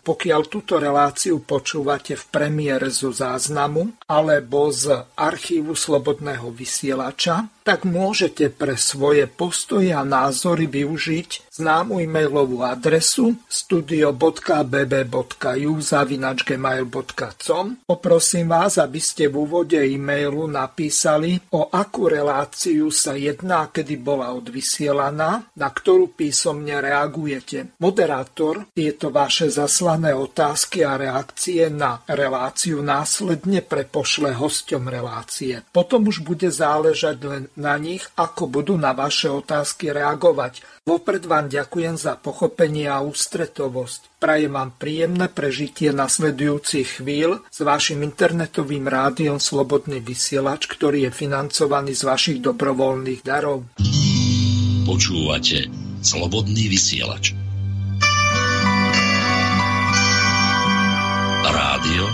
Pokiaľ túto reláciu počúvate v premiére zo záznamu alebo z archívu Slobodného vysielača, tak môžete pre svoje postoje a názory využiť známu e-mailovú adresu studio.bb.ju zavinačgmail.com Poprosím vás, aby ste v úvode e-mailu napísali, o akú reláciu sa jedná, kedy bola odvysielaná, na ktorú písomne reagujete. Moderátor tieto vaše zaslané otázky a reakcie na reláciu následne prepošle hosťom relácie. Potom už bude záležať len na nich, ako budú na vaše otázky reagovať. Vopred vám ďakujem za pochopenie a ústretovosť. Prajem vám príjemné prežitie nasledujúcich chvíľ s vašim internetovým rádiom Slobodný vysielač, ktorý je financovaný z vašich dobrovoľných darov. Počúvate Slobodný vysielač. Rádio,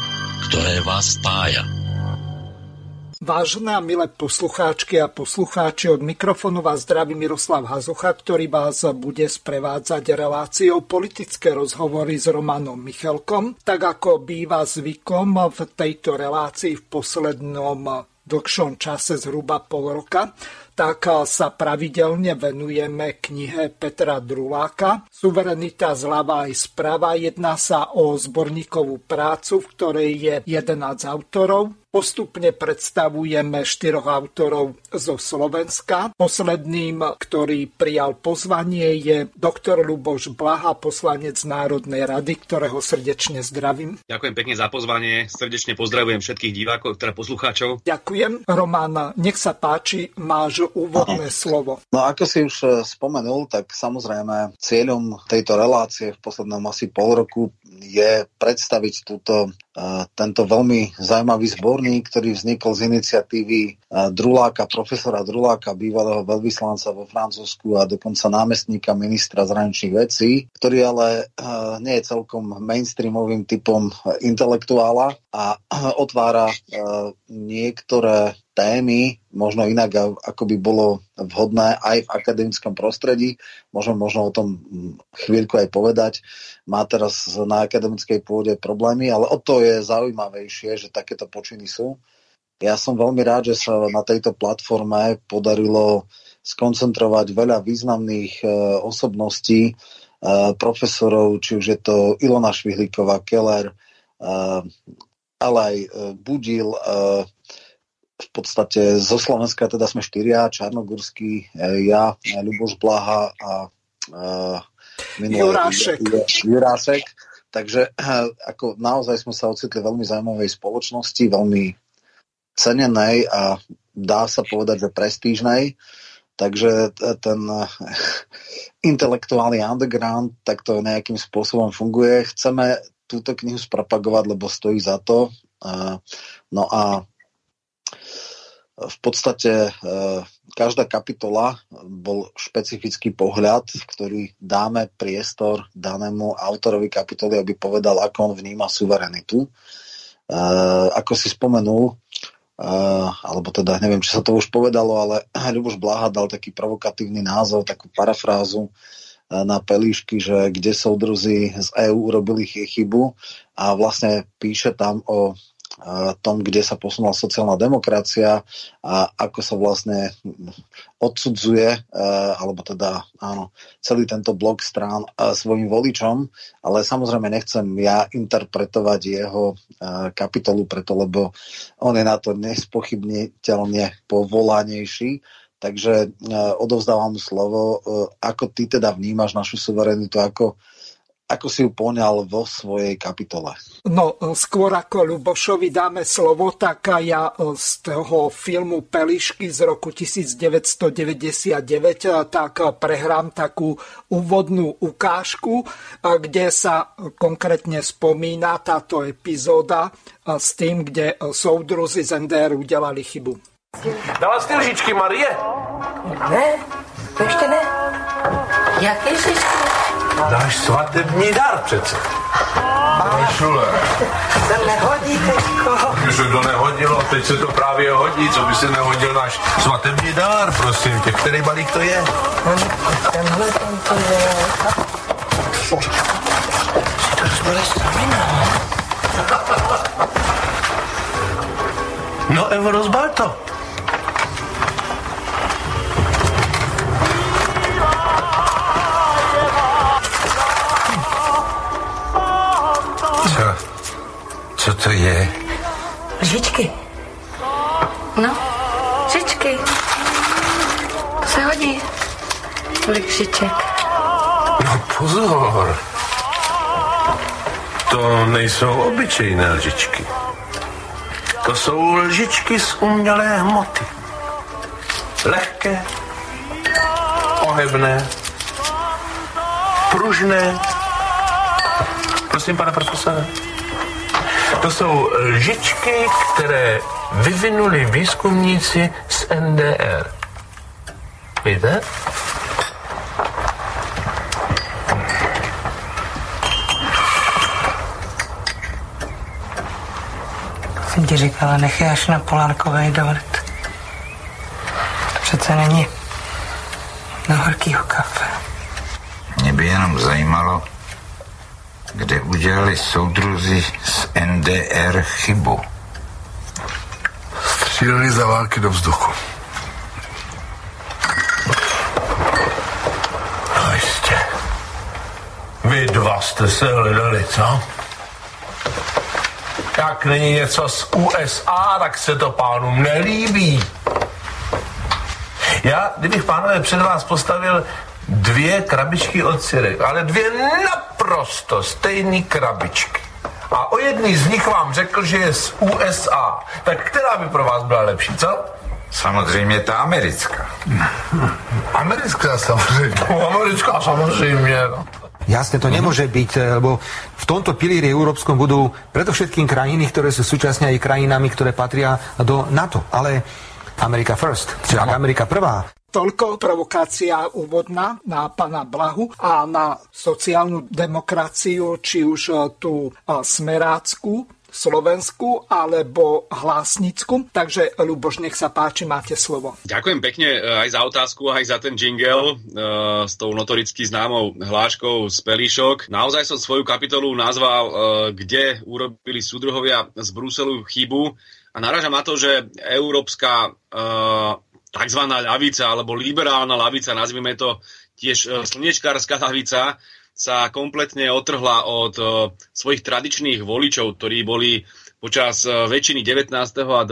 ktoré vás spája. Vážené milé poslucháčky a poslucháči, od mikrofónu vás zdraví Miroslav Hazucha, ktorý vás bude sprevádzať reláciou politické rozhovory s Romanom Michalkom, tak ako býva zvykom v tejto relácii v poslednom dlhšom čase, zhruba pol roka tak sa pravidelne venujeme knihe Petra Druláka Suverenita zľava aj sprava. Jedná sa o zborníkovú prácu, v ktorej je 11 autorov. Postupne predstavujeme štyroch autorov zo Slovenska. Posledným, ktorý prijal pozvanie, je doktor Luboš Blaha, poslanec Národnej rady, ktorého srdečne zdravím. Ďakujem pekne za pozvanie, srdečne pozdravujem všetkých divákov, teda poslucháčov. Ďakujem. Román, nech sa páči, máš úvodné slovo. No ako si už e, spomenul, tak samozrejme cieľom tejto relácie v poslednom asi pol roku je predstaviť túto, tento veľmi zaujímavý zborník, ktorý vznikol z iniciatívy Druláka, profesora Druláka, bývalého veľvyslanca vo Francúzsku a dokonca námestníka ministra zraničných vecí, ktorý ale nie je celkom mainstreamovým typom intelektuála a otvára niektoré témy, možno inak, ako by bolo vhodné aj v akademickom prostredí. Môžeme možno o tom chvíľku aj povedať. Má teraz na akademickej pôde problémy, ale o to je zaujímavejšie, že takéto počiny sú. Ja som veľmi rád, že sa na tejto platforme podarilo skoncentrovať veľa významných e, osobností, e, profesorov, či už je to Ilona Švihlíková, Keller, e, ale aj Budil, v podstate zo Slovenska teda sme štyria, Čarnogurský, e, ja, Ľuboš Blaha a Jurášek. Jurášek. Takže e, ako naozaj sme sa ocitli veľmi zaujímavej spoločnosti, veľmi cenenej a dá sa povedať, že prestížnej. Takže ten intelektuálny underground takto nejakým spôsobom funguje. Chceme túto knihu spropagovať, lebo stojí za to. No a v podstate e, každá kapitola bol špecifický pohľad, ktorý dáme priestor danému autorovi kapitoly, aby povedal, ako on vníma suverenitu. E, ako si spomenul, e, alebo teda neviem, či sa to už povedalo, ale Ľuboš Blaha dal taký provokatívny názov, takú parafrázu, na pelíšky, že kde soudruzi z EÚ urobili chybu a vlastne píše tam o tom, kde sa posunula sociálna demokracia a ako sa vlastne odsudzuje, e, alebo teda áno, celý tento blok strán e, svojim voličom, ale samozrejme nechcem ja interpretovať jeho e, kapitolu preto, lebo on je na to nespochybniteľne povolanejší, takže odovzdávam slovo. Ako ty teda vnímaš našu suverenitu, ako ako si ju poňal vo svojej kapitole? No, skôr ako Lubošovi dáme slovo, tak ja e, z toho filmu Pelišky z roku 1999 e, tak prehrám takú úvodnú ukážku, e, kde sa konkrétne spomína táto epizóda s tým, kde soudruzi z NDR udelali chybu. Dala jste lžičky, Marie? Ne, to ještě ne. Jaké lžičky? Dáš svatební dar přece. Šule. Se nehodí teďko. Když se to nehodilo, teď se to právě hodí, co by se nehodil náš svatební dár, prosím tě. Který balík to je? Tenhle ten to je. No, Evo, rozbal to. Co to je? Lžičky. No, lžičky. To se hodí. Tolik lžiček. No pozor. To nejsou obyčejné lžičky. To jsou lžičky z umělé hmoty. Lehké, ohebné, pružné. Prosím, pane profesore. To jsou lžičky, které vyvinuli výzkumníci z NDR. Víte? Jsem ti říkala, nechej až na Polárkové dort. To přece není na horkýho kafe. Mě by jenom zajímalo, kde udělali soudruzi z NDR chybu. Stříleli za války do vzduchu. No jistě. Vy dva jste se hledali, co? Jak není něco z USA, tak se to pánům nelíbí. Já, kdybych pánové před vás postavil dvě krabičky od syrek, ale dvě naprosto stejné krabičky. A o jedný z nich vám řekl, že je z USA. Tak která by pro vás byla lepší, co? Samozřejmě ta americká. Americká samozřejmě. No, americká samozřejmě. No. Jasne, to nemôže byť, eh, lebo v tomto pilíri európskom budú predovšetkým krajiny, ktoré sú súčasne aj krajinami, ktoré patria do NATO. Ale Amerika first, čiže Amerika prvá. Toľko provokácia úvodná na pana Blahu a na sociálnu demokraciu, či už e, tú e, smerácku, Slovensku alebo Hlásnicku. Takže Luboš, nech sa páči, máte slovo. Ďakujem pekne e, aj za otázku, aj za ten jingle uh, s tou notoricky známou hláškou z Pelíšok. Naozaj som svoju kapitolu nazval, uh, kde urobili súdruhovia z Bruselu chybu a naražam na to, že európska uh, tzv. ľavica alebo liberálna ľavica, nazvime to tiež e, slnečkárska ľavica, sa kompletne otrhla od e, svojich tradičných voličov, ktorí boli počas e, väčšiny 19. a 20.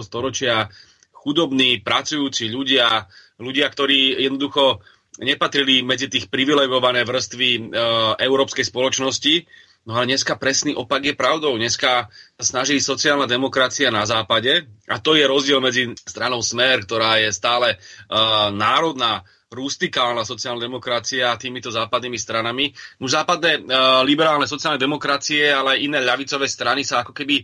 storočia chudobní, pracujúci ľudia, ľudia, ktorí jednoducho nepatrili medzi tých privilegované vrstvy e, európskej spoločnosti, No ale dneska presný opak je pravdou. Dneska sa snaží sociálna demokracia na západe a to je rozdiel medzi stranou Smer, ktorá je stále uh, národná, rustikálna sociálna demokracia a týmito západnými stranami. Už západné uh, liberálne sociálne demokracie, ale aj iné ľavicové strany sa ako keby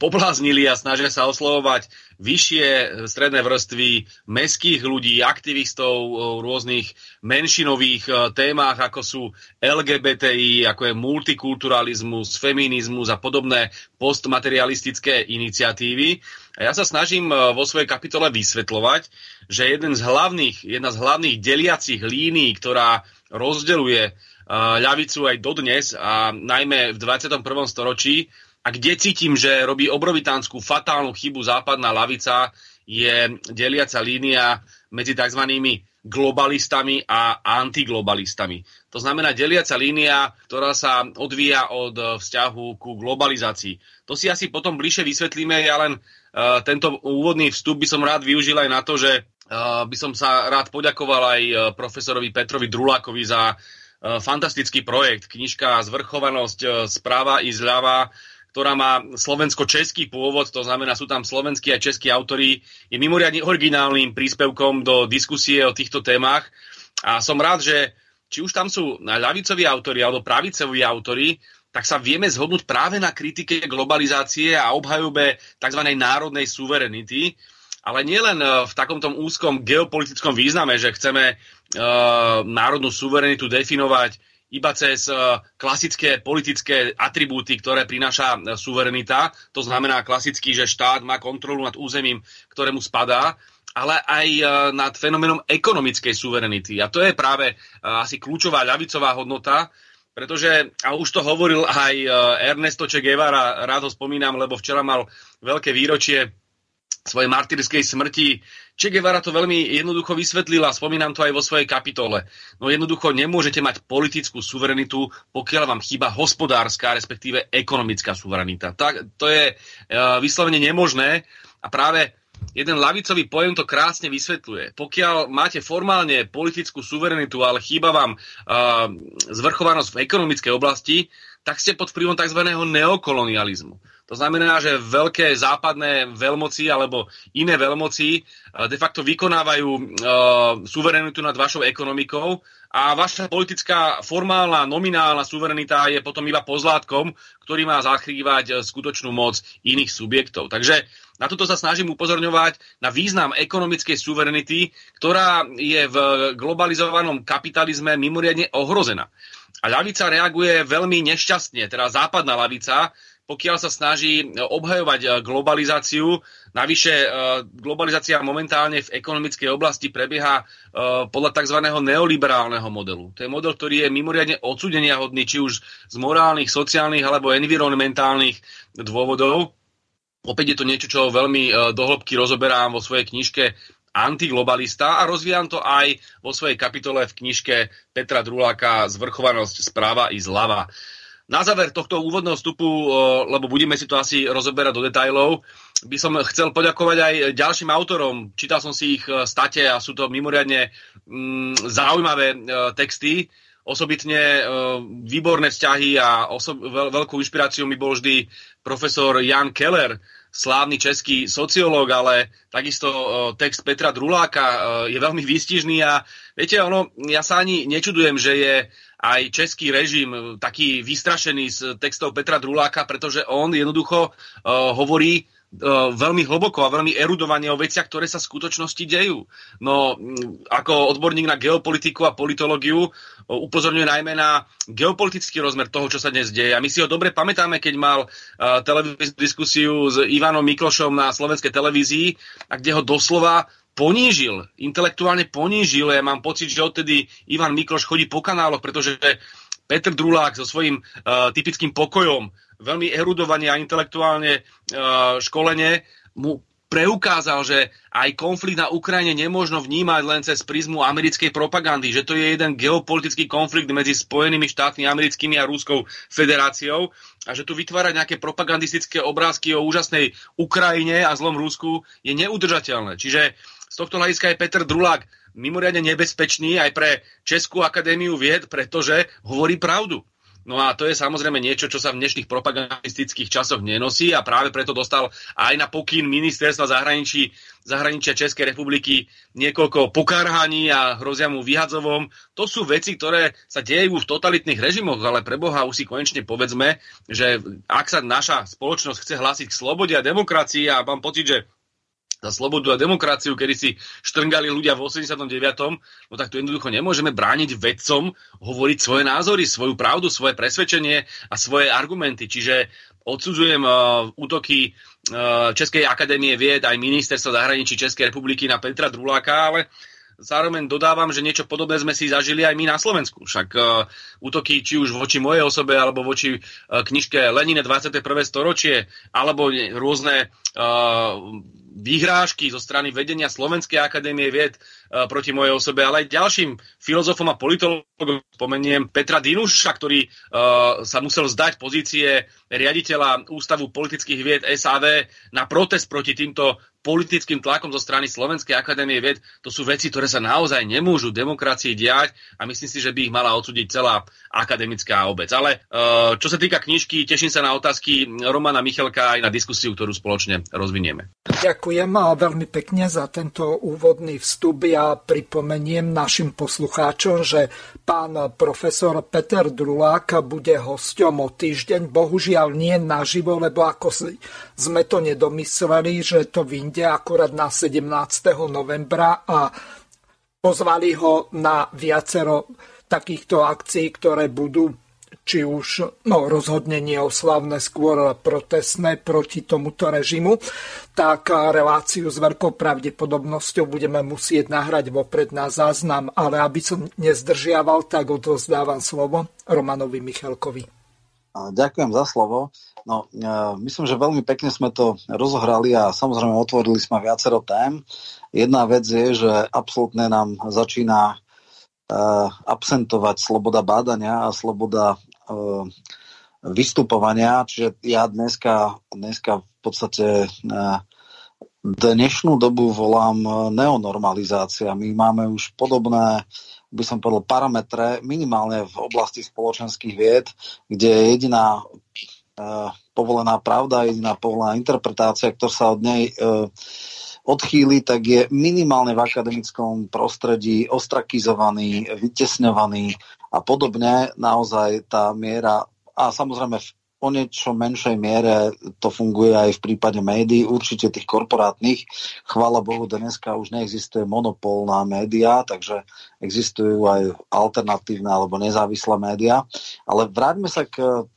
pobláznili a snažia sa oslovovať vyššie stredné vrstvy meských ľudí, aktivistov v rôznych menšinových témach, ako sú LGBTI, ako je multikulturalizmus, feminizmus a podobné postmaterialistické iniciatívy. A ja sa snažím vo svojej kapitole vysvetľovať, že jeden z hlavných, jedna z hlavných deliacich línií, ktorá rozdeluje ľavicu aj dodnes a najmä v 21. storočí, a kde cítim, že robí obrovitánsku fatálnu chybu západná lavica, je deliaca línia medzi tzv. globalistami a antiglobalistami. To znamená deliaca línia, ktorá sa odvíja od vzťahu ku globalizácii. To si asi potom bližšie vysvetlíme, ja len uh, tento úvodný vstup by som rád využil aj na to, že uh, by som sa rád poďakoval aj uh, profesorovi Petrovi Drulákovi za fantastický projekt, knižka Zvrchovanosť správa i zľava, ktorá má slovensko-český pôvod, to znamená, sú tam slovenskí a českí autori, je mimoriadne originálnym príspevkom do diskusie o týchto témach. A som rád, že či už tam sú ľavicoví autori alebo pravicoví autori, tak sa vieme zhodnúť práve na kritike globalizácie a obhajobe tzv. národnej suverenity, ale nielen v takomto úzkom geopolitickom význame, že chceme uh, národnú suverenitu definovať iba cez e, klasické politické atribúty, ktoré prináša e, suverenita. To znamená klasicky, že štát má kontrolu nad územím, ktorému spadá, ale aj e, nad fenoménom ekonomickej suverenity. A to je práve asi kľúčová ľavicová hodnota, pretože, a už to hovoril aj Ernesto Che Guevara, rád ho spomínam, lebo včera mal veľké výročie svojej martyrskej smrti Che Guevara to veľmi jednoducho vysvetlila, spomínam to aj vo svojej kapitole. No jednoducho nemôžete mať politickú suverenitu, pokiaľ vám chýba hospodárska, respektíve ekonomická suverenita. Tak, to je uh, vyslovene nemožné a práve jeden lavicový pojem to krásne vysvetľuje. Pokiaľ máte formálne politickú suverenitu, ale chýba vám uh, zvrchovanosť v ekonomickej oblasti, tak ste pod vplyvom tzv. neokolonializmu. To znamená, že veľké západné veľmoci alebo iné veľmoci eh, de facto vykonávajú uh, suverenitu nad vašou ekonomikou a vaša politická formálna, nominálna suverenita je potom iba pozlátkom, ktorý má zakrývať eh, skutočnú moc iných subjektov. Takže na toto sa snažím upozorňovať na význam ekonomickej suverenity, ktorá je v globalizovanom kapitalizme mimoriadne ohrozená. A ľavica reaguje veľmi nešťastne, teda západná ľavica, pokiaľ sa snaží e, obhajovať e, globalizáciu. Navyše e, globalizácia momentálne v ekonomickej oblasti prebieha podľa tzv. neoliberálneho modelu. To je model, ktorý je mimoriadne odsudenia hodný, či už z morálnych, sociálnych alebo environmentálnych dôvodov. Opäť je to niečo, čo veľmi dohlbky rozoberám vo svojej knižke antiglobalista a rozvíjam to aj vo svojej kapitole v knižke Petra Druláka Zvrchovanosť správa i zľava. Na záver tohto úvodného vstupu, lebo budeme si to asi rozoberať do detajlov, by som chcel poďakovať aj ďalším autorom. Čítal som si ich e, state a sú to mimoriadne mm, zaujímavé e, texty. Osobitne e, výborné vzťahy a oso- veľ- veľkú inšpiráciu mi bol vždy profesor Jan Keller, slávny český sociológ, ale takisto text Petra Druláka je veľmi výstižný a viete, ono, ja sa ani nečudujem, že je aj český režim e, taký vystrašený z textov Petra Druláka, pretože on jednoducho hovorí veľmi hlboko a veľmi erudovane o veciach, ktoré sa v skutočnosti dejú. No, ako odborník na geopolitiku a politológiu uh, upozorňuje najmä na geopolitický rozmer toho, čo sa dnes deje. A my si ho dobre pamätáme, keď mal uh, televíznu diskusiu s Ivanom Miklošom na slovenskej televízii, a kde ho doslova ponížil, intelektuálne ponížil. Ja mám pocit, že odtedy Ivan Mikloš chodí po kanáloch, pretože Petr Drulák so svojím uh, typickým pokojom, veľmi erudovane a intelektuálne uh, školenie, mu preukázal, že aj konflikt na Ukrajine nemôžno vnímať len cez prízmu americkej propagandy, že to je jeden geopolitický konflikt medzi Spojenými štátmi americkými a Rúskou federáciou a že tu vytvárať nejaké propagandistické obrázky o úžasnej Ukrajine a zlom Rúsku je neudržateľné. Čiže z tohto hľadiska je Peter Drulák mimoriadne nebezpečný aj pre Českú akadémiu vied, pretože hovorí pravdu. No a to je samozrejme niečo, čo sa v dnešných propagandistických časoch nenosí a práve preto dostal aj na pokyn ministerstva zahraničí, zahraničia Českej republiky niekoľko pokárhaní a hrozia mu vyhadzovom. To sú veci, ktoré sa dejú v totalitných režimoch, ale pre Boha už si konečne povedzme, že ak sa naša spoločnosť chce hlásiť k slobode a demokracii a mám pocit, že za slobodu a demokraciu, kedy si štrngali ľudia v 89. No tak tu jednoducho nemôžeme brániť vedcom hovoriť svoje názory, svoju pravdu, svoje presvedčenie a svoje argumenty. Čiže odsudzujem uh, útoky uh, Českej akadémie vied aj ministerstva zahraničí Českej republiky na Petra Druláka, ale zároveň dodávam, že niečo podobné sme si zažili aj my na Slovensku. Však uh, útoky či už voči mojej osobe, alebo voči uh, knižke Lenine 21. storočie, alebo rôzne uh, výhrážky zo strany vedenia Slovenskej akadémie vied uh, proti mojej osobe, ale aj ďalším filozofom a politologom. Spomeniem Petra Dinuša, ktorý uh, sa musel zdať pozície riaditeľa Ústavu politických vied SAV na protest proti týmto politickým tlakom zo strany Slovenskej akadémie vied. To sú veci, ktoré sa naozaj nemôžu demokracii diať a myslím si, že by ich mala odsúdiť celá akademická obec. Ale uh, čo sa týka knižky, teším sa na otázky Romana Michalka aj na diskusiu, ktorú spoločne rozvinieme. Ďakujem veľmi pekne za tento úvodný vstup. Ja pripomeniem našim poslucháčom, že pán profesor Peter Drulák bude hosťom o týždeň. Bohužiaľ nie naživo, lebo ako sme to nedomysleli, že to vyjde akorát na 17. novembra a pozvali ho na viacero takýchto akcií, ktoré budú či už no, rozhodne neoslavné, skôr protestné proti tomuto režimu, tak reláciu s veľkou pravdepodobnosťou budeme musieť nahrať vopred na záznam, ale aby som nezdržiaval, tak odozdávam slovo Romanovi Michalkovi. Ďakujem za slovo. No, myslím, že veľmi pekne sme to rozohrali a samozrejme otvorili sme viacero tém. Jedna vec je, že absolútne nám začína absentovať sloboda bádania a sloboda Eh, vystupovania, čiže ja dneska, dneska v podstate dnešnú dobu volám neonormalizácia. My máme už podobné, by som povedal, parametre minimálne v oblasti spoločenských vied, kde je jediná povolená pravda, jediná povolená interpretácia, ktorá sa od nej odchýli, tak je minimálne v akademickom prostredí ostrakizovaný, vytesňovaný a podobne. Naozaj tá miera, a samozrejme v o niečo menšej miere to funguje aj v prípade médií, určite tých korporátnych. Chvála Bohu, dneska už neexistuje monopol na médiá, takže existujú aj alternatívne alebo nezávislé médiá. Ale vráťme sa k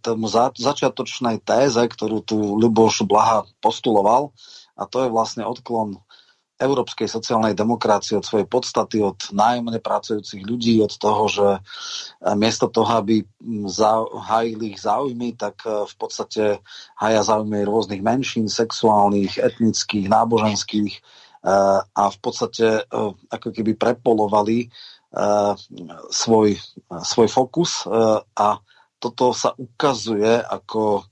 tomu začiatočnej téze, ktorú tu Ľuboš Blaha postuloval, a to je vlastne odklon európskej sociálnej demokracie od svojej podstaty, od nájomne pracujúcich ľudí, od toho, že e, miesto toho, aby hájili ich záujmy, tak e, v podstate haja záujmy rôznych menšín, sexuálnych, etnických, náboženských e, a v podstate ako keby prepolovali svoj, svoj fokus a toto sa ukazuje ako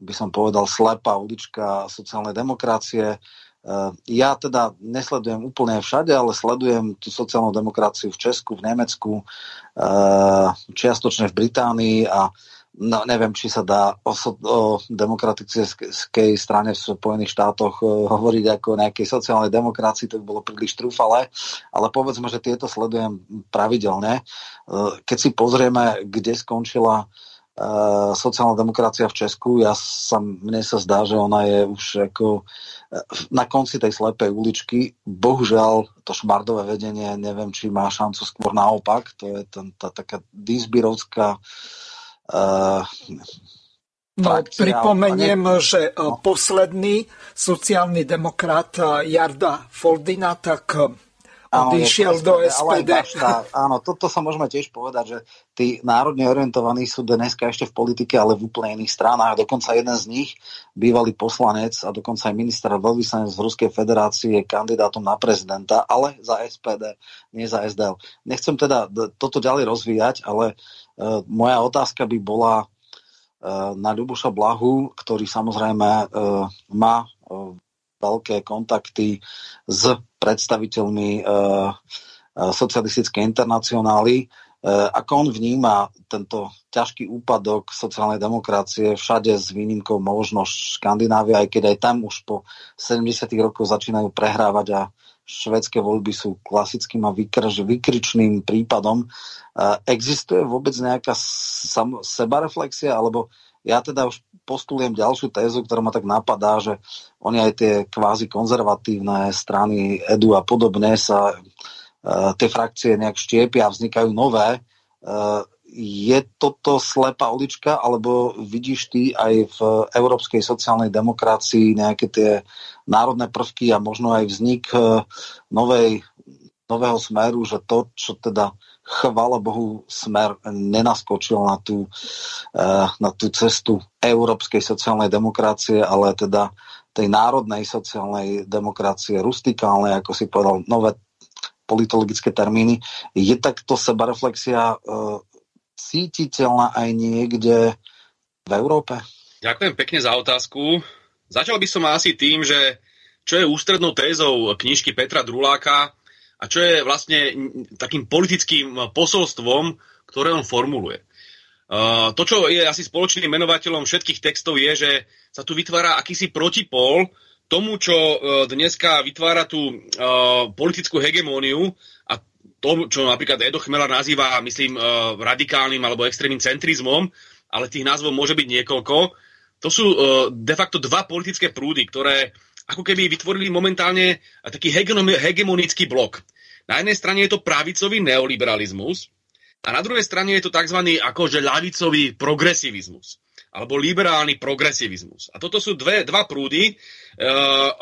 by som povedal, slepá ulička sociálnej demokracie. Eh, ja teda nesledujem úplne všade, ale sledujem tú sociálnu demokraciu v Česku, v Nemecku, eh, čiastočne v Británii a no, neviem, či sa dá o, o demokratickej strane v Spojených štátoch eh, hovoriť ako o nejakej sociálnej demokracii, to by bolo príliš trúfale, ale povedzme, že tieto sledujem pravidelne. Keď si pozrieme, kde skončila sociálna demokracia v Česku. Ja sa, mne sa zdá, že ona je už ako uh, na konci tej slepej uličky. Bohužiaľ, to šmardové vedenie, neviem, či má šancu skôr naopak. To je ten, tá taká disbirovská uh, No, pripomeniem, že no. posledný sociálny demokrat Jarda Foldina tak odišiel do SPD. Bašta, áno, toto sa môžeme tiež povedať, že tí národne orientovaní sú dneska ešte v politike, ale v úplne iných stranách. Dokonca jeden z nich, bývalý poslanec a dokonca aj minister veľvyslanec v Ruskej federácii je kandidátom na prezidenta, ale za SPD, nie za SDL. Nechcem teda toto ďalej rozvíjať, ale uh, moja otázka by bola uh, na Ľuboša Blahu, ktorý samozrejme uh, má veľké kontakty s predstaviteľmi uh, socialistickej internacionály. ako on vníma tento ťažký úpadok sociálnej demokracie všade s výnimkou možno Škandinávia, aj keď aj tam už po 70. rokoch začínajú prehrávať a švedské voľby sú klasickým a vykrž, vykričným prípadom. Existuje vôbec nejaká sebareflexia, alebo ja teda už postulujem ďalšiu tézu, ktorá ma tak napadá, že oni aj tie kvázi konzervatívne strany EDU a podobne sa Eh, tie frakcie nejak štiepia a vznikajú nové. Eh, je toto slepá ulička, alebo vidíš ty aj v európskej sociálnej demokracii nejaké tie národné prvky a možno aj vznik eh, novej, nového smeru, že to, čo teda chvála Bohu, smer nenaskočil na tú, na tú cestu európskej sociálnej demokracie, ale teda tej národnej sociálnej demokracie, rustikálnej, ako si povedal, nové politologické termíny. Je takto sebareflexia e, cítiteľná aj niekde v Európe? Ďakujem pekne za otázku. Začal by som asi tým, že čo je ústrednou tézou knižky Petra Druláka a čo je vlastne takým politickým posolstvom, ktoré on formuluje. Uh, to, čo je asi spoločným menovateľom všetkých textov, je, že sa tu vytvára akýsi protipol tomu, čo e, dneska vytvára tú politickú hegemóniu a to, čo napríklad Edo Chmela nazýva, myslím, radikálnym alebo extrémnym centrizmom, ale tých názvov môže byť niekoľko. To sú de facto dva politické prúdy, ktoré ako keby vytvorili momentálne taký hegemonický blok. Na jednej strane je to pravicový neoliberalizmus a na druhej strane je to tzv. akože ľavicový progresivizmus alebo liberálny progresivizmus. A toto sú dve, dva prúdy, e,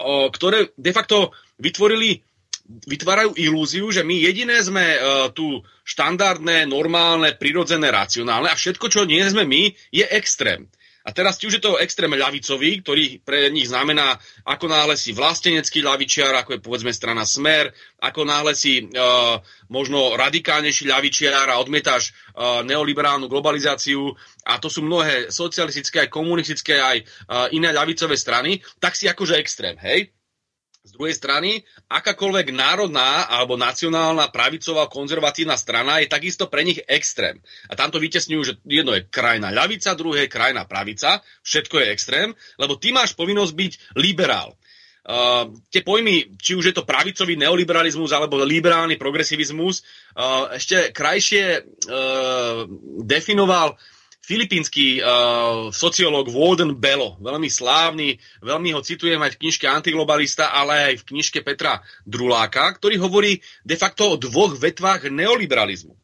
o, ktoré de facto vytvorili vytvárajú ilúziu, že my jediné sme e, tu štandardné, normálne, prirodzené, racionálne a všetko, čo nie sme my, je extrém. A teraz, či už je to extrém ľavicový, ktorý pre nich znamená, ako náhle si vlastenecký ľavičiar, ako je povedzme strana Smer, ako náhle si uh, možno radikálnejší ľavičiar a odmietáš uh, neoliberálnu globalizáciu, a to sú mnohé socialistické, aj komunistické, aj uh, iné ľavicové strany, tak si akože extrém, hej? Z druhej strany, akákoľvek národná alebo nacionálna pravicová konzervatívna strana je takisto pre nich extrém. A tamto vytesňujú, že jedno je krajná ľavica, druhé je krajná pravica, všetko je extrém, lebo ty máš povinnosť byť liberál. Uh, tie pojmy, či už je to pravicový neoliberalizmus alebo liberálny progresivizmus, uh, ešte krajšie uh, definoval filipínsky uh, sociológ Walden Bello, veľmi slávny, veľmi ho citujem aj v knižke Antiglobalista, ale aj v knižke Petra Druláka, ktorý hovorí de facto o dvoch vetvách neoliberalizmu.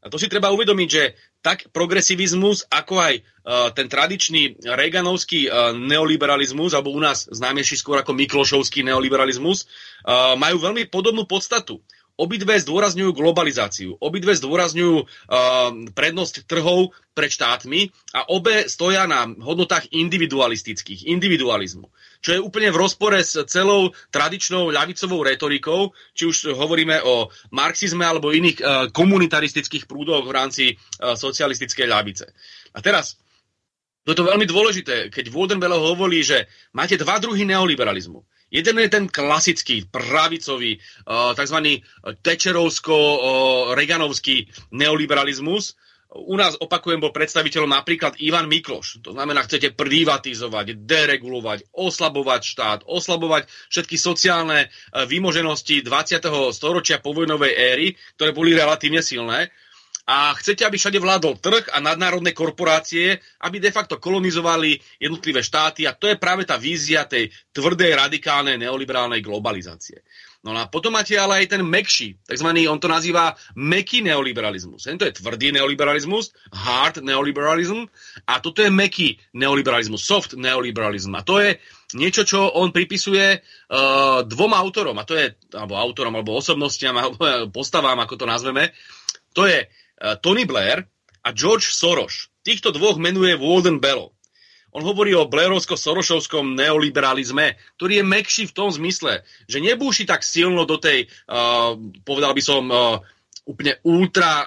A to si treba uvedomiť, že tak progresivizmus, ako aj uh, ten tradičný reganovský uh, neoliberalizmus, alebo u nás známejší skôr ako Miklošovský neoliberalizmus, uh, majú veľmi podobnú podstatu. Obidve zdôrazňujú globalizáciu, obidve zdôrazňujú uh, prednosť trhov pred štátmi a obe stoja na hodnotách individualistických, individualizmu. Čo je úplne v rozpore s celou tradičnou ľavicovou retorikou, či už hovoríme o marxizme alebo iných uh, komunitaristických prúdoch v rámci uh, socialistickej ľavice. A teraz, to je veľmi dôležité, keď Wodenbelo hovorí, že máte dva druhy neoliberalizmu. Jeden je ten klasický, pravicový, tzv. tečerovsko-reganovský neoliberalizmus. U nás, opakujem, bol predstaviteľom napríklad Ivan Mikloš. To znamená, chcete privatizovať, deregulovať, oslabovať štát, oslabovať všetky sociálne výmoženosti 20. storočia povojnovej éry, ktoré boli relatívne silné a chcete, aby všade vládol trh a nadnárodné korporácie, aby de facto kolonizovali jednotlivé štáty a to je práve tá vízia tej tvrdej, radikálnej, neoliberálnej globalizácie. No a potom máte ale aj ten mekší, takzvaný, on to nazýva meký neoliberalizmus. To je tvrdý neoliberalizmus, hard neoliberalism a toto je meký neoliberalizmus, soft neoliberalizm. A to je niečo, čo on pripisuje uh, dvom autorom, a to je, alebo autorom, alebo osobnostiam, alebo postavám, ako to nazveme, to je Tony Blair a George Soros. Týchto dvoch menuje Walden Bello. On hovorí o blairovsko-sorošovskom neoliberalizme, ktorý je mekší v tom zmysle, že nebúši tak silno do tej, uh, povedal by som, uh, úplne ultra uh,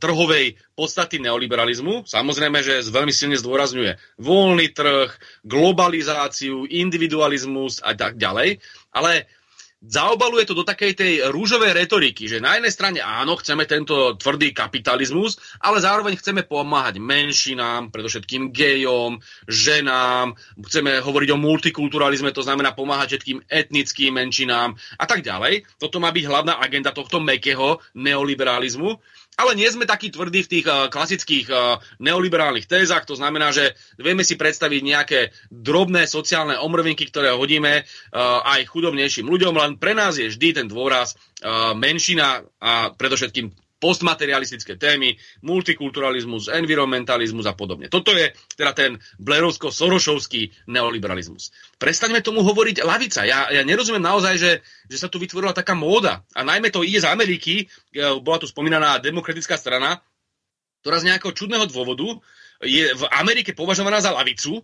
trhovej podstaty neoliberalizmu. Samozrejme, že veľmi silne zdôrazňuje voľný trh, globalizáciu, individualizmus a tak ďalej. Ale zaobaluje to do takej tej rúžovej retoriky, že na jednej strane áno, chceme tento tvrdý kapitalizmus, ale zároveň chceme pomáhať menšinám, predovšetkým gejom, ženám, chceme hovoriť o multikulturalizme, to znamená pomáhať všetkým etnickým menšinám a tak ďalej. Toto má byť hlavná agenda tohto mekého neoliberalizmu. Ale nie sme takí tvrdí v tých uh, klasických uh, neoliberálnych tézach, to znamená, že vieme si predstaviť nejaké drobné sociálne omrvinky, ktoré hodíme uh, aj chudobnejším ľuďom, len pre nás je vždy ten dôraz uh, menšina a predovšetkým postmaterialistické témy, multikulturalizmus, environmentalizmus a podobne. Toto je teda ten blerovsko-sorošovský neoliberalizmus. Prestaňme tomu hovoriť lavica. Ja, ja nerozumiem naozaj, že, že sa tu vytvorila taká móda. A najmä to ide z Ameriky, e, bola tu spomínaná demokratická strana, ktorá z nejakého čudného dôvodu je v Amerike považovaná za lavicu,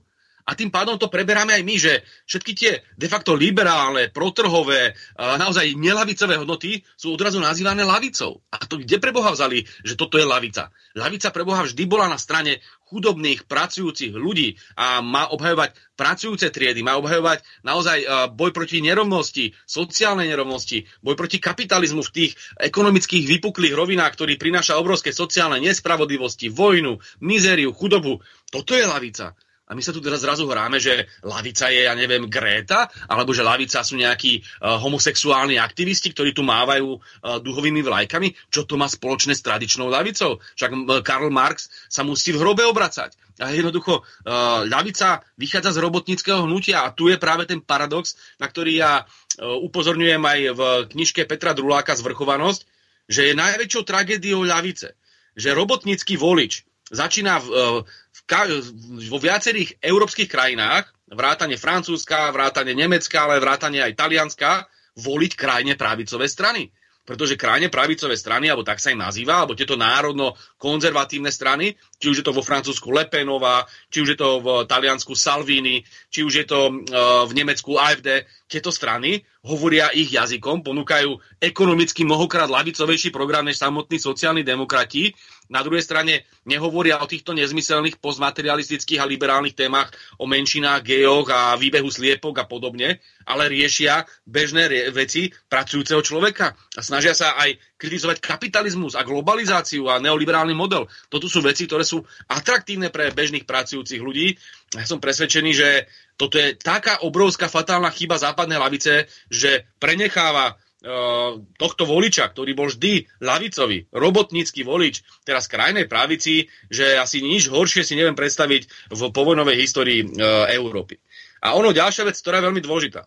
a tým pádom to preberáme aj my, že všetky tie de facto liberálne, protrhové, naozaj nelavicové hodnoty sú odrazu nazývané lavicou. A to kde preboha vzali, že toto je lavica? Lavica preboha vždy bola na strane chudobných, pracujúcich ľudí a má obhajovať pracujúce triedy, má obhajovať naozaj boj proti nerovnosti, sociálnej nerovnosti, boj proti kapitalizmu v tých ekonomických vypuklých rovinách, ktorý prináša obrovské sociálne nespravodlivosti, vojnu, mizériu, chudobu. Toto je lavica. A my sa tu teraz zrazu hráme, že lavica je, ja neviem, Gréta, alebo že lavica sú nejakí uh, homosexuálni aktivisti, ktorí tu mávajú uh, duhovými vlajkami. Čo to má spoločné s tradičnou lavicou? Však uh, Karl Marx sa musí v hrobe obracať. A jednoducho, uh, ľavica vychádza z robotníckého hnutia a tu je práve ten paradox, na ktorý ja uh, upozorňujem aj v knižke Petra Druláka Zvrchovanosť, že je najväčšou tragédiou ľavice, že robotnícky volič začína v, v, v, vo viacerých európskych krajinách, vrátane Francúzska, vrátane Nemecka, ale vrátane aj Talianska, voliť krajne pravicové strany. Pretože krajne pravicové strany, alebo tak sa im nazýva, alebo tieto národno-konzervatívne strany, či už je to vo Francúzsku Lepenová, či už je to v Taliansku Salvini, či už je to uh, v Nemecku AFD, tieto strany hovoria ich jazykom, ponúkajú ekonomicky mnohokrát lavicovejší program než samotní sociálni demokrati. Na druhej strane nehovoria o týchto nezmyselných postmaterialistických a liberálnych témach, o menšinách, gejoch a výbehu sliepok a podobne, ale riešia bežné veci pracujúceho človeka a snažia sa aj kritizovať kapitalizmus a globalizáciu a neoliberálny model. Toto sú veci, ktoré sú atraktívne pre bežných pracujúcich ľudí. Ja som presvedčený, že toto je taká obrovská fatálna chyba západnej lavice, že prenecháva uh, tohto voliča, ktorý bol vždy lavicový, robotnícky volič, teraz krajnej pravici, že asi nič horšie si neviem predstaviť v povojnovej histórii uh, Európy. A ono, ďalšia vec, ktorá je veľmi dôležitá.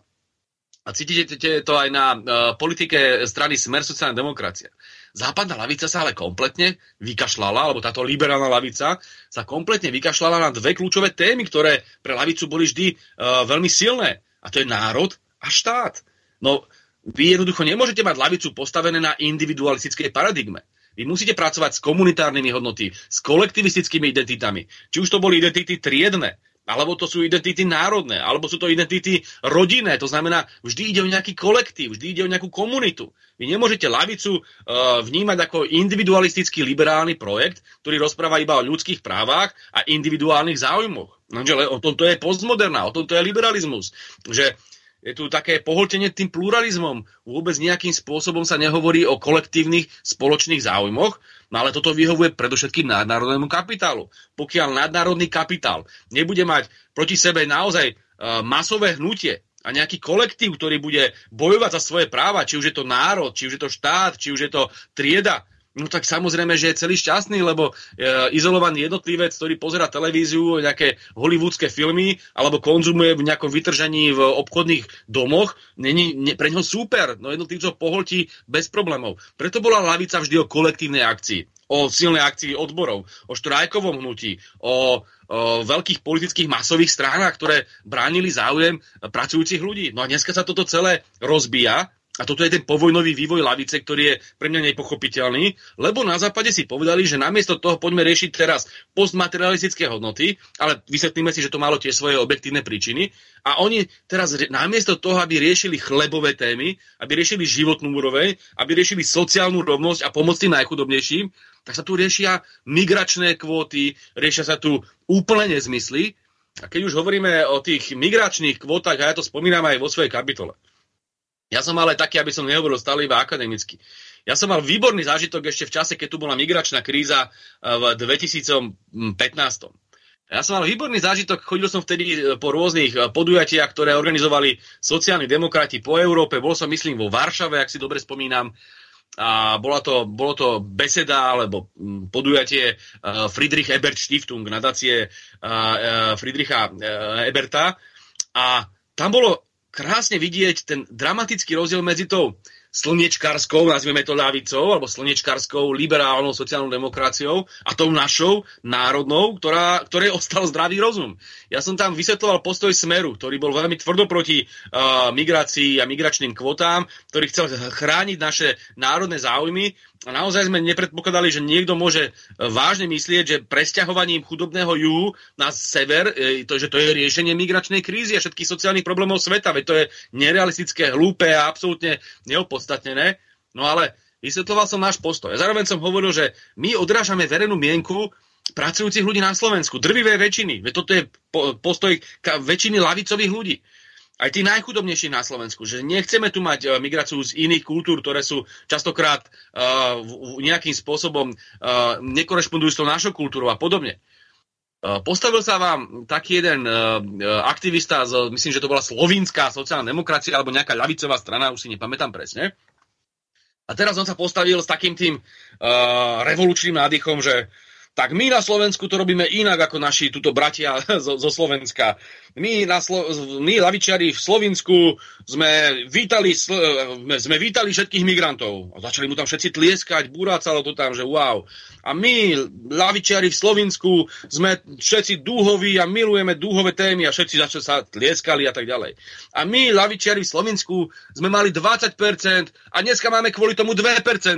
A cítite to aj na uh, politike strany Smer sociálna demokracia. Západná lavica sa ale kompletne vykašľala, alebo táto liberálna lavica sa kompletne vykašľala na dve kľúčové témy, ktoré pre lavicu boli vždy uh, veľmi silné. A to je národ a štát. No, vy jednoducho nemôžete mať lavicu postavené na individualistickej paradigme. Vy musíte pracovať s komunitárnymi hodnoty, s kolektivistickými identitami. Či už to boli identity triedne, alebo to sú identity národné, alebo sú to identity rodinné. To znamená, vždy ide o nejaký kolektív, vždy ide o nejakú komunitu. Vy nemôžete lavicu uh, vnímať ako individualistický liberálny projekt, ktorý rozpráva iba o ľudských právach a individuálnych záujmoch. No, o tomto je postmoderná, o tomto je liberalizmus. Že je tu také poholtenie tým pluralizmom. Vôbec nejakým spôsobom sa nehovorí o kolektívnych spoločných záujmoch, no ale toto vyhovuje predovšetkým nadnárodnému kapitálu. Pokiaľ nadnárodný kapitál nebude mať proti sebe naozaj uh, masové hnutie a nejaký kolektív, ktorý bude bojovať za svoje práva, či už je to národ, či už je to štát, či už je to trieda, No tak samozrejme, že je celý šťastný, lebo e, izolovaný jednotlivec, ktorý pozera televíziu, nejaké hollywoodske filmy, alebo konzumuje v nejakom vytržení v obchodných domoch, není ne, pre ňo super. No jednotlivcov poholtí bez problémov. Preto bola lavica vždy o kolektívnej akcii, o silnej akcii odborov, o štrajkovom hnutí, o, veľkých politických masových stránach, ktoré bránili záujem pracujúcich ľudí. No a dneska sa toto celé rozbíja a toto je ten povojnový vývoj lavice, ktorý je pre mňa nepochopiteľný, lebo na západe si povedali, že namiesto toho poďme riešiť teraz postmaterialistické hodnoty, ale vysvetlíme si, že to malo tie svoje objektívne príčiny. A oni teraz namiesto toho, aby riešili chlebové témy, aby riešili životnú úroveň, aby riešili sociálnu rovnosť a pomoc najchudobnejším, tak sa tu riešia migračné kvóty, riešia sa tu úplne nezmysly. A keď už hovoríme o tých migračných kvótach, a ja to spomínam aj vo svojej kapitole, Ja som ale taký, aby som nehovoril stále iba akademicky. Ja som mal výborný zážitok ešte v čase, keď tu bola migračná kríza v 2015. Ja som mal výborný zážitok, chodil som vtedy po rôznych podujatiach, ktoré organizovali sociálni demokrati po Európe. Bol som, myslím, vo Varšave, ak si dobre spomínam a bola to, bolo to beseda alebo mm, podujatie Friedrich Ebert Stiftung, nadácie Friedricha Eberta a tam bolo krásne vidieť ten dramatický rozdiel medzi tou slnečkarskou, nazvime to ľavicou, alebo slnečkarskou liberálnou sociálnou demokraciou a tou našou národnou, ktorá, ktorej ostal zdravý rozum. Ja som tam vysvetloval postoj Smeru, ktorý bol veľmi tvrdo proti uh, migrácii a migračným kvotám, ktorý chcel chrániť naše národné záujmy a naozaj sme nepredpokladali, že niekto môže e, vážne myslieť, že presťahovaním chudobného juhu na sever, e, to, že to je riešenie migračnej krízy a všetkých sociálnych problémov sveta. Veď to je nerealistické, hlúpe a absolútne neopodstatnené. No ale vysvetloval som náš postoj. A zároveň som hovoril, že my odrážame verejnú mienku pracujúcich ľudí na Slovensku. Drvivé väčšiny. Veď toto je postoj väčšiny lavicových ľudí aj tí najchudobnejší na Slovensku, že nechceme tu mať uh, migráciu z iných kultúr, ktoré sú častokrát uh, nejakým spôsobom uh, nekorešpondujú s tou našou kultúrou a podobne. Postavil sa vám taký jeden aktivista, z, myslím, že to bola slovínska sociálna demokracia alebo nejaká ľavicová strana, už si nepamätám presne. A teraz on sa postavil s takým tým uh, revolučným nádychom, že tak my na Slovensku to robíme inak ako naši tuto bratia zo, zo Slovenska. My, na Slo- my lavičiari v Slovensku sme vítali, sme vítali všetkých migrantov. A začali mu tam všetci tlieskať, burácalo to tam, že wow. A my, lavičiari v Slovensku, sme všetci dúhoví a milujeme dúhové témy a všetci začali sa tlieskali a tak ďalej. A my, lavičiari v Slovensku, sme mali 20% a dneska máme kvôli tomu 2%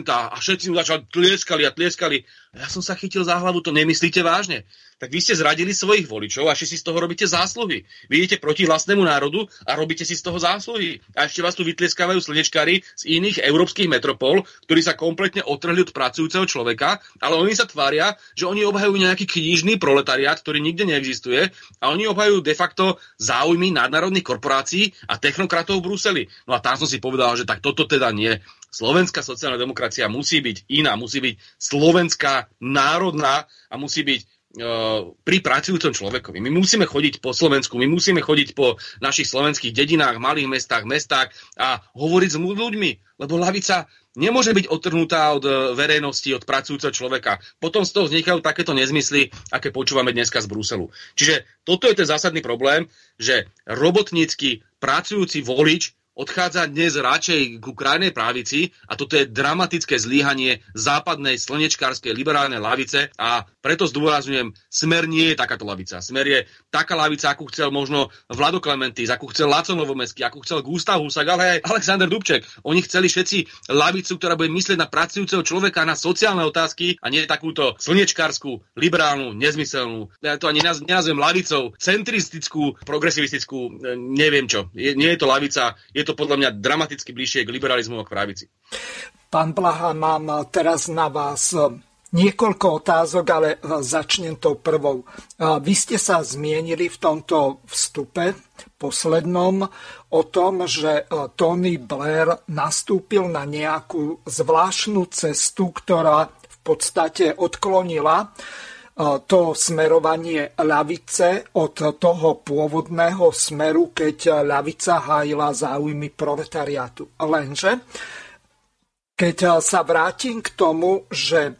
a všetci mu začali tlieskali a tlieskali. A ja som sa chytil za hlavu, to nemyslíte vážne. Tak vy ste zradili svojich voličov a ešte si z toho robíte zásluhy. Vy idete proti vlastnému národu a robíte si z toho zásluhy. A ešte vás tu vytlieskávajú slnečkári z iných európskych metropol, ktorí sa kompletne otrhli od pracujúceho človeka, ale oni sa tvária, že oni obhajujú nejaký knižný proletariát, ktorý nikde neexistuje a oni obhajujú de facto záujmy nadnárodných korporácií a technokratov v Bruseli. No a tam som si povedal, že tak toto teda nie. Slovenská sociálna demokracia musí byť iná, musí byť slovenská, národná a musí byť pri pracujúcom človekovi. My musíme chodiť po Slovensku, my musíme chodiť po našich slovenských dedinách, malých mestách, mestách a hovoriť s ľuďmi, lebo lavica nemôže byť odtrhnutá od e, verejnosti, od pracujúceho človeka. Potom z toho vznikajú takéto nezmysly, aké počúvame dneska z Bruselu. Čiže toto je ten zásadný problém, že robotnícky pracujúci volič odchádza dnes radšej ku krajnej právici a toto je dramatické zlíhanie západnej slnečkárskej liberálnej lavice a preto zdôrazňujem, smer nie je takáto lavica. Smer je taká lavica, akú chcel možno Vlado Klementis, akú chcel Laco Novomestský, akú chcel Gustav Husak, ale aj Alexander Dubček. Oni chceli všetci lavicu, ktorá bude myslieť na pracujúceho človeka, na sociálne otázky a nie takúto slnečkárskú, liberálnu, nezmyselnú. Ja to ani nenazvem lavicou, centristickú, progresivistickú, neviem čo. Je, nie je to lavica, je je to podľa mňa dramaticky bližšie k liberalizmu a k pravici. Pán Blaha, mám teraz na vás niekoľko otázok, ale začnem tou prvou. Vy ste sa zmienili v tomto vstupe poslednom o tom, že Tony Blair nastúpil na nejakú zvláštnu cestu, ktorá v podstate odklonila to smerovanie ľavice od toho pôvodného smeru, keď ľavica hájila záujmy proletariátu. Lenže, keď sa vrátim k tomu, že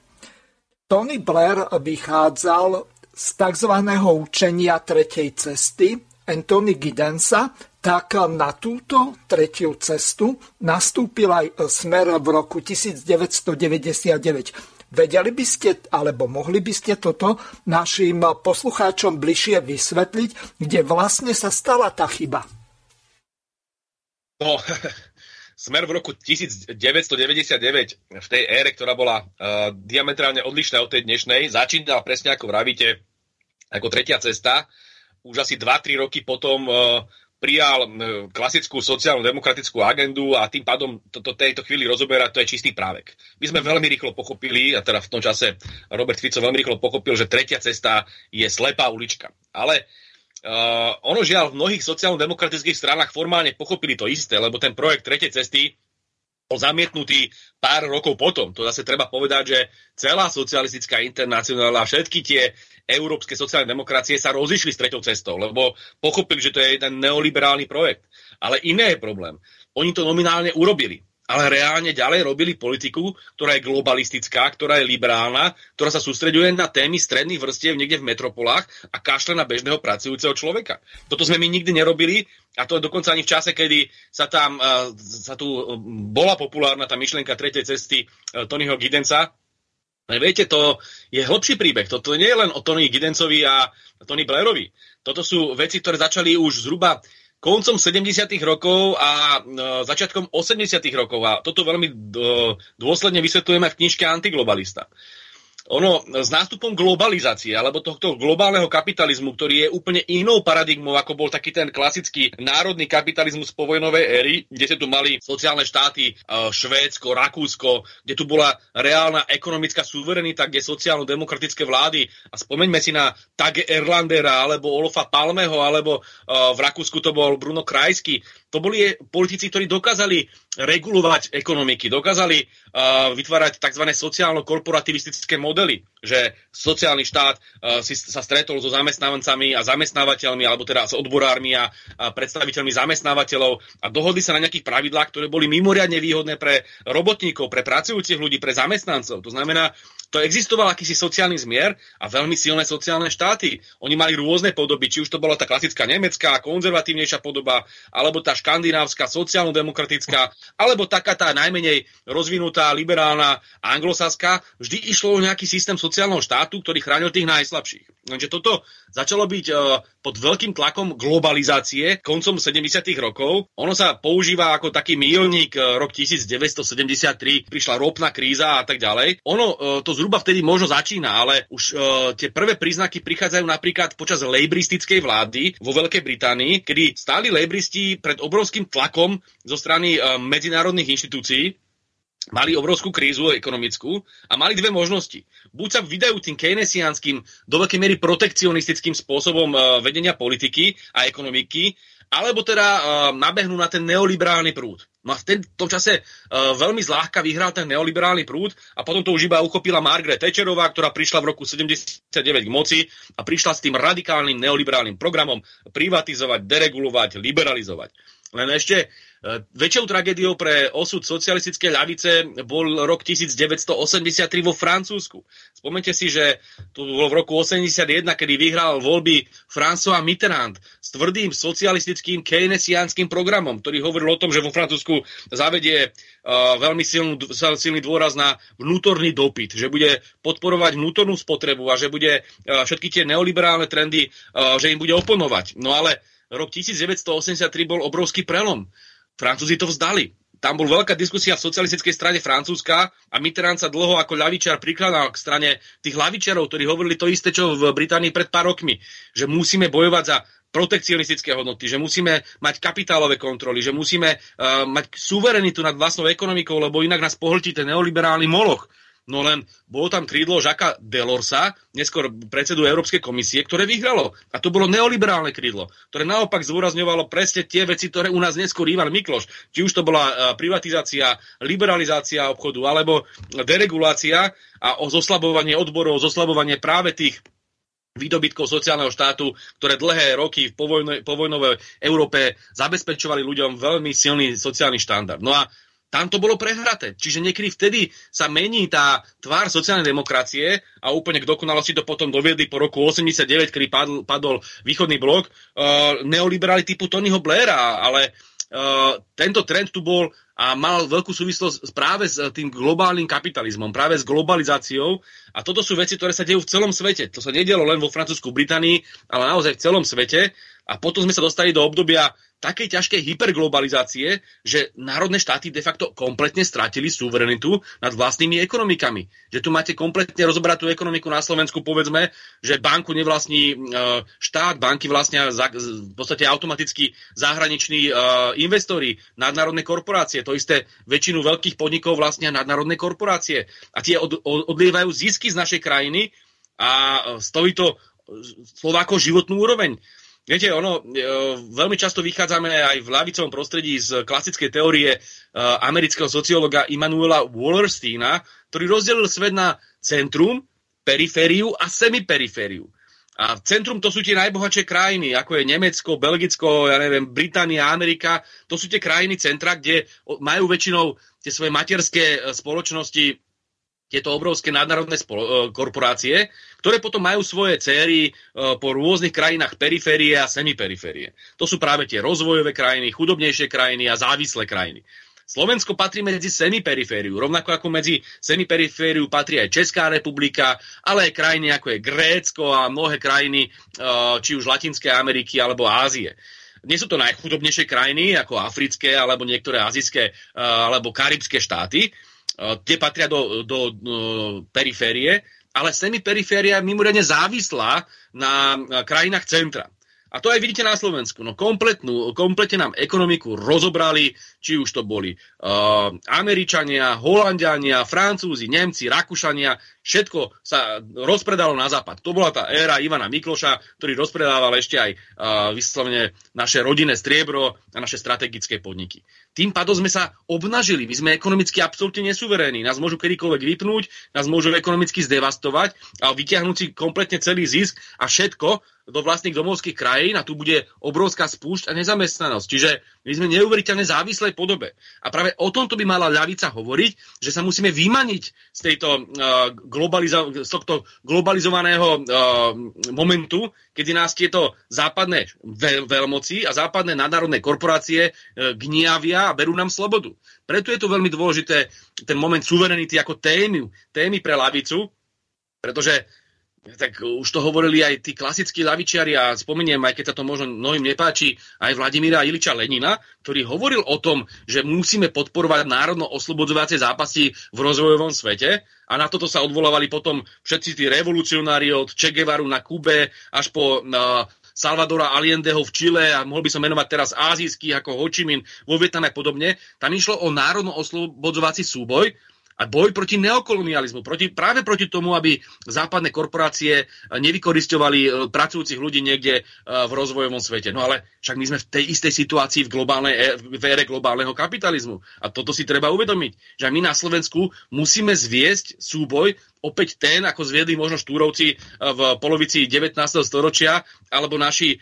Tony Blair vychádzal z tzv. učenia tretej cesty Anthony Gidensa, tak na túto tretiu cestu nastúpil aj smer v roku 1999. Vedeli by ste, alebo mohli by ste toto našim poslucháčom bližšie vysvetliť, kde vlastne sa stala tá chyba? No, smer v roku 1999, v tej ére, ktorá bola uh, diametrálne odlišná od tej dnešnej, začínala presne ako vravíte, ako tretia cesta. Už asi 2-3 roky potom uh, prijal klasickú sociálnu demokratickú agendu a tým pádom toto tejto chvíli rozoberať, to je čistý právek. My sme veľmi rýchlo pochopili, a teda v tom čase Robert Fico veľmi rýchlo pochopil, že tretia cesta je slepá ulička. Ale Uh, ono žiaľ v mnohých sociálno-demokratických stranách formálne pochopili to isté, lebo ten projekt tretej cesty bol zamietnutý pár rokov potom. To zase treba povedať, že celá socialistická internacionála všetky tie európske sociálne demokracie sa rozišli s tretou cestou, lebo pochopili, že to je jeden neoliberálny projekt. Ale iné je problém. Oni to nominálne urobili ale reálne ďalej robili politiku, ktorá je globalistická, ktorá je liberálna, ktorá sa sústreďuje na témy stredných vrstiev niekde v metropolách a kašle na bežného pracujúceho človeka. Toto sme my nikdy nerobili a to dokonca ani v čase, kedy sa tam uh, sa tu bola populárna tá myšlienka tretej cesty uh, Tonyho Gidenca. Ale viete, to je hlbší príbeh. Toto nie je len o Tony Gidencovi a Tony Blairovi. Toto sú veci, ktoré začali už zhruba koncom 70. rokov a e, začiatkom 80. rokov. A toto veľmi e, dôsledne vysvetľujeme v knižke Antiglobalista ono s nástupom globalizácie alebo tohto globálneho kapitalizmu, ktorý je úplne inou paradigmou, ako bol taký ten klasický národný kapitalizmus povojnovej éry, kde ste tu mali sociálne štáty e, Švédsko, Rakúsko, kde tu bola reálna ekonomická suverenita, kde sociálno-demokratické vlády, a spomeňme si na Tage Erlandera, alebo Olofa Palmeho, alebo e, v Rakúsku to bol Bruno Krajský, to boli politici, ktorí dokázali regulovať ekonomiky, dokázali uh, vytvárať tzv. sociálno-korporativistické modely, že sociálny štát uh, si sa stretol so zamestnávancami a zamestnávateľmi, alebo teda s odborármi a, a predstaviteľmi zamestnávateľov a dohodli sa na nejakých pravidlách, ktoré boli mimoriadne výhodné pre robotníkov, pre pracujúcich ľudí, pre zamestnancov. To znamená, to existoval akýsi sociálny zmier a veľmi silné sociálne štáty. Oni mali rôzne podoby, či už to bola tá klasická nemecká, konzervatívnejšia podoba, alebo tá škandinávska, sociálno-demokratická, alebo taká tá najmenej rozvinutá, liberálna anglosaská. Vždy išlo o nejaký systém sociálneho štátu, ktorý chránil tých najslabších. Lenže toto začalo byť uh, pod veľkým tlakom globalizácie koncom 70. rokov. Ono sa používa ako taký mílnik uh, rok 1973, prišla ropná kríza a tak ďalej. Ono uh, to zhruba vtedy možno začína, ale už tie prvé príznaky prichádzajú napríklad počas lejbristickej vlády vo Veľkej Británii, kedy stáli lejbristi pred obrovským tlakom zo strany uh, medzinárodných inštitúcií, mali obrovskú krízu ekonomickú a mali dve možnosti. Buď sa vydajú tým keynesiánskym, do veľkej miery protekcionistickým spôsobom uh, vedenia politiky a ekonomiky, alebo teda uh, nabehnú na ten neoliberálny prúd. No a v ten, tom čase veľmi zľahka vyhral ten neoliberálny prúd a potom to už iba uchopila Margaret Thatcherová, ktorá prišla v roku 79 k moci a prišla s tým radikálnym neoliberálnym programom privatizovať, deregulovať, liberalizovať. Len ešte E, väčšou tragédiou pre osud socialistickej ľavice bol rok 1983 vo Francúzsku. Spomente si, že to bolo v roku 81, kedy vyhral voľby François Mitterrand s tvrdým socialistickým keynesiánskym programom, ktorý hovoril o tom, že vo Francúzsku zavedie uh, veľmi silný, silný dôraz na vnútorný dopyt, že bude podporovať vnútornú spotrebu a že bude uh, všetky tie neoliberálne trendy, že im bude oponovať. No ale rok 1983 bol obrovský prelom Francúzi to vzdali. Tam bol veľká diskusia v socialistickej strane Francúzska a Mitterrand sa dlho ako ľavičiar prikladal k strane tých ľavičiarov, ktorí hovorili to isté, čo v Británii pred pár rokmi, že musíme bojovať za protekcionistické hodnoty, že musíme mať kapitálové kontroly, že musíme uh, mať suverenitu nad vlastnou ekonomikou, lebo inak nás pohltí ten neoliberálny moloch. No len bolo tam krídlo Žaka Delorsa, neskôr predsedu Európskej komisie, ktoré vyhralo. A to bolo neoliberálne krídlo, ktoré naopak zdôrazňovalo presne tie veci, ktoré u nás neskôr Ivan Mikloš. Či už to bola e, privatizácia, liberalizácia obchodu, alebo deregulácia a o zoslabovanie odborov, zoslabovanie práve tých výdobytkov sociálneho štátu, ktoré dlhé roky v povojno, povojnovej Európe zabezpečovali ľuďom veľmi silný sociálny štandard. No a tam to bolo prehraté. Čiže niekedy vtedy sa mení tá tvár sociálnej demokracie a úplne k dokonalosti to potom doviedli po roku 89, kedy padl, padol východný blok, uh, neoliberáli typu Tonyho Blaira, ale uh, tento trend tu bol a mal veľkú súvislosť práve s tým globálnym kapitalizmom, práve s globalizáciou. A toto sú veci, ktoré sa dejú v celom svete. To sa nedialo len vo Francúzsku, Británii, ale naozaj v celom svete. A potom sme sa dostali do obdobia takej ťažkej hyperglobalizácie, že národné štáty de facto kompletne stratili suverenitu nad vlastnými ekonomikami. Že tu máte kompletne rozobratú ekonomiku na Slovensku, povedzme, že banku nevlastní e, štát, banky vlastnia v podstate automaticky zahraniční e, investori, nadnárodné korporácie. To isté väčšinu veľkých podnikov vlastnia nadnárodné korporácie. A tie od, od, odlievajú zisky z našej krajiny a stojí to Slovákov životnú úroveň. Viete, ono, e, veľmi často vychádzame aj v lavicovom prostredí z klasickej teórie e, amerického sociológa Immanuela Wallersteina, ktorý rozdelil svet na centrum, perifériu a semiperifériu. A centrum to sú tie najbohatšie krajiny, ako je Nemecko, Belgicko, ja neviem, Británia, Amerika. To sú tie krajiny centra, kde majú väčšinou tie svoje materské e, spoločnosti tieto obrovské nadnárodné e, korporácie, ktoré potom majú svoje céry e, po rôznych krajinách periférie a semiperiférie. To sú práve tie rozvojové krajiny, chudobnejšie krajiny a závislé krajiny. Slovensko patrí medzi semiperifériu, rovnako ako medzi semiperifériu patrí aj Česká republika, ale aj krajiny ako je Grécko a mnohé krajiny, e, či už Latinskej Ameriky alebo Ázie. Nie sú to najchudobnejšie krajiny, ako africké, alebo niektoré azijské, alebo karibské štáty, tie patria do, do, do periférie, ale semiperiféria je mimoriadne závislá na krajinách centra. A to aj vidíte na Slovensku. No kompletnú, kompletne nám ekonomiku rozobrali, či už to boli uh, Američania, Holandiania, Francúzi, Nemci, Rakúšania, všetko sa rozpredalo na západ. To bola tá éra Ivana Mikloša, ktorý rozpredával ešte aj uh, vyslovene naše rodinné striebro a naše strategické podniky. Tým pádom sme sa obnažili. My sme ekonomicky absolútne nesuverénni. Nás môžu kedykoľvek vypnúť, nás môžu ekonomicky zdevastovať a vyťahnuť si kompletne celý zisk a všetko do vlastných domovských krajín a tu bude obrovská spúšť a nezamestnanosť. Čiže my sme neuveriteľne závislej podobe. A práve o tomto by mala ľavica hovoriť, že sa musíme vymaniť z, tejto, uh, globalizo- z tohto globalizovaného uh, momentu, kedy nás tieto západné veľ- veľmoci a západné nadnárodné korporácie uh, gniavia a berú nám slobodu. Preto je to veľmi dôležité ten moment suverenity ako témy, témy pre lavicu, pretože tak už to hovorili aj tí klasickí lavičiari a spomeniem, aj keď sa to možno mnohým nepáči, aj Vladimíra Iliča Lenina, ktorý hovoril o tom, že musíme podporovať národno-oslobodzovacie zápasy v rozvojovom svete a na toto sa odvolávali potom všetci tí revolucionári od Che Guevaru na Kube až po Salvadora Allendeho v Čile a mohol by som menovať teraz azijských ako Ho Chi Minh vo Vietname podobne. Tam išlo o národno-oslobodzovací súboj a boj proti neokolonializmu, proti, práve proti tomu, aby západné korporácie nevykoristovali e, pracujúcich ľudí niekde e, v rozvojovom svete. No ale však my sme v tej istej situácii v, globálnej, e, v ére globálneho kapitalizmu. A toto si treba uvedomiť, že my na Slovensku musíme zviesť súboj opäť ten, ako zviedli možno Štúrovci v polovici 19. storočia, alebo naši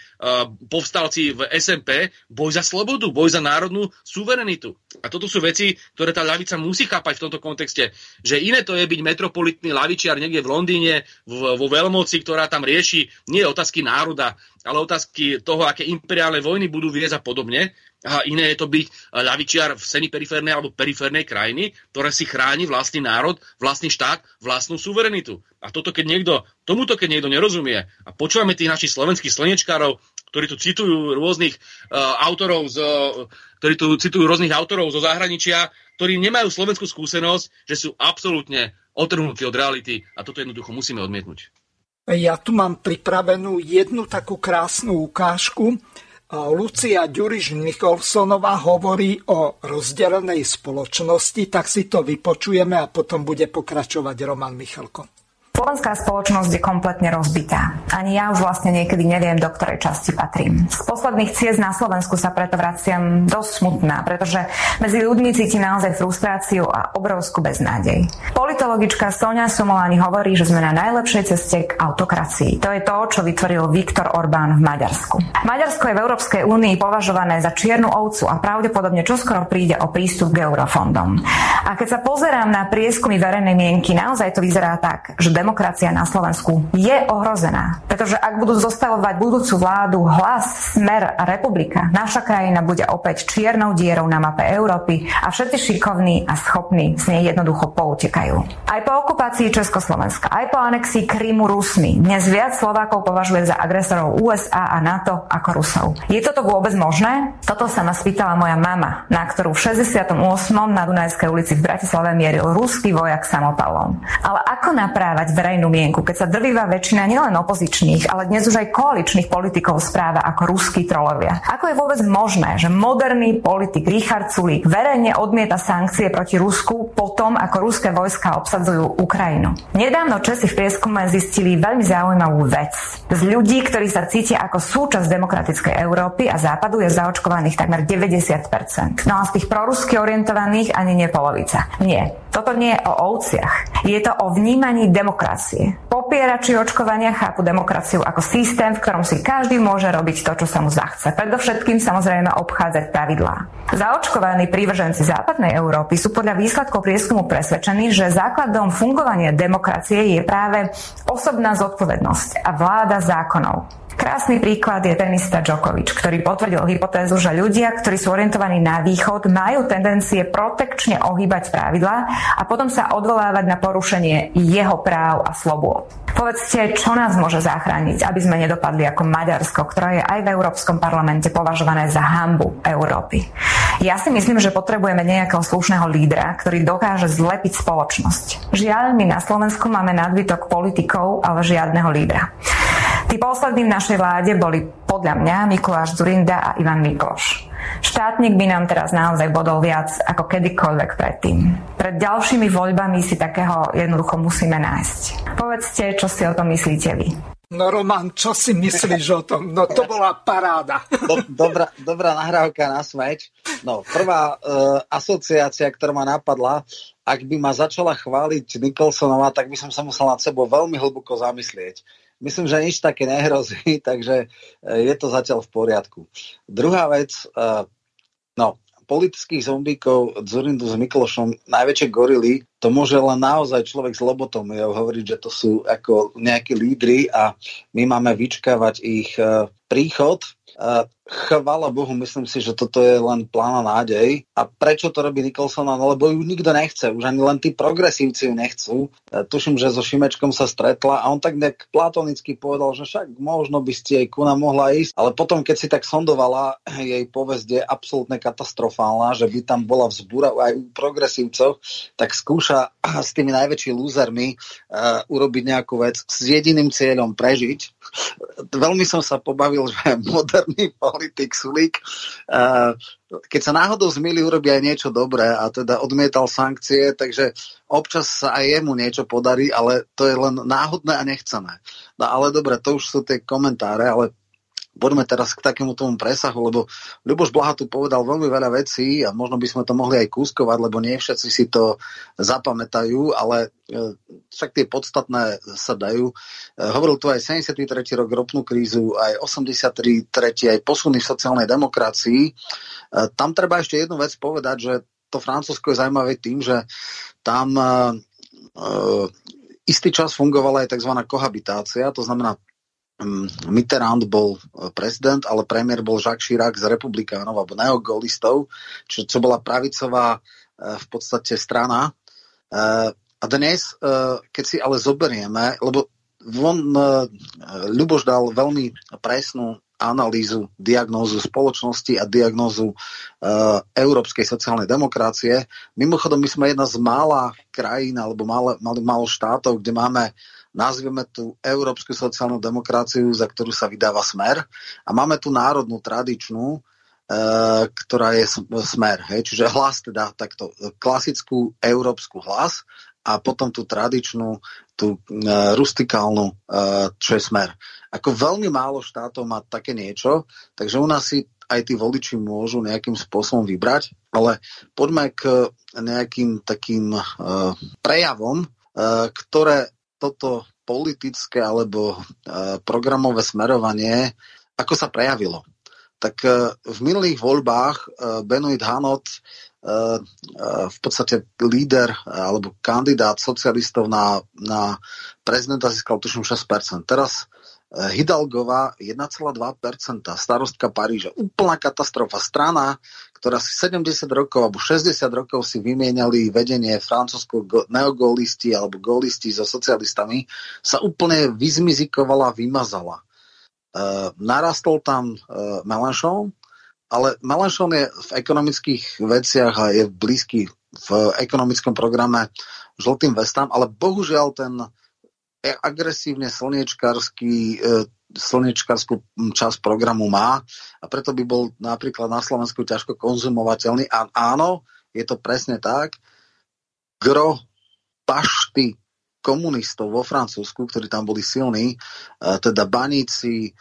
povstalci v SMP, boj za slobodu, boj za národnú suverenitu. A toto sú veci, ktoré tá ľavica musí chápať v tomto kontexte. Že iné to je byť metropolitný lavičiar niekde v Londýne, vo veľmoci, ktorá tam rieši nie otázky národa, ale otázky toho, aké imperiálne vojny budú viesť a podobne. A iné je to byť ľavičiar v semiperiférnej alebo periférnej krajiny, ktoré si chráni vlastný národ, vlastný štát, vlastnú suverenitu. A toto, keď niekto, tomuto keď niekto nerozumie a počúvame tých našich slovenských slnečkárov, ktorí tu citujú rôznych uh, autorov, z, uh, ktorí tu citujú rôznych autorov zo zahraničia, ktorí nemajú slovenskú skúsenosť, že sú absolútne otrhnutí od reality a toto jednoducho musíme odmietnúť. Ja tu mám pripravenú jednu takú krásnu ukážku. Lucia Ďuriš Nicholsonová hovorí o rozdelenej spoločnosti, tak si to vypočujeme a potom bude pokračovať Roman Michalko. Slovenská spoločnosť je kompletne rozbitá. Ani ja už vlastne niekedy neviem, do ktorej časti patrím. Z posledných ciest na Slovensku sa preto vraciam dosť smutná, pretože medzi ľuďmi cíti naozaj frustráciu a obrovskú beznádej. Politologička Sonia Somolani hovorí, že sme na najlepšej ceste k autokracii. To je to, čo vytvoril Viktor Orbán v Maďarsku. Maďarsko je v Európskej únii považované za čiernu ovcu a pravdepodobne čoskoro príde o prístup k eurofondom. A keď sa pozerám na prieskumy verejnej mienky, naozaj to vyzerá tak, že demokracia na Slovensku je ohrozená. Pretože ak budú zostavovať budúcu vládu hlas, smer a republika, naša krajina bude opäť čiernou dierou na mape Európy a všetci šikovní a schopní z nej jednoducho poutekajú. Aj po okupácii Československa, aj po anexii Krymu Rusmi, dnes viac Slovákov považuje za agresorov USA a NATO ako Rusov. Je toto vôbec možné? Toto sa ma spýtala moja mama, na ktorú v 68. na Dunajskej ulici v Bratislave mieril ruský vojak samopalom. Ale ako naprávať verejnú mienku, keď sa drvivá väčšina nielen opozičných, ale dnes už aj koaličných politikov správa ako ruskí trolovia. Ako je vôbec možné, že moderný politik Richard Sulík verejne odmieta sankcie proti Rusku potom, ako ruské vojska obsadzujú Ukrajinu. Nedávno Česi v prieskume zistili veľmi zaujímavú vec. Z ľudí, ktorí sa cítia ako súčasť demokratickej Európy a západu je zaočkovaných takmer 90%. No a z tých prorusky orientovaných ani nie polovica. Nie. Toto nie je o ovciach. Je to o vnímaní demokracie. Popierači očkovania chápu demokraciu ako systém, v ktorom si každý môže robiť to, čo sa mu zachce. Predovšetkým samozrejme obchádzať pravidlá. Zaočkovaní prívrženci západnej Európy sú podľa výsledkov prieskumu presvedčení, že základom fungovania demokracie je práve osobná zodpovednosť a vláda zákonov. Krásny príklad je tenista Djokovic, ktorý potvrdil hypotézu, že ľudia, ktorí sú orientovaní na východ, majú tendencie protekčne ohýbať pravidlá a potom sa odvolávať na porušenie jeho práv a slobôd. Povedzte, čo nás môže zachrániť, aby sme nedopadli ako Maďarsko, ktoré je aj v Európskom parlamente považované za hambu Európy. Ja si myslím, že potrebujeme nejakého slušného lídra, ktorý dokáže zlepiť spoločnosť. Žiaľ, my na Slovensku máme nadbytok politikov, ale žiadneho lídra. Tí poslední v našej vláde boli podľa mňa Mikuláš Zurinda a Ivan Mikloš. Štátnik by nám teraz naozaj bodol viac ako kedykoľvek predtým. Pred ďalšími voľbami si takého jednoducho musíme nájsť. Povedzte, čo si o tom myslíte vy. No Roman, čo si myslíš o tom? No to bola paráda. Do, dobrá, dobrá nahrávka na smeč. No, prvá uh, asociácia, ktorá ma napadla, ak by ma začala chváliť Nicholsonová, tak by som sa musel nad sebou veľmi hlboko zamyslieť myslím, že nič také nehrozí, takže e, je to zatiaľ v poriadku. Druhá vec, e, no, politických zombíkov Zurindu s Miklošom, najväčšie gorily, to môže len naozaj človek s lobotomiou hovoriť, že to sú ako nejakí lídry a my máme vyčkávať ich e, príchod chvala Bohu, myslím si, že toto je len plán a nádej. A prečo to robí Nicholson? No lebo ju nikto nechce. Už ani len tí progresívci ju nechcú. E, tuším, že so Šimečkom sa stretla a on tak nejak platonicky povedal, že však možno by ste jej kuna mohla ísť, ale potom, keď si tak sondovala, jej povesť je absolútne katastrofálna, že by tam bola vzbúra aj u progresívcov, tak skúša s tými najväčšími lúzermi uh, urobiť nejakú vec s jediným cieľom prežiť. Veľmi som sa pobavil, že moderný politik Sulík, keď sa náhodou zmýli, urobí aj niečo dobré a teda odmietal sankcie, takže občas sa aj jemu niečo podarí, ale to je len náhodné a nechcené. No ale dobre, to už sú tie komentáre, ale poďme teraz k takému tomu presahu, lebo Ľuboš Blaha tu povedal veľmi veľa vecí a možno by sme to mohli aj kúskovať, lebo nie všetci si to zapamätajú, ale e, však tie podstatné sa dajú. E, hovoril tu aj 73. rok ropnú krízu, aj 83. aj posuny v sociálnej demokracii. E, tam treba ešte jednu vec povedať, že to Francúzsko je zaujímavé tým, že tam istý čas fungovala aj tzv. kohabitácia, to znamená Mitterrand bol e, prezident, ale premiér bol Jacques Chirac z republikánov alebo neogolistov, čo, čo bola pravicová e, v podstate strana. E, a dnes, keď si ale zoberieme, lebo von Ľuboš dal veľmi presnú analýzu, diagnózu spoločnosti a diagnózu európskej sociálnej demokracie. Mimochodom, my sme jedna z mála krajín alebo málo, málo, málo štátov, kde máme nazveme tú európsku sociálnu demokraciu, za ktorú sa vydáva smer. A máme tu národnú, tradičnú, e, ktorá je smer. Hej? Čiže hlas teda takto, klasickú európsku hlas a potom tú tradičnú, tú e, rustikálnu, e, čo je smer. Ako veľmi málo štátov má také niečo, takže u nás si aj tí voliči môžu nejakým spôsobom vybrať, ale poďme k nejakým takým uh, prejavom, uh, ktoré toto politické alebo uh, programové smerovanie, ako sa prejavilo. Tak uh, v minulých voľbách uh, Benoit Hanot, v podstate líder alebo kandidát socialistov na, na prezidenta získal tuším 6%. Teraz Hidalgová 1,2%, starostka Paríža. Úplná katastrofa. Strana, ktorá si 70 rokov alebo 60 rokov si vymieniali vedenie francúzsko neogolisti alebo golisti so socialistami, sa úplne vyzmizikovala, vymazala. E, narastol tam e, Mélenchon, ale Mélenchon je v ekonomických veciach a je blízky v ekonomickom programe žltým vestám, ale bohužiaľ ten agresívne slniečkársky e, slnečkarskú časť programu má a preto by bol napríklad na Slovensku ťažko konzumovateľný. A áno, je to presne tak. Gro pašty komunistov vo Francúzsku, ktorí tam boli silní, teda baníci,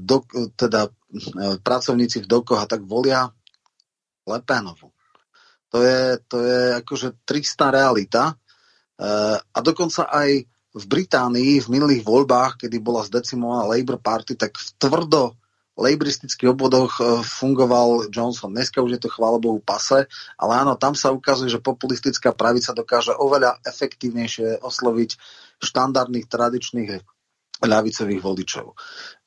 do, teda pracovníci v dokoch a tak volia Lepénovu. To je, to je akože tristá realita. A dokonca aj v Británii v minulých voľbách, kedy bola zdecimovaná Labour Party, tak v tvrdo lejbristických obvodoch e, fungoval Johnson. Dneska už je to chvála Bohu pase, ale áno, tam sa ukazuje, že populistická pravica dokáže oveľa efektívnejšie osloviť štandardných tradičných ľavicových voličov.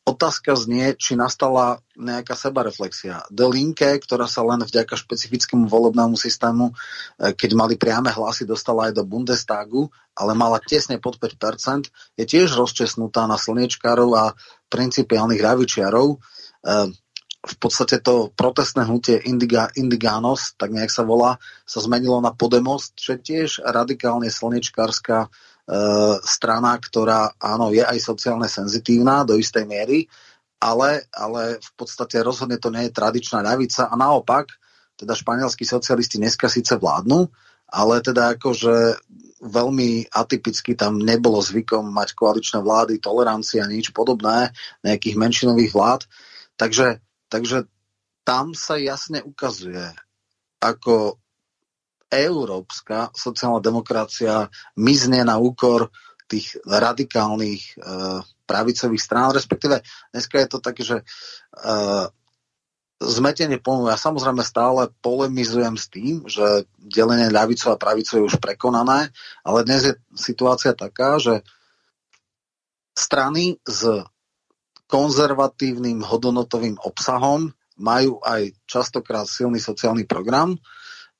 Otázka znie, či nastala nejaká sebareflexia. The Linke, ktorá sa len vďaka špecifickému volebnému systému, e, keď mali priame hlasy, dostala aj do Bundestagu, ale mala tesne pod 5%, je tiež rozčesnutá na slniečkárov a principiálnych ľavičiarov. Ehm, v podstate to protestné hnutie Indiga, Indigános, tak nejak sa volá, sa zmenilo na Podemos, čo je tiež radikálne slnečkárska E, strana, ktorá áno, je aj sociálne senzitívna do istej miery, ale, ale v podstate rozhodne to nie je tradičná ľavica a naopak, teda španielskí socialisti dneska síce vládnu, ale teda akože veľmi atypicky tam nebolo zvykom mať koaličné vlády, tolerancia, nič podobné, nejakých menšinových vlád. Takže, takže tam sa jasne ukazuje, ako európska sociálna demokracia mizne na úkor tých radikálnych e, pravicových strán, respektíve dneska je to také, že e, zmetenie pojmu. Ja samozrejme stále polemizujem s tým, že delenie ľavicov a pravicov je už prekonané, ale dnes je situácia taká, že strany s konzervatívnym hodnotovým obsahom majú aj častokrát silný sociálny program,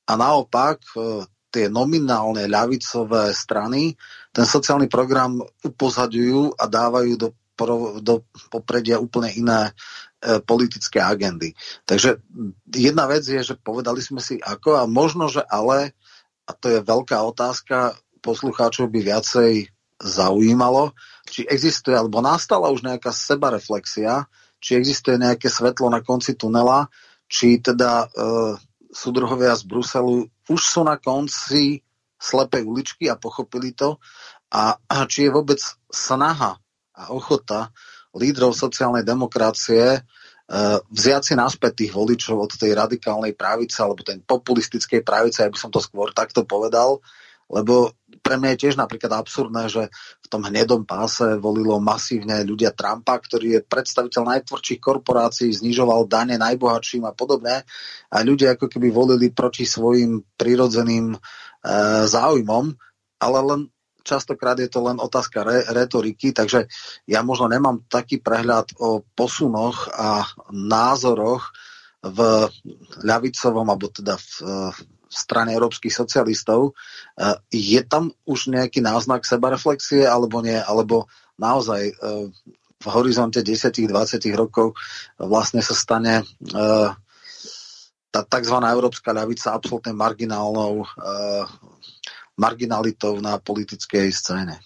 a naopak e, tie nominálne ľavicové strany ten sociálny program upozaďujú a dávajú do, do popredia úplne iné e, politické agendy. Takže jedna vec je, že povedali sme si ako a možno, že ale, a to je veľká otázka, poslucháčov by viacej zaujímalo, či existuje, alebo nastala už nejaká sebareflexia, či existuje nejaké svetlo na konci tunela, či teda e, súdruhovia z Bruselu už sú na konci slepej uličky a pochopili to. A, a či je vôbec snaha a ochota lídrov sociálnej demokracie e, vziať si naspäť tých voličov od tej radikálnej pravice alebo ten populistickej pravice, aby som to skôr takto povedal, lebo pre mňa je tiež napríklad absurdné, že tom hnedom páse volilo masívne ľudia Trumpa, ktorý je predstaviteľ najtvrdších korporácií, znižoval dane najbohatším a podobne. A ľudia ako keby volili proti svojim prirodzeným e, záujmom, ale len častokrát je to len otázka re, retoriky, takže ja možno nemám taký prehľad o posunoch a názoroch v ľavicovom, alebo teda v, strane európskych socialistov. E, je tam už nejaký náznak sebareflexie alebo nie? Alebo naozaj e, v horizonte 10-20 rokov vlastne sa stane e, tá tzv. európska ľavica absolútne marginálnou marginalitou na politickej scéne.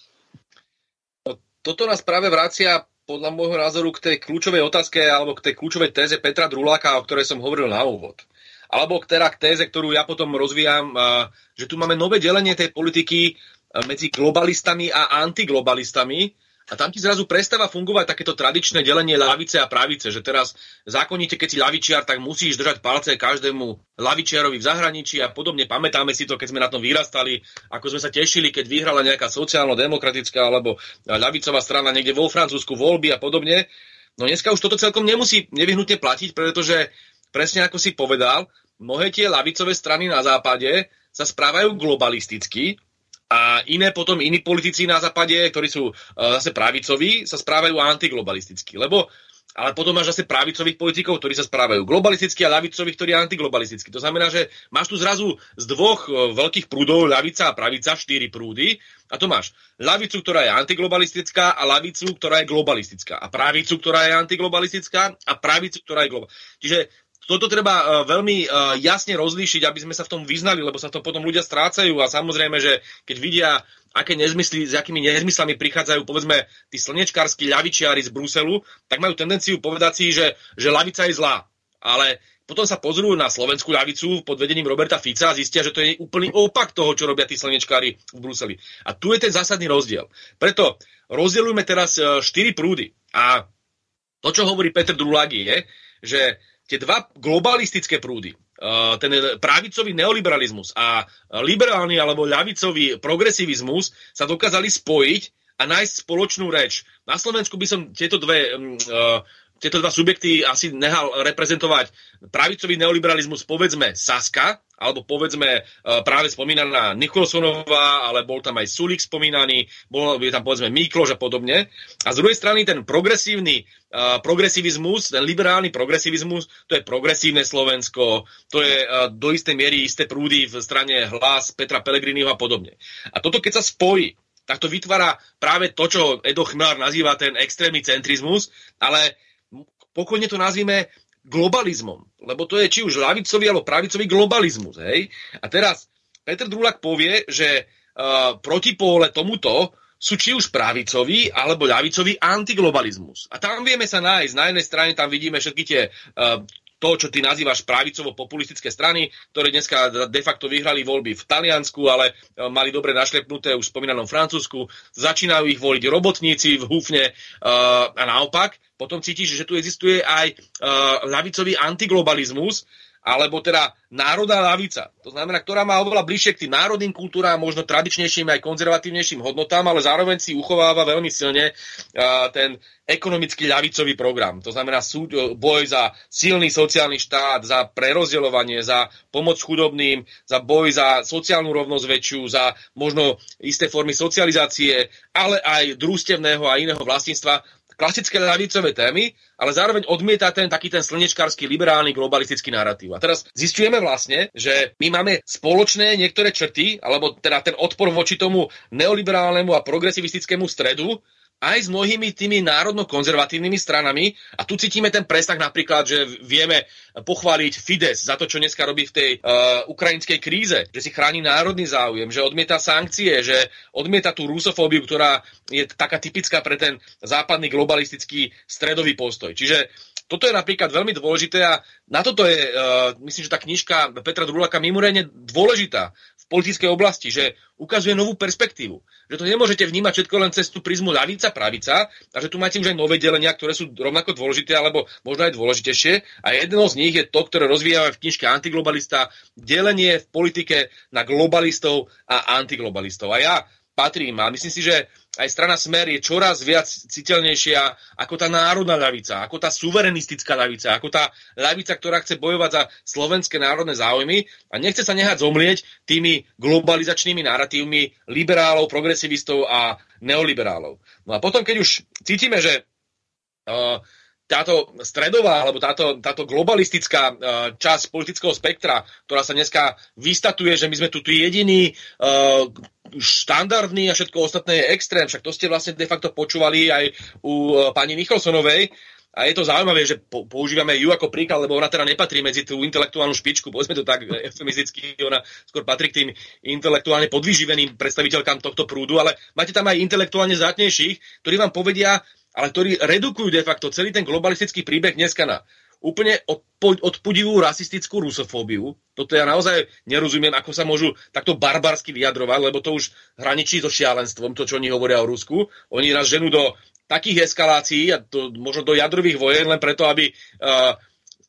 Toto nás práve vracia podľa môjho názoru k tej kľúčovej otázke alebo k tej kľúčovej téze Petra Druláka, o ktorej som hovoril na úvod alebo teda k téze, ktorú ja potom rozvíjam, že tu máme nové delenie tej politiky medzi globalistami a antiglobalistami, a tam ti zrazu prestáva fungovať takéto tradičné delenie lavice a pravice, že teraz zákonite, keď si lavičiar, tak musíš držať palce každému lavičiarovi v zahraničí a podobne. Pamätáme si to, keď sme na tom vyrastali, ako sme sa tešili, keď vyhrala nejaká sociálno-demokratická alebo ľavicová strana niekde vo Francúzsku voľby a podobne. No dneska už toto celkom nemusí nevyhnutne platiť, pretože presne ako si povedal, mnohé tie lavicové strany na západe sa správajú globalisticky a iné potom iní politici na západe, ktorí sú uh, zase pravicoví, sa správajú antiglobalisticky. Lebo ale potom máš zase pravicových politikov, ktorí sa správajú globalisticky a ľavicových, ktorí antiglobalisticky. To znamená, že máš tu zrazu z dvoch e, veľkých prúdov, ľavica a pravica, štyri prúdy. A to máš ľavicu, ktorá je antiglobalistická a ľavicu, ktorá je globalistická. A pravicu, ktorá je antiglobalistická a pravicu, ktorá je globalistická. Čiže toto treba uh, veľmi uh, jasne rozlíšiť, aby sme sa v tom vyznali, lebo sa to potom ľudia strácajú a samozrejme, že keď vidia, aké nezmysly, s akými nezmyslami prichádzajú, povedzme, tí slnečkársky ľavičiari z Bruselu, tak majú tendenciu povedať si, že, že lavica je zlá. Ale potom sa pozrú na slovenskú ľavicu pod vedením Roberta Fica a zistia, že to je úplný opak toho, čo robia tí slnečkári v Bruseli. A tu je ten zásadný rozdiel. Preto rozdielujme teraz e, štyri prúdy. A to, čo hovorí Peter Drulagi, je, že tie dva globalistické prúdy, e, ten pravicový neoliberalizmus a liberálny alebo ľavicový progresivizmus sa dokázali spojiť a nájsť spoločnú reč. Na Slovensku by som tieto dve uh, tieto dva subjekty asi nehal reprezentovať pravicový neoliberalizmus, povedzme Saska, alebo povedzme e, práve spomínaná Nikolsonová, ale bol tam aj Sulik spomínaný, bol je tam povedzme Mikloš a podobne. A z druhej strany ten progresívny uh, progresivizmus, ten liberálny progresivizmus, to je progresívne Slovensko, to je uh, do istej miery isté prúdy v strane hlas Petra Pellegriniho a podobne. A toto keď sa spojí, tak to vytvára práve to, čo Edo Chmelár nazýva ten extrémny centrizmus, ale pokojne to nazvime globalizmom, lebo to je či už ľavicový alebo pravicový globalizmus. Hej? A teraz Peter Drulak povie, že uh, protipóle tomuto sú či už pravicový alebo ľavicový antiglobalizmus. A tam vieme sa nájsť. Na jednej strane tam vidíme všetky tie uh, to, čo ty nazývaš pravicovo-populistické strany, ktoré dneska de facto vyhrali voľby v Taliansku, ale e, mali dobre našlepnuté už v spomínanom Francúzsku, začínajú ich voliť robotníci v Húfne uh, a naopak. Potom cítiš, že tu existuje aj uh, ľavicový antiglobalizmus, alebo teda národná lavica. To znamená, ktorá má oveľa bližšie k tým národným kultúram, možno tradičnejším aj konzervatívnejším hodnotám, ale zároveň si uchováva veľmi silne uh, ten ekonomický ľavicový program. To znamená súd, boj za silný sociálny štát, za prerozdeľovanie, za pomoc chudobným, za boj za sociálnu rovnosť väčšiu, za možno isté formy socializácie, ale aj družstevného a iného vlastníctva klasické ľavicové témy, ale zároveň odmieta ten taký ten slnečkársky liberálny globalistický narratív. A teraz zistujeme vlastne, že my máme spoločné niektoré črty, alebo teda ten odpor voči tomu neoliberálnemu a progresivistickému stredu, aj s mnohými tými národno-konzervatívnymi stranami. A tu cítime ten presah napríklad, že vieme pochváliť Fides za to, čo dneska robí v tej uh, ukrajinskej kríze, že si chráni národný záujem, že odmieta sankcie, že odmieta tú rusofóbiu, ktorá je taká typická pre ten západný globalistický stredový postoj. Čiže toto je napríklad veľmi dôležité a na toto je, uh, myslím, že tá knižka Petra Drulaka mimoriadne dôležitá politickej oblasti, že ukazuje novú perspektívu. Že to nemôžete vnímať všetko len cez tú prizmu ľavica, pravica a že tu máte už aj nové delenia, ktoré sú rovnako dôležité alebo možno aj dôležitejšie. A jedno z nich je to, ktoré rozvíjame v knižke Antiglobalista, delenie v politike na globalistov a antiglobalistov. A ja patrím a myslím si, že aj strana Smer je čoraz viac citeľnejšia ako tá národná ľavica, ako tá suverenistická ľavica, ako tá ľavica, ktorá chce bojovať za slovenské národné záujmy a nechce sa nehať zomlieť tými globalizačnými narratívmi liberálov, progresivistov a neoliberálov. No a potom, keď už cítime, že uh, táto stredová alebo táto, táto globalistická uh, časť politického spektra, ktorá sa dneska vystatuje, že my sme tu jediní uh, štandardní a všetko ostatné je extrém. Však to ste vlastne de facto počúvali aj u uh, pani Nicholsonovej. A je to zaujímavé, že používame ju ako príklad, lebo ona teda nepatrí medzi tú intelektuálnu špičku, povedzme to tak eufemisticky, ona skôr patrí k tým intelektuálne podvyživeným predstaviteľkám tohto prúdu, ale máte tam aj intelektuálne zátnejších, ktorí vám povedia, ale ktorí redukujú de facto celý ten globalistický príbeh dneska na úplne odpudivú rasistickú rusofóbiu. Toto ja naozaj nerozumiem, ako sa môžu takto barbarsky vyjadrovať, lebo to už hraničí so šialenstvom, to, čo oni hovoria o Rusku. Oni nás ženú do takých eskalácií a to, možno do jadrových vojen len preto, aby uh,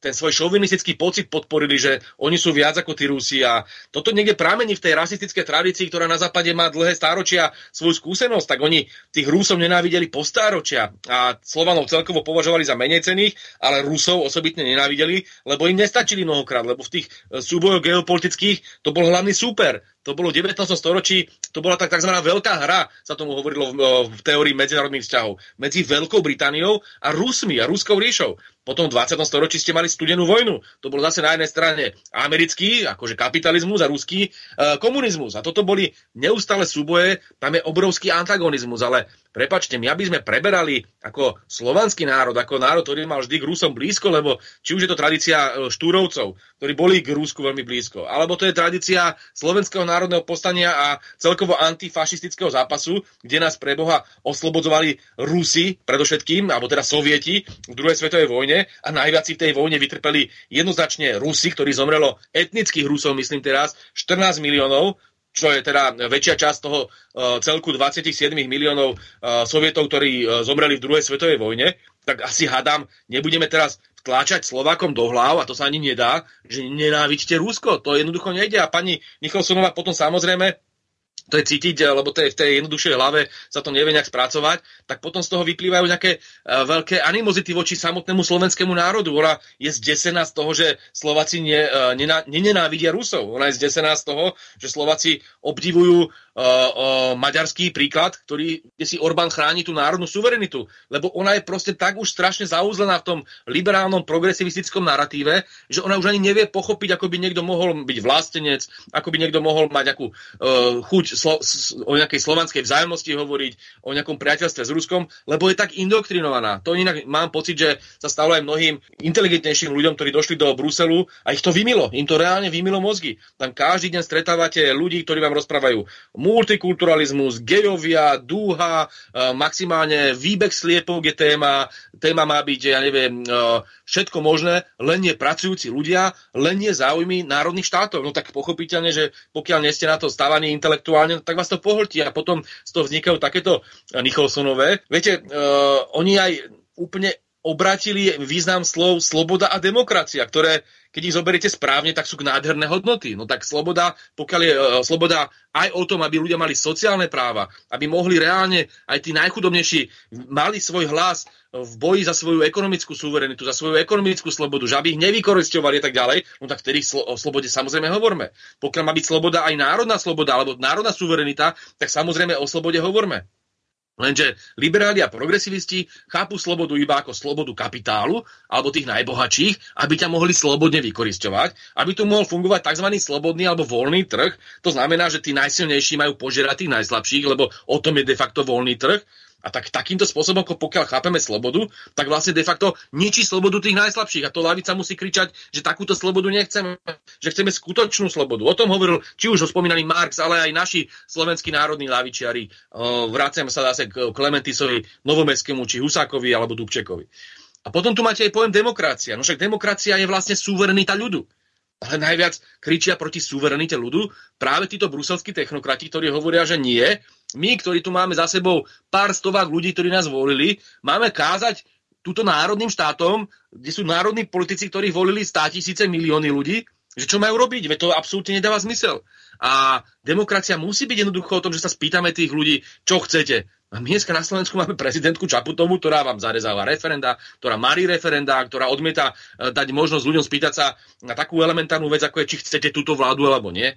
ten svoj šovinistický pocit podporili, že oni sú viac ako tí Rusi a toto niekde pramení v tej rasistickej tradícii, ktorá na západe má dlhé stáročia svoju skúsenosť, tak oni tých Rusov nenávideli po stáročia a Slovanov celkovo považovali za menej cených, ale Rusov osobitne nenávideli, lebo im nestačili mnohokrát, lebo v tých e, súbojoch geopolitických to bol hlavný súper. To bolo v 19. storočí, to bola tak tzv. veľká hra, sa tomu hovorilo v, v teórii medzinárodných vzťahov, medzi Veľkou Britániou a Rusmi a Ruskou ríšou. Potom v 20. storočí ste mali studenú vojnu. To bol zase na jednej strane americký, akože kapitalizmus a ruský e, komunizmus. A toto boli neustále súboje, tam je obrovský antagonizmus, ale prepačte, my aby sme preberali ako slovanský národ, ako národ, ktorý mal vždy k Rusom blízko, lebo či už je to tradícia e, štúrovcov, ktorí boli k Rusku veľmi blízko, alebo to je tradícia slovenského národného postania a celkovo antifašistického zápasu, kde nás pre Boha oslobodzovali Rusi, predovšetkým, alebo teda Sovieti v druhej svetovej vojne, a najviac si v tej vojne vytrpeli jednoznačne Rusi, ktorí zomrelo etnických Rusov, myslím teraz, 14 miliónov, čo je teda väčšia časť toho uh, celku 27 miliónov uh, sovietov, ktorí uh, zomreli v druhej svetovej vojne, tak asi hadám, nebudeme teraz vtláčať Slovákom do hlav, a to sa ani nedá, že nenávidíte Rusko, to jednoducho nejde. A pani Nicholsonová potom samozrejme to je cítiť, lebo to je v tej jednoduchšej hlave sa to nevie nejak spracovať, tak potom z toho vyplývajú nejaké uh, veľké animozity voči samotnému slovenskému národu. Ona je zdesená z toho, že Slováci ne, uh, nenenávidia Rusov. Ona je zdesená z toho, že Slováci obdivujú uh, maďarský príklad, ktorý, kde si Orbán chráni tú národnú suverenitu. Lebo ona je proste tak už strašne zaúzlená v tom liberálnom progresivistickom narratíve, že ona už ani nevie pochopiť, ako by niekto mohol byť vlastenec, ako by niekto mohol mať akú uh, chuť slo- o nejakej slovanskej vzájomnosti hovoriť, o nejakom priateľstve s Ruskom, lebo je tak indoktrinovaná. To inak mám pocit, že sa stalo aj mnohým inteligentnejším ľuďom, ktorí došli do Bruselu a ich to vymilo. Im to reálne vymilo mozgy. Tam každý deň stretávate ľudí, ktorí vám rozprávajú multikulturalizmus, gejovia, dúha, e, maximálne výbeh sliepov je téma, téma má byť, ja neviem, e, všetko možné, len nie pracujúci ľudia, len nie záujmy národných štátov. No tak pochopiteľne, že pokiaľ nie ste na to stávaní intelektuálne, tak vás to pohltí a potom z toho vznikajú takéto Nicholsonové. Viete, uh, oni aj úplne obratili význam slov sloboda a demokracia, ktoré, keď ich zoberiete správne, tak sú k nádherné hodnoty. No tak sloboda, pokiaľ je uh, sloboda aj o tom, aby ľudia mali sociálne práva, aby mohli reálne aj tí najchudobnejší mali svoj hlas v boji za svoju ekonomickú suverenitu, za svoju ekonomickú slobodu, že aby ich nevykoristovali a tak ďalej, no tak vtedy o slobode samozrejme hovorme. Pokiaľ má byť sloboda aj národná sloboda alebo národná suverenita, tak samozrejme o slobode hovorme. Lenže liberáli a progresivisti chápu slobodu iba ako slobodu kapitálu alebo tých najbohatších, aby ťa mohli slobodne vykoristovať, aby tu mohol fungovať tzv. slobodný alebo voľný trh. To znamená, že tí najsilnejší majú požerať tých najslabších, lebo o tom je de facto voľný trh. A tak takýmto spôsobom, ako pokiaľ chápeme slobodu, tak vlastne de facto ničí slobodu tých najslabších. A to lavica musí kričať, že takúto slobodu nechceme, že chceme skutočnú slobodu. O tom hovoril či už ho spomínaný Marx, ale aj naši slovenskí národní lavičiari. Vraciam sa zase k Klementisovi, Novomeskému, či Husákovi alebo Dubčekovi. A potom tu máte aj pojem demokracia. No však demokracia je vlastne suverenita ľudu. Ale najviac kričia proti suverenite ľudu? Práve títo bruselskí technokrati, ktorí hovoria, že nie, my, ktorí tu máme za sebou pár stovák ľudí, ktorí nás volili, máme kázať túto národným štátom, kde sú národní politici, ktorých volili stá tisíce milióny ľudí, že čo majú robiť, veď to absolútne nedáva zmysel. A demokracia musí byť jednoducho o tom, že sa spýtame tých ľudí, čo chcete. A my dneska na Slovensku máme prezidentku Čaputovú, ktorá vám zarezáva referenda, ktorá marí referenda, ktorá odmieta e, dať možnosť ľuďom spýtať sa na takú elementárnu vec, ako je, či chcete túto vládu alebo nie.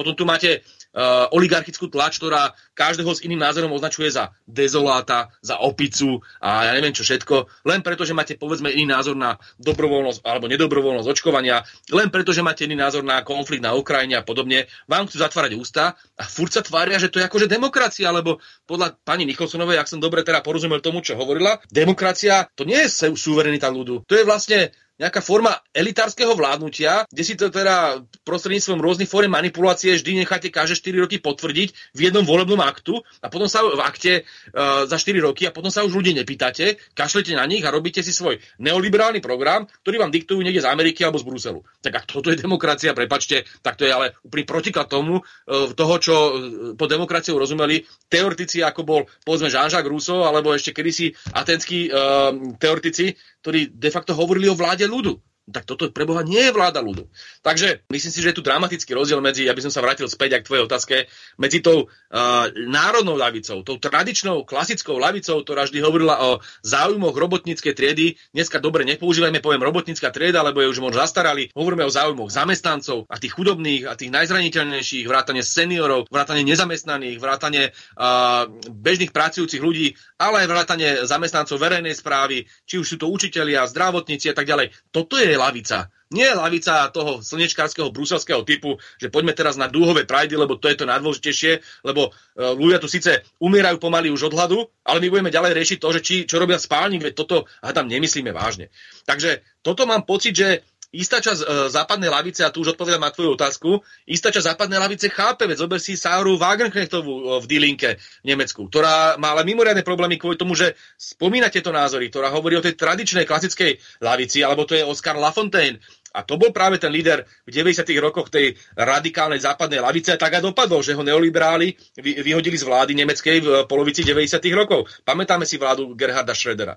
Potom tu máte uh, oligarchickú tlač, ktorá každého s iným názorom označuje za dezoláta, za opicu a ja neviem čo všetko, len preto, že máte povedzme iný názor na dobrovoľnosť alebo nedobrovoľnosť očkovania, len preto, že máte iný názor na konflikt na Ukrajine a podobne, vám chcú zatvárať ústa a furt sa tvária, že to je akože demokracia, lebo podľa pani Nicholsonovej, ak som dobre teda porozumel tomu, čo hovorila, demokracia to nie je suverenita ľudu, to je vlastne nejaká forma elitárskeho vládnutia, kde si to teda prostredníctvom rôznych fóriem manipulácie vždy necháte každé 4 roky potvrdiť v jednom volebnom aktu a potom sa v akte uh, za 4 roky a potom sa už ľudí nepýtate, kašlete na nich a robíte si svoj neoliberálny program, ktorý vám diktujú niekde z Ameriky alebo z Bruselu. Tak ak toto je demokracia, prepačte, tak to je ale úplný protiklad tomu, uh, toho, čo uh, po demokraciou rozumeli teoretici, ako bol povedzme Jean-Jacques Rousseau, alebo ešte kedysi atenskí uh, teoretici, ktorí de facto hovorili o vláde ľudu. Tak toto pre Boha nie je vláda ľudu. Takže myslím si, že je tu dramatický rozdiel medzi, aby som sa vrátil späť k tvojej otázke, medzi tou uh, národnou ľavicou, tou tradičnou, klasickou ľavicou, ktorá vždy hovorila o záujmoch robotníckej triedy. Dneska dobre nepoužívajme pojem robotnícka trieda, lebo je už možno zastarali. Hovoríme o záujmoch zamestnancov a tých chudobných a tých najzraniteľnejších, vrátane seniorov, vrátane nezamestnaných, vrátane uh, bežných pracujúcich ľudí, ale aj vrátane zamestnancov verejnej správy, či už sú to učitelia, zdravotníci a tak ďalej. Toto je lavica. Nie lavica toho slnečkárskeho bruselského typu, že poďme teraz na dúhové prajdy, lebo to je to najdôležitejšie, lebo uh, ľudia tu síce umierajú pomaly už od hladu, ale my budeme ďalej riešiť to, že či, čo robia spálnik, veď toto a tam nemyslíme vážne. Takže toto mám pocit, že istá časť e, západnej lavice, a tu už odpovedám na tvoju otázku, istá časť západnej lavice chápe, veď zober si Sáru Wagenknechtovú e, v Dilinke v Nemecku, ktorá má ale mimoriadne problémy kvôli tomu, že spomína tieto názory, ktorá hovorí o tej tradičnej klasickej lavici, alebo to je Oscar Lafontaine, a to bol práve ten líder v 90. rokoch tej radikálnej západnej lavice a tak aj dopadlo, že ho neoliberáli vyhodili z vlády nemeckej v polovici 90. rokov. Pamätáme si vládu Gerharda Schrödera.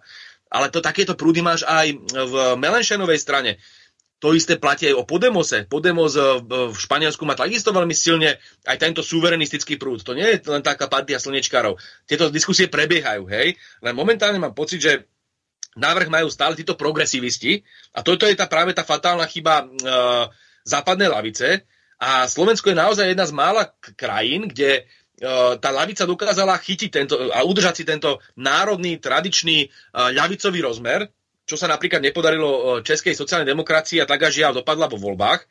Ale to takéto prúdy máš aj v Melenšenovej strane. To isté platí aj o Podemose. Podemos eh, v Španielsku má takisto veľmi silne aj tento suverenistický prúd. To nie je len taká partia slnečkárov. Tieto diskusie prebiehajú, hej? Len momentálne mám pocit, že návrh majú stále títo progresivisti a toto je tá, práve tá fatálna chyba e, západnej lavice a Slovensko je naozaj jedna z mála krajín, kde e, tá lavica dokázala chytiť tento a udržať si tento národný, tradičný ľavicový rozmer, čo sa napríklad nepodarilo e, českej sociálnej demokracii a tak až žiaľ dopadla vo voľbách.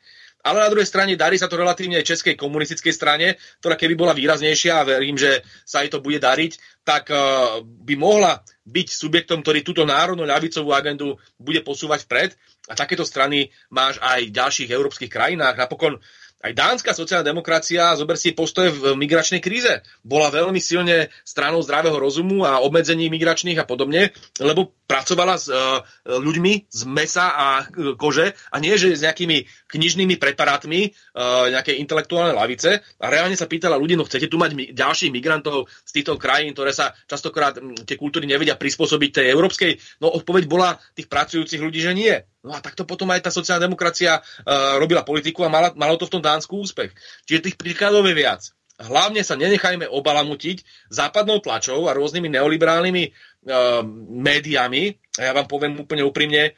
Ale na druhej strane darí sa to relatívne aj českej komunistickej strane, ktorá keby bola výraznejšia a verím, že sa jej to bude dariť, tak e, by mohla byť subjektom, ktorý túto národnú ľavicovú agendu bude posúvať vpred. A takéto strany máš aj v ďalších európskych krajinách. Napokon aj dánska sociálna demokracia, zober si postoje v migračnej kríze, bola veľmi silne stranou zdravého rozumu a obmedzení migračných a podobne, lebo pracovala s uh, ľuďmi z mesa a uh, kože a nie, že s nejakými knižnými preparátmi uh, nejakej intelektuálnej lavice a reálne sa pýtala ľudí, no chcete tu mať mi- ďalších migrantov z týchto krajín, ktoré sa častokrát m, tie kultúry nevedia prispôsobiť tej európskej? No odpoveď bola tých pracujúcich ľudí, že nie. No a takto potom aj tá sociálna demokracia uh, robila politiku a mala, malo to v tom Dánsku úspech. Čiže tých príkladov je viac. Hlavne sa nenechajme obalamutiť západnou tlačou a rôznymi neoliberálnymi uh, médiami. A ja vám poviem úplne úprimne,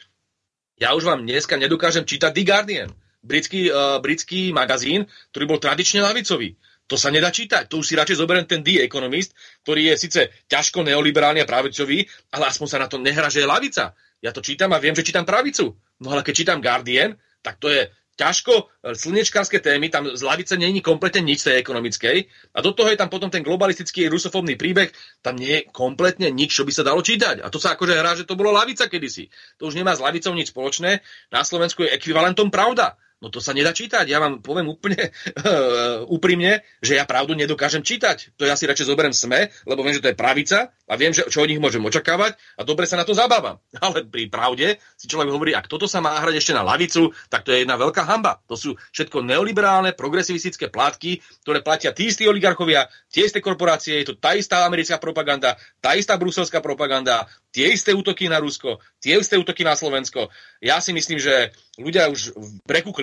ja už vám dneska nedokážem čítať The Guardian, britský, uh, britský magazín, ktorý bol tradične lavicový. To sa nedá čítať. To už si radšej zoberiem ten The Economist, ktorý je síce ťažko neoliberálny a pravicový, ale aspoň sa na to nehra, že je lavica. Ja to čítam a viem, že čítam pravicu. No ale keď čítam Guardian, tak to je ťažko e, slnečkárske témy, tam z lavice není kompletne nič tej ekonomickej a do toho je tam potom ten globalistický rusofobný príbeh, tam nie je kompletne nič, čo by sa dalo čítať. A to sa akože hrá, že to bolo lavica kedysi. To už nemá s lavicou nič spoločné. Na Slovensku je ekvivalentom pravda. No to sa nedá čítať. Ja vám poviem úplne uh, úprimne, že ja pravdu nedokážem čítať. To ja si radšej zoberiem sme, lebo viem, že to je pravica a viem, že, čo od nich môžem očakávať a dobre sa na to zabávam. Ale pri pravde si človek hovorí, ak toto sa má hrať ešte na lavicu, tak to je jedna veľká hamba. To sú všetko neoliberálne, progresivistické plátky, ktoré platia tí istí oligarchovia, tie isté korporácie, je to tá istá americká propaganda, tá istá bruselská propaganda, tie isté útoky na Rusko, tie isté útoky na Slovensko. Ja si myslím, že ľudia už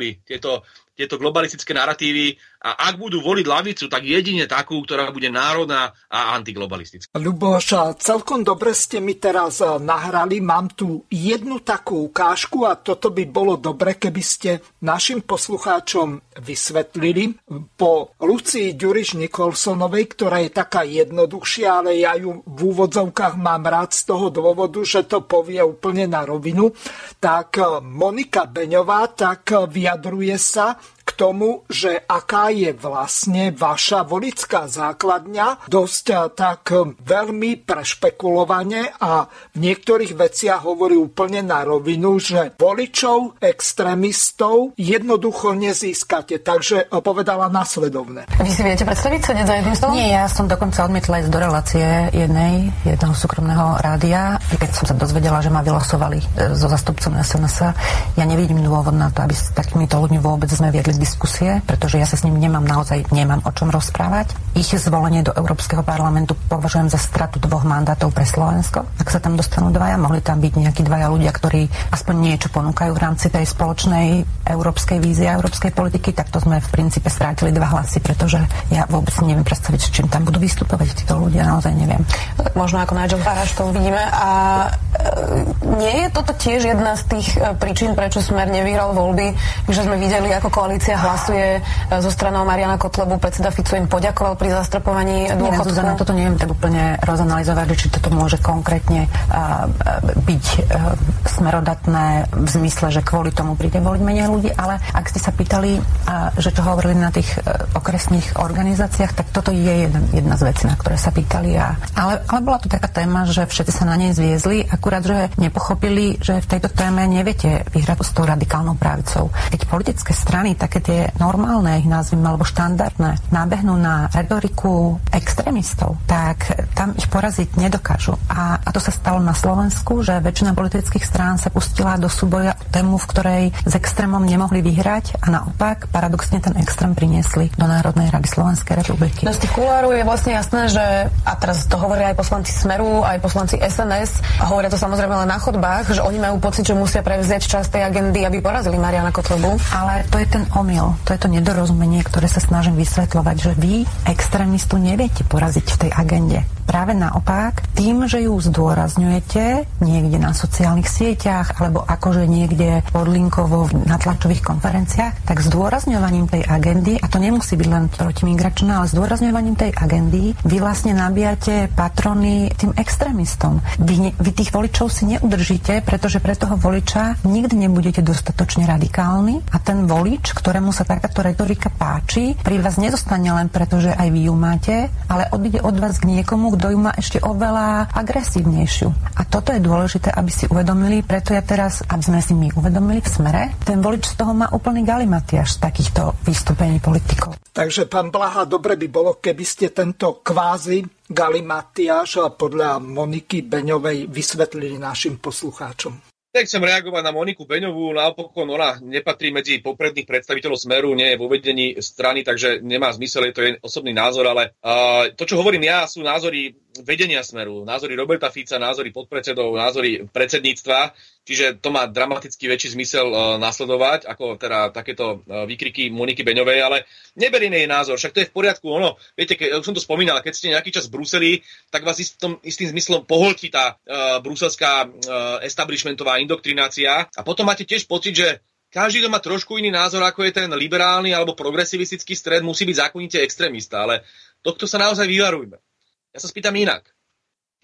prekukli tieto tieto globalistické narratívy a ak budú voliť lavicu, tak jedine takú, ktorá bude národná a antiglobalistická. Ľuboš, celkom dobre ste mi teraz nahrali. Mám tu jednu takú ukážku a toto by bolo dobre, keby ste našim poslucháčom vysvetlili. Po Lucii Ďuriš Nikolsonovej, ktorá je taká jednoduchšia, ale ja ju v úvodzovkách mám rád z toho dôvodu, že to povie úplne na rovinu, tak Monika Beňová tak vyjadruje sa tomu, že aká je vlastne vaša volická základňa, dosť eh, tak eh, veľmi prešpekulovane a v niektorých veciach hovorí úplne na rovinu, že voličov, extrémistov jednoducho nezískate. Takže eh, povedala nasledovne. Vy si viete predstaviť sa za jedným stolom? Nie, ja som dokonca odmietla ísť do relácie jednej, jedného súkromného rádia. Keď som sa dozvedela, že ma vylosovali so zastupcom SNS, ja nevidím dôvod na to, aby s takýmito ľuďmi vôbec sme viedli diskusie, pretože ja sa s ním nemám naozaj nemám o čom rozprávať. Ich zvolenie do Európskeho parlamentu považujem za stratu dvoch mandátov pre Slovensko. Ak sa tam dostanú dvaja, mohli tam byť nejakí dvaja ľudia, ktorí aspoň niečo ponúkajú v rámci tej spoločnej európskej vízie a európskej politiky, tak to sme v princípe strátili dva hlasy, pretože ja vôbec neviem predstaviť, s čím tam budú vystupovať títo ľudia, naozaj neviem. Možno ako Nigel Farage to uvidíme. A e, nie je toto tiež jedna z tých e, príčin, prečo Smer nevyhral voľby, že sme videli, ako koalícia koalícia hlasuje e, zo stranou Mariana Kotlebu, predseda Fico im poďakoval pri zastropovaní dôchodku. Zuzana, toto neviem tak úplne rozanalizovať, či toto môže konkrétne uh, byť uh, smerodatné v zmysle, že kvôli tomu príde voliť menej ľudí, ale ak ste sa pýtali, že to hovorili na tých okresných organizáciách, tak toto je jedna, jedna z vecí, na ktoré sa pýtali. A, ale, ale bola tu taká téma, že všetci sa na nej zviezli, akurát, že nepochopili, že v tejto téme neviete vyhrať s tou radikálnou právicou. Keď politické strany, také tie normálne, ich nazvime, alebo štandardné, nábehnú na retoriku extrémistov, tak tam ich poraziť nedokážu. A, a to sa stalo na Slovensku, že väčšina politických strán sa pustila do súboja o tému, v ktorej s extrémom nemohli vyhrať a naopak paradoxne ten extrém priniesli do Národnej rady Slovenskej republiky. No z tých kulárov je vlastne jasné, že a teraz to hovoria aj poslanci Smeru, aj poslanci SNS a hovoria to samozrejme len na chodbách, že oni majú pocit, že musia prevziať časť tej agendy, aby porazili Mariana Kotlebu. Ale to je ten omyl, to je to nedorozumenie, ktoré sa snažím vysvetľovať, že vy extrémistu neviete poraziť v tej agende. Práve naopak, tým, že ju zdôrazňujete niekde na sociálnych sieťach alebo akože niekde podlinkovo na tlačových konferenciách, tak zdôrazňovaním tej agendy, a to nemusí byť len protimigračná, ale zdôrazňovaním tej agendy, vy vlastne nabíjate patrony tým extrémistom. Vy, vy tých voličov si neudržíte, pretože pre toho voliča nikdy nebudete dostatočne radikálni a ten volič, ktorému sa takáto retorika páči, pri vás nezostane len preto, že aj vy ju máte, ale odíde od vás k niekomu, kto ju má ešte oveľa agresívnejšiu. A toto je dôležité, aby si uvedomili, preto ja teraz, aby sme si my uvedomili v smere, ten volič z toho má úplný galimatiaž takýchto vystúpení politikov. Takže, pán Blaha, dobre by bolo, keby ste tento kvázi galimatiaž podľa Moniky Beňovej vysvetlili našim poslucháčom. Nechcem reagovať na Moniku Beňovú, napokon ona nepatrí medzi popredných predstaviteľov Smeru, nie je vo vedení strany, takže nemá zmysel, je to jej osobný názor, ale uh, to, čo hovorím ja, sú názory vedenia Smeru, názory Roberta Fica, názory podpredsedov, názory predsedníctva, čiže to má dramaticky väčší zmysel uh, nasledovať, ako teda takéto uh, výkriky Moniky Beňovej, ale neberíme jej názor, však to je v poriadku, ono, viete, keď, už som to spomínal, keď ste nejaký čas v Bruseli, tak vás istom, istým zmyslom poholtí tá uh, bruselská uh, establishmentová indoktrinácia a potom máte tiež pocit, že každý, kto má trošku iný názor, ako je ten liberálny alebo progresivistický stred, musí byť zákonite extrémista, ale tohto sa naozaj vyvarujme. Ja sa spýtam inak.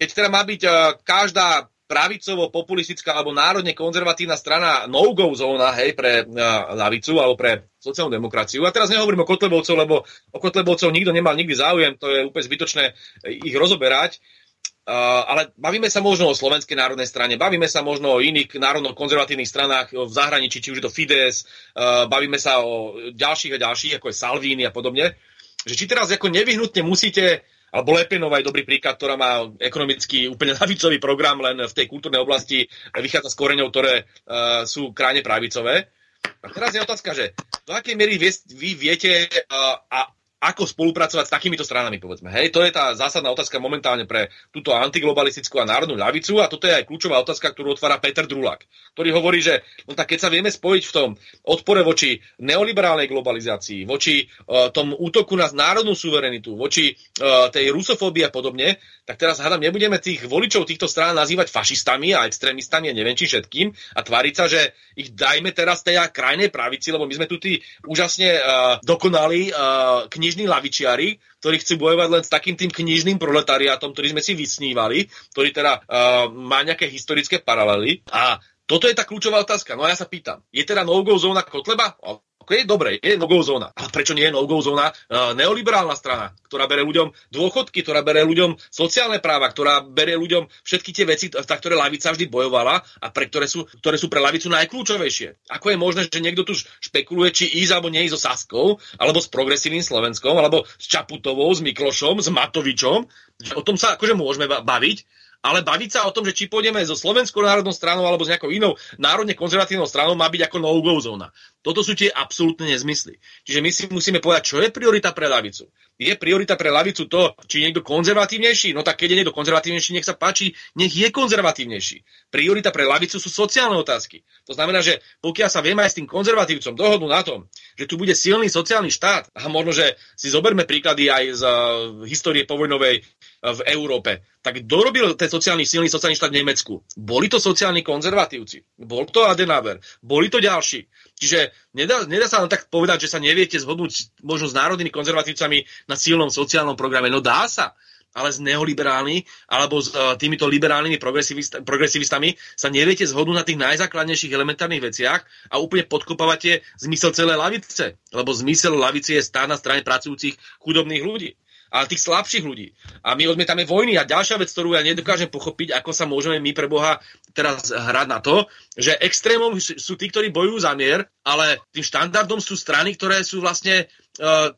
Keď teda má byť uh, každá pravicovo-populistická alebo národne konzervatívna strana no-go zóna hej, pre lavicu alebo pre sociálnu demokraciu. A teraz nehovorím o Kotlebovcov, lebo o Kotlebovcov nikto nemal nikdy záujem, to je úplne zbytočné ich rozoberať. Ale bavíme sa možno o Slovenskej národnej strane, bavíme sa možno o iných národno-konzervatívnych stranách v zahraničí, či už je to Fides, bavíme sa o ďalších a ďalších, ako je Salvini a podobne. Že či teraz ako nevyhnutne musíte alebo Lepenová je dobrý príklad, ktorá má ekonomicky úplne lavicový program, len v tej kultúrnej oblasti vychádza z koreňov, ktoré uh, sú krajne pravicové. A teraz je otázka, že do akej miery vy, vy viete uh, a ako spolupracovať s takýmito stranami, povedzme. Hej, to je tá zásadná otázka momentálne pre túto antiglobalistickú a národnú ľavicu a toto je aj kľúčová otázka, ktorú otvára Peter Drulak, ktorý hovorí, že no tak keď sa vieme spojiť v tom odpore voči neoliberálnej globalizácii, voči uh, tom útoku na národnú suverenitu, voči uh, tej rusofóbii a podobne, tak teraz hádam, nebudeme tých voličov týchto strán nazývať fašistami a extrémistami a neviem či všetkým a tváriť sa, že ich dajme teraz tej krajnej pravici, lebo my sme tu tí úžasne uh, dokonali uh, kni knižní lavičiari, ktorí chcú bojovať len s takým tým knižným proletariátom, ktorý sme si vysnívali, ktorý teda uh, má nejaké historické paralely. A toto je tá kľúčová otázka. No a ja sa pýtam, je teda no-go zóna Kotleba? OK, dobre, je no-go zóna. Ale prečo nie je no-go zóna uh, neoliberálna strana, ktorá bere ľuďom dôchodky, ktorá bere ľuďom sociálne práva, ktorá bere ľuďom všetky tie veci, za ktoré lavica vždy bojovala a pre ktoré sú, ktoré sú pre lavicu najkľúčovejšie. Ako je možné, že niekto tu špekuluje, či ísť alebo neísť so Saskou, alebo s progresívnym Slovenskom, alebo s Čaputovou, s Miklošom, s Matovičom. O tom sa akože môžeme baviť, ale baviť sa o tom, že či pôjdeme so Slovenskou národnou stranou alebo s nejakou inou národne konzervatívnou stranou má byť ako no-go zóna. Toto sú tie absolútne nezmysly. Čiže my si musíme povedať, čo je priorita pre lavicu. Je priorita pre lavicu to, či je niekto konzervatívnejší? No tak keď je niekto konzervatívnejší, nech sa páči, nech je konzervatívnejší. Priorita pre lavicu sú sociálne otázky. To znamená, že pokiaľ sa vieme aj s tým konzervatívcom dohodnúť na tom, že tu bude silný sociálny štát, a možno, že si zoberme príklady aj z uh, histórie povojnovej v Európe. Tak kto robil ten sociálny, silný sociálny štát v Nemecku? Boli to sociálni konzervatívci, bol to Adenauer, boli to ďalší. Čiže nedá, nedá sa len tak povedať, že sa neviete zhodnúť možno s národnými konzervatívcami na silnom sociálnom programe. No dá sa ale s neoliberálmi alebo s uh, týmito liberálnymi progresivist- progresivistami sa neviete zhodnúť na tých najzákladnejších elementárnych veciach a úplne podkopávate zmysel celé lavice. Lebo zmysel lavice je stáť na strane pracujúcich chudobných ľudí ale tých slabších ľudí. A my odmietame vojny. A ďalšia vec, ktorú ja nedokážem pochopiť, ako sa môžeme my pre Boha teraz hrať na to, že extrémom sú tí, ktorí bojujú za mier, ale tým štandardom sú strany, ktoré sú vlastne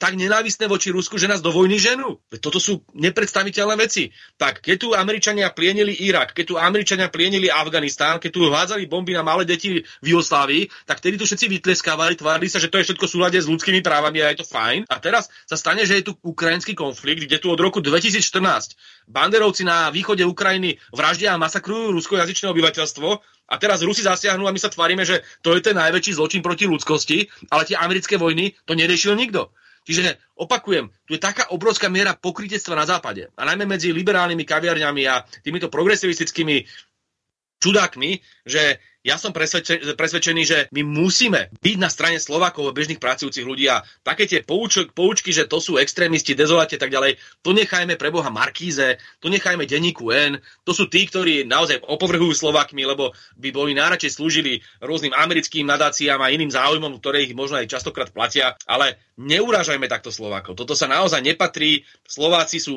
tak nenávisné voči Rusku, že nás do vojny ženú. Toto sú nepredstaviteľné veci. Tak, keď tu Američania plienili Irak, keď tu Američania plienili Afganistán, keď tu hádzali bomby na malé deti v Jugoslávii, tak tedy tu všetci vytleskávali, tvárili sa, že to je všetko v súlade s ľudskými právami a je to fajn. A teraz sa stane, že je tu ukrajinský konflikt, kde tu od roku 2014 banderovci na východe Ukrajiny vraždia a masakrujú ruskojazyčné obyvateľstvo a teraz Rusi zasiahnu a my sa tvárime, že to je ten najväčší zločin proti ľudskosti, ale tie americké vojny to neriešil nikto. Čiže opakujem, tu je taká obrovská miera pokrytectva na západe. A najmä medzi liberálnymi kaviarňami a týmito progresivistickými čudákmi, že ja som presvedčený, že my musíme byť na strane Slovákov a bežných pracujúcich ľudí a také tie pouč, poučky, že to sú extrémisti, dezolate tak ďalej, to nechajme pre Boha Markíze, to nechajme denníku N, to sú tí, ktorí naozaj opovrhujú Slovákmi, lebo by boli najradšej slúžili rôznym americkým nadáciám a iným záujmom, ktoré ich možno aj častokrát platia, ale neurážajme takto Slovákov. Toto sa naozaj nepatrí. Slováci sú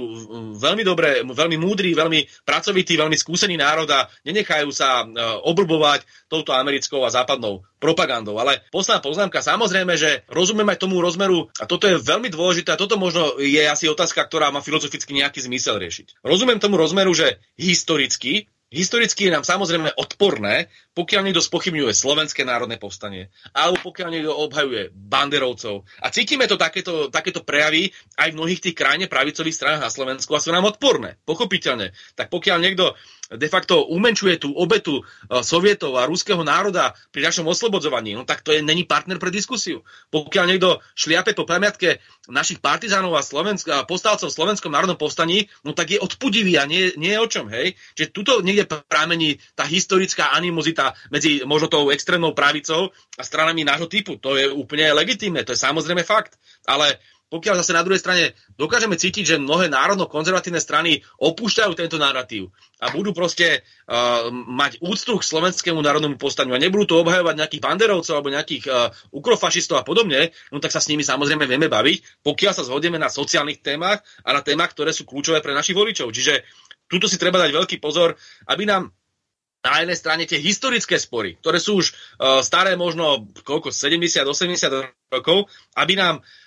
veľmi dobré, veľmi múdri, veľmi pracovití, veľmi skúsení národ a nenechajú sa e, oblbovať touto americkou a západnou propagandou. Ale posledná poznámka, samozrejme, že rozumiem aj tomu rozmeru, a toto je veľmi dôležité, a toto možno je asi otázka, ktorá má filozoficky nejaký zmysel riešiť. Rozumiem tomu rozmeru, že historicky Historicky je nám samozrejme odporné, pokiaľ niekto spochybňuje Slovenské národné povstanie, alebo pokiaľ niekto obhajuje banderovcov. A cítime to takéto, takéto prejavy aj v mnohých tých krajine pravicových stranách na Slovensku a sú nám odporné, pochopiteľne. Tak pokiaľ niekto de facto umenčuje tú obetu e, sovietov a ruského národa pri našom oslobodzovaní, no tak to je není partner pre diskusiu. Pokiaľ niekto šliape po pamiatke našich partizánov a, Slovensk- a postalcov v Slovenskom národnom povstaní, no tak je odpudivý a nie, nie je o čom, hej. Čiže tuto niekde prámení tá historická animozita medzi možno tou extrémnou pravicou a stranami nášho typu. To je úplne legitímne, to je samozrejme fakt. Ale pokiaľ zase na druhej strane dokážeme cítiť, že mnohé národno-konzervatívne strany opúšťajú tento narratív a budú proste uh, mať úctu k slovenskému národnému postaniu a nebudú to obhajovať nejakých banderovcov alebo nejakých uh, ukrofašistov a podobne, no tak sa s nimi samozrejme vieme baviť, pokiaľ sa zhodneme na sociálnych témach a na témach, ktoré sú kľúčové pre našich voličov. Čiže tuto si treba dať veľký pozor, aby nám na jednej strane tie historické spory, ktoré sú už uh, staré možno koľko, 70-80 rokov, aby nám uh,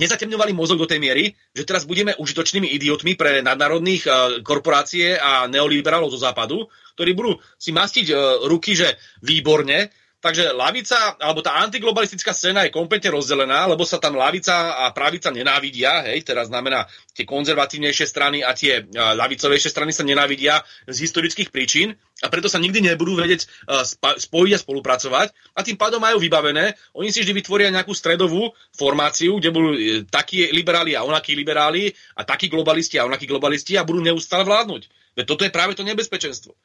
nezatemňovali mozog do tej miery, že teraz budeme užitočnými idiotmi pre nadnárodných uh, korporácie a neoliberálov zo západu, ktorí budú si mastiť uh, ruky, že výborne, Takže lavica, alebo tá antiglobalistická scéna je kompletne rozdelená, lebo sa tam lavica a pravica nenávidia, hej, teraz znamená tie konzervatívnejšie strany a tie uh, lavicovejšie strany sa nenávidia z historických príčin a preto sa nikdy nebudú vedieť uh, spojiť a spolupracovať a tým pádom majú vybavené, oni si vždy vytvoria nejakú stredovú formáciu, kde budú uh, takí liberáli a onakí liberáli a takí globalisti a onakí globalisti a budú neustále vládnuť. Veď toto je práve to nebezpečenstvo.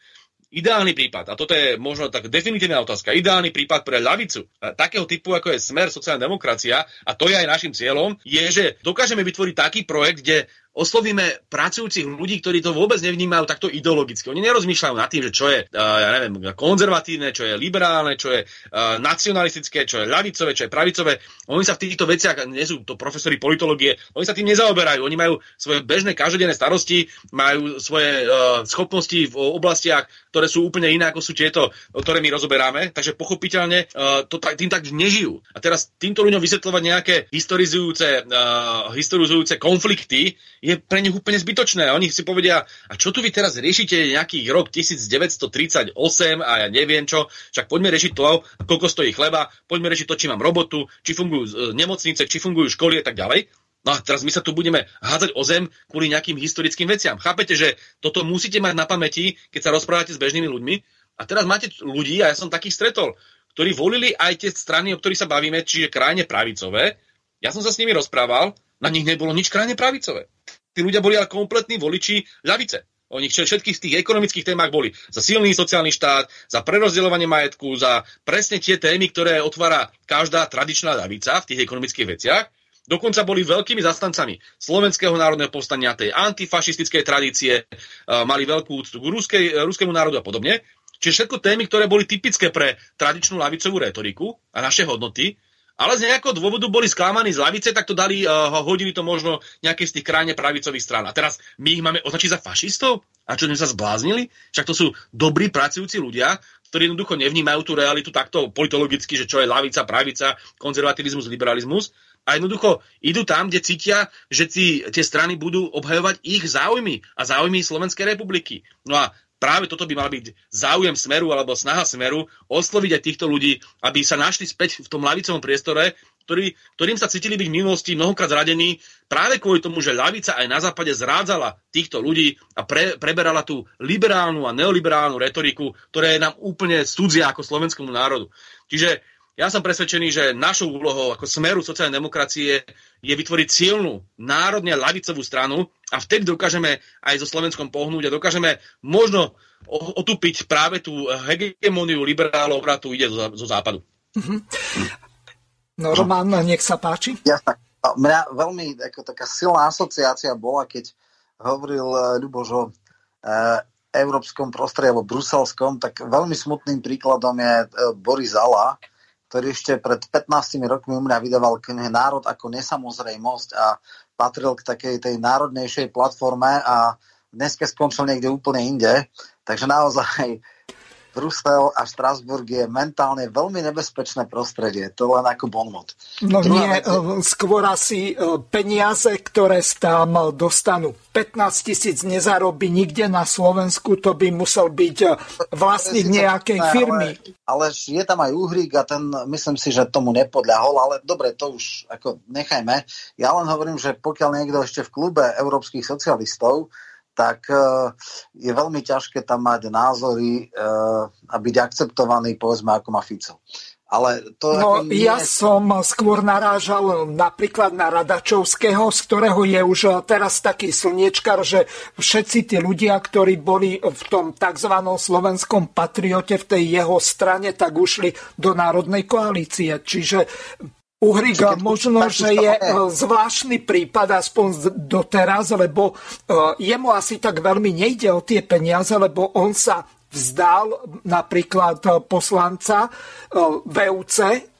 Ideálny prípad, a toto je možno tak definitívna otázka, ideálny prípad pre ľavicu, takého typu ako je smer sociálna demokracia, a to je aj našim cieľom, je, že dokážeme vytvoriť taký projekt, kde oslovíme pracujúcich ľudí, ktorí to vôbec nevnímajú takto ideologicky. Oni nerozmýšľajú nad tým, že čo je, ja neviem, konzervatívne, čo je liberálne, čo je nacionalistické, čo je ľavicové, čo je pravicové. Oni sa v týchto veciach, nie sú to profesori politológie, oni sa tým nezaoberajú. Oni majú svoje bežné každodenné starosti, majú svoje schopnosti v oblastiach, ktoré sú úplne iné, ako sú tieto, ktoré my rozoberáme. Takže pochopiteľne to tým tak nežijú. A teraz týmto ľuďom vysvetľovať nejaké historizujúce, historizujúce konflikty, je pre nich úplne zbytočné. Oni si povedia, a čo tu vy teraz riešite nejaký rok 1938 a ja neviem čo, však poďme riešiť to, koľko stojí chleba, poďme riešiť to, či mám robotu, či fungujú e, nemocnice, či fungujú školy a tak ďalej. No a teraz my sa tu budeme hádzať o zem kvôli nejakým historickým veciam. Chápete, že toto musíte mať na pamäti, keď sa rozprávate s bežnými ľuďmi. A teraz máte ľudí, a ja som takých stretol, ktorí volili aj tie strany, o ktorých sa bavíme, čiže krajne pravicové. Ja som sa s nimi rozprával, na nich nebolo nič krajne pravicové. Tí ľudia boli ale kompletní voliči ľavice. Oni všetkých z tých ekonomických témach boli za silný sociálny štát, za prerozdeľovanie majetku, za presne tie témy, ktoré otvára každá tradičná ľavica v tých ekonomických veciach. Dokonca boli veľkými zastancami slovenského národného povstania, tej antifašistickej tradície, mali veľkú úctu k ruskej, ruskému národu a podobne. Čiže všetko témy, ktoré boli typické pre tradičnú lavicovú retoriku a naše hodnoty, ale z nejakého dôvodu boli sklamaní z lavice, tak to dali, uh, hodili to možno nejaké z tých krajne pravicových strán. A teraz my ich máme označiť za fašistov? A čo sme sa zbláznili? Však to sú dobrí pracujúci ľudia, ktorí jednoducho nevnímajú tú realitu takto politologicky, že čo je lavica, pravica, konzervativizmus, liberalizmus. A jednoducho idú tam, kde cítia, že tí, tie strany budú obhajovať ich záujmy a záujmy Slovenskej republiky. No a práve toto by mal byť záujem smeru alebo snaha smeru osloviť aj týchto ľudí, aby sa našli späť v tom lavicovom priestore, ktorý, ktorým sa cítili byť v minulosti mnohokrát zradení práve kvôli tomu, že ľavica aj na západe zrádzala týchto ľudí a pre, preberala tú liberálnu a neoliberálnu retoriku, ktorá je nám úplne cudzia ako slovenskému národu. Čiže ja som presvedčený, že našou úlohou ako smeru sociálnej demokracie je vytvoriť silnú národne lavicovú stranu a vtedy dokážeme aj so Slovenskom pohnúť a dokážeme možno otupiť práve tú hegemoniu liberálov, ktorá tu ide zo, zo západu. Mm-hmm. No, Roman, nech sa páči. Ja, mňa veľmi ako, taká silná asociácia bola, keď hovoril uh, Ľuboš o uh, európskom prostredí alebo bruselskom, tak veľmi smutným príkladom je uh, Boris Zala, ktorý ešte pred 15 rokmi u mňa vydával knihe Národ ako nesamozrejmosť a patril k takej tej národnejšej platforme a dneska skončil niekde úplne inde. Takže naozaj Brusel a Štrasburg je mentálne veľmi nebezpečné prostredie. To len ako bonmot. No Druhá nie, vec... Eh, skôr asi eh, peniaze, ktoré tam dostanú. 15 tisíc nezarobí nikde na Slovensku, to by musel byť eh, vlastník nejakej firmy. Ale, ale je tam aj Uhrík a ten, myslím si, že tomu nepodľahol, ale dobre, to už ako nechajme. Ja len hovorím, že pokiaľ niekto ešte v klube európskych socialistov tak e, je veľmi ťažké tam mať názory e, a byť akceptovaný, povedzme, ako má Fico. Ale to no, nie... ja som skôr narážal napríklad na Radačovského, z ktorého je už teraz taký slniečkar, že všetci tí ľudia, ktorí boli v tom tzv. slovenskom patriote v tej jeho strane, tak ušli do Národnej koalície. Čiže Uhriga možno, že je e, zvláštny prípad, aspoň doteraz, lebo e, jemu asi tak veľmi nejde o tie peniaze, lebo on sa vzdal napríklad e, poslanca VUC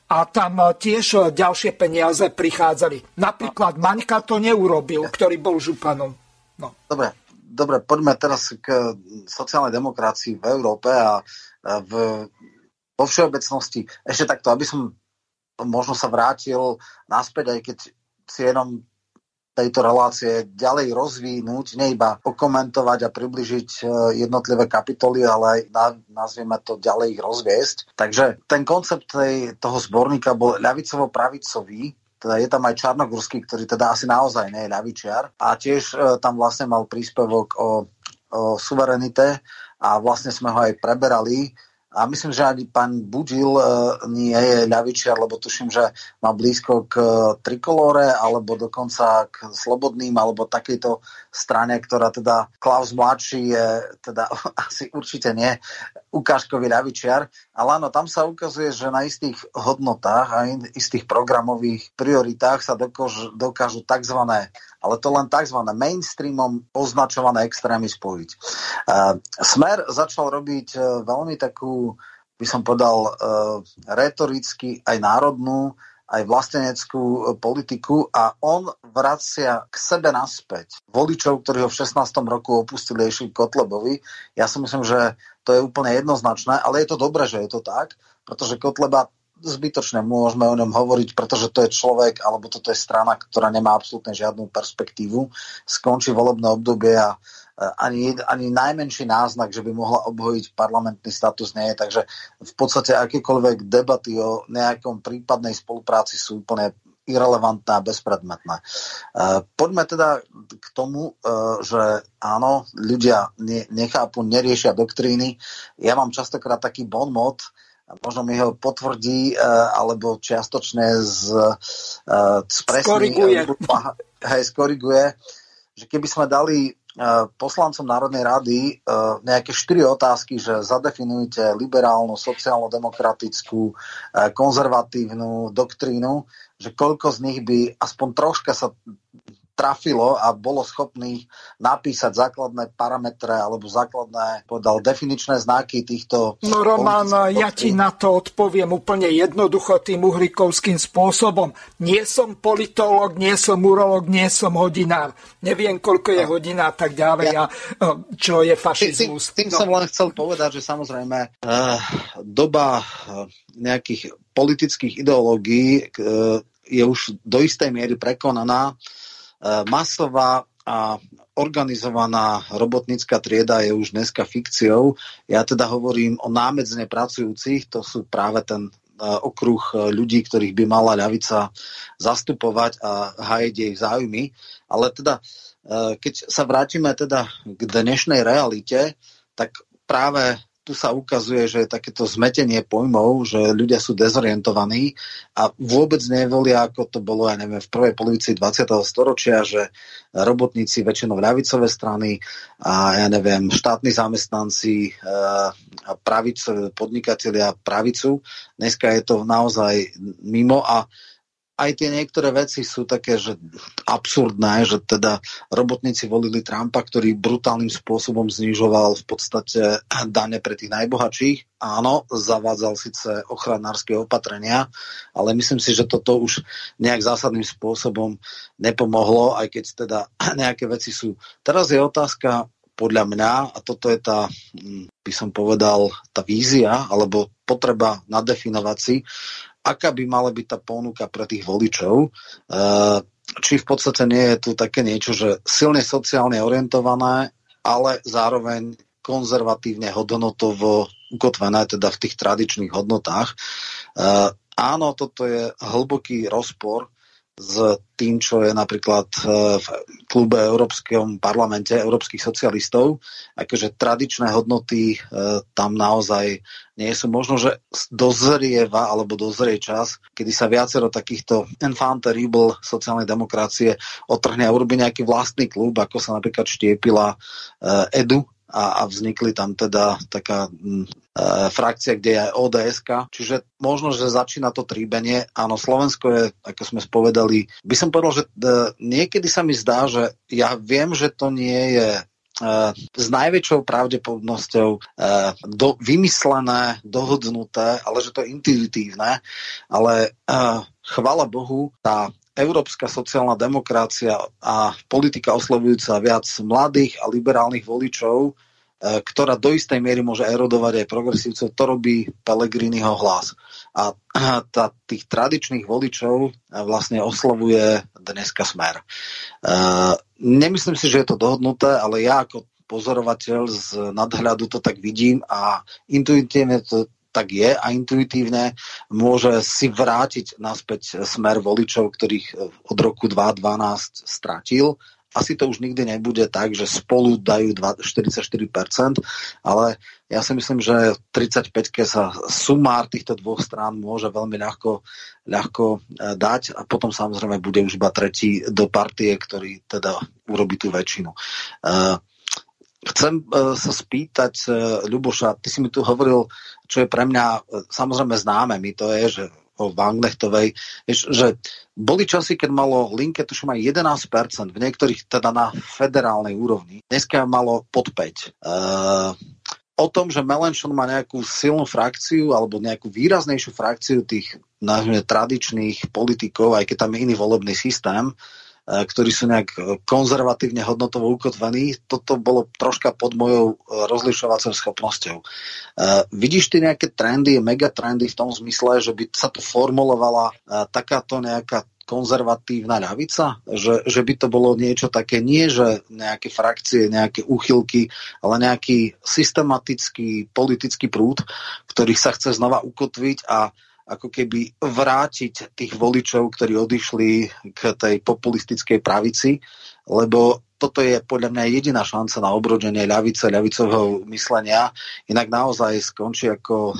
a tam tiež ďalšie peniaze prichádzali. Napríklad Maňka to neurobil, ktorý bol županom. No. Dobre, dobre, poďme teraz k sociálnej demokracii v Európe a v, vo všeobecnosti. Ešte takto, aby som možno sa vrátil naspäť, aj keď si jenom tejto relácie ďalej rozvinúť, ne iba okomentovať a približiť e, jednotlivé kapitoly, ale aj nazvieme to ďalej ich rozviesť. Takže ten koncept tej, toho zborníka bol ľavicovo-pravicový, teda je tam aj Čarnogurský, ktorý teda asi naozaj nie je ľavičiar a tiež e, tam vlastne mal príspevok o, o suverenite a vlastne sme ho aj preberali a myslím, že ani pán Budil e, nie je ľavičiar, lebo tuším, že má blízko k trikolore, alebo dokonca k slobodným, alebo takejto strane, ktorá teda Klaus mladší je teda asi určite nie ukážkový ľavičiar. Ale áno, tam sa ukazuje, že na istých hodnotách a istých programových prioritách sa dokážu, dokážu tzv ale to len tzv. mainstreamom označované extrémy spojiť. E, Smer začal robiť e, veľmi takú, by som povedal, e, retoricky aj národnú, aj vlasteneckú politiku a on vracia k sebe naspäť voličov, ktorí ho v 16. roku opustili išli Kotlebovi. Ja si myslím, že to je úplne jednoznačné, ale je to dobré, že je to tak, pretože Kotleba zbytočne môžeme o ňom hovoriť, pretože to je človek, alebo toto je strana, ktorá nemá absolútne žiadnu perspektívu. Skončí volebné obdobie a ani, ani najmenší náznak, že by mohla obhojiť parlamentný status nie je. Takže v podstate akékoľvek debaty o nejakom prípadnej spolupráci sú úplne irrelevantné a bezpredmetné. Poďme teda k tomu, e, že áno, ľudia nechápu, neriešia doktríny. Ja mám častokrát taký bon mod, možno mi ho potvrdí, e, alebo čiastočne z, e, presný, skoriguje. Hej, skoriguje, že keby sme dali poslancom Národnej rady nejaké štyri otázky, že zadefinujte liberálnu, sociálno-demokratickú, konzervatívnu doktrínu, že koľko z nich by aspoň troška sa trafilo a bolo schopný napísať základné parametre alebo základné, povedal, definičné znaky týchto... No Roman, ja ti na to odpoviem úplne jednoducho tým uhrikovským spôsobom. Nie som politolog, nie som urolog, nie som hodinár. Neviem, koľko je no. hodina a tak ďalej ja, a čo je fašizmus. Tým, tým no. som len chcel povedať, že samozrejme uh, doba uh, nejakých politických ideológií uh, je už do istej miery prekonaná. E, masová a organizovaná robotnícka trieda je už dneska fikciou. Ja teda hovorím o námedzne pracujúcich, to sú práve ten e, okruh e, ľudí, ktorých by mala ľavica zastupovať a hajiť jej záujmy. Ale teda, keď sa vrátime teda k dnešnej realite, tak práve tu sa ukazuje, že takéto zmetenie pojmov, že ľudia sú dezorientovaní a vôbec nevolia, ako to bolo, ja neviem, v prvej polovici 20. storočia, že robotníci väčšinou ľavicové strany a ja neviem, štátni zamestnanci, eh, pravicu, podnikatelia pravicu. Dneska je to naozaj mimo a aj tie niektoré veci sú také, že absurdné, že teda robotníci volili Trumpa, ktorý brutálnym spôsobom znižoval v podstate dane pre tých najbohatších. Áno, zavádzal síce ochranárske opatrenia, ale myslím si, že toto už nejak zásadným spôsobom nepomohlo, aj keď teda nejaké veci sú. Teraz je otázka, podľa mňa, a toto je tá, hm, by som povedal, tá vízia, alebo potreba nadefinovať si, aká by mala byť tá ponuka pre tých voličov. Eh, či v podstate nie je tu také niečo, že silne sociálne orientované, ale zároveň konzervatívne hodnotovo ukotvené, teda v tých tradičných hodnotách. Eh, áno, toto je hlboký rozpor s tým, čo je napríklad e, v klube Európskom parlamente európskych socialistov. Akože tradičné hodnoty e, tam naozaj nie sú. Možno, že dozrieva alebo dozrie čas, kedy sa viacero takýchto enfant terrible sociálnej demokracie otrhne a urobí nejaký vlastný klub, ako sa napríklad štiepila e, Edu a, a vznikli tam teda taká m, mm, e, frakcia, kde je ods Čiže možno, že začína to tríbenie. Áno, Slovensko je, ako sme spovedali, by som povedal, že e, niekedy sa mi zdá, že ja viem, že to nie je e, s najväčšou pravdepodobnosťou e, do, vymyslené, dohodnuté, ale že to je intuitívne. Ale e, chvala Bohu, tá európska sociálna demokracia a politika oslovujúca viac mladých a liberálnych voličov, e, ktorá do istej miery môže erodovať aj progresívcov, to robí Pelegriniho hlas. A tá, tých tradičných voličov e, vlastne oslovuje dneska smer. E, nemyslím si, že je to dohodnuté, ale ja ako pozorovateľ z nadhľadu to tak vidím a intuitívne to tak je a intuitívne môže si vrátiť naspäť smer voličov, ktorých eh, od roku 2012 stratil. Asi to už nikdy nebude tak, že spolu dajú 44%, ale ja si myslím, že 35 sa sumár týchto dvoch strán môže veľmi ľahko, ľahko eh, dať a potom samozrejme bude už iba tretí do partie, ktorý teda urobí tú väčšinu. Uh, Chcem sa spýtať, Ľuboša, ty si mi tu hovoril, čo je pre mňa uh, samozrejme známe, mi to je, že o Wagnechtovej, že boli časy, keď malo Linke, tuším aj 11%, v niektorých teda na federálnej úrovni. Dneska malo pod 5. Uh, o tom, že Melenchon má nejakú silnú frakciu alebo nejakú výraznejšiu frakciu tých nazvime, tradičných politikov, aj keď tam je iný volebný systém, E, ktorí sú nejak e, konzervatívne hodnotovo ukotvení. Toto bolo troška pod mojou e, rozlišovacou schopnosťou. Vidíš ty nejaké trendy, megatrendy v tom zmysle, že by sa tu formulovala takáto nejaká konzervatívna ľavica? Že, že by to bolo niečo také, nie že nejaké frakcie, nejaké úchylky, ale nejaký systematický politický prúd, ktorý sa chce znova ukotviť a ako keby vrátiť tých voličov, ktorí odišli k tej populistickej pravici, lebo toto je podľa mňa jediná šanca na obrodenie ľavice, ľavicového myslenia. Inak naozaj skončí ako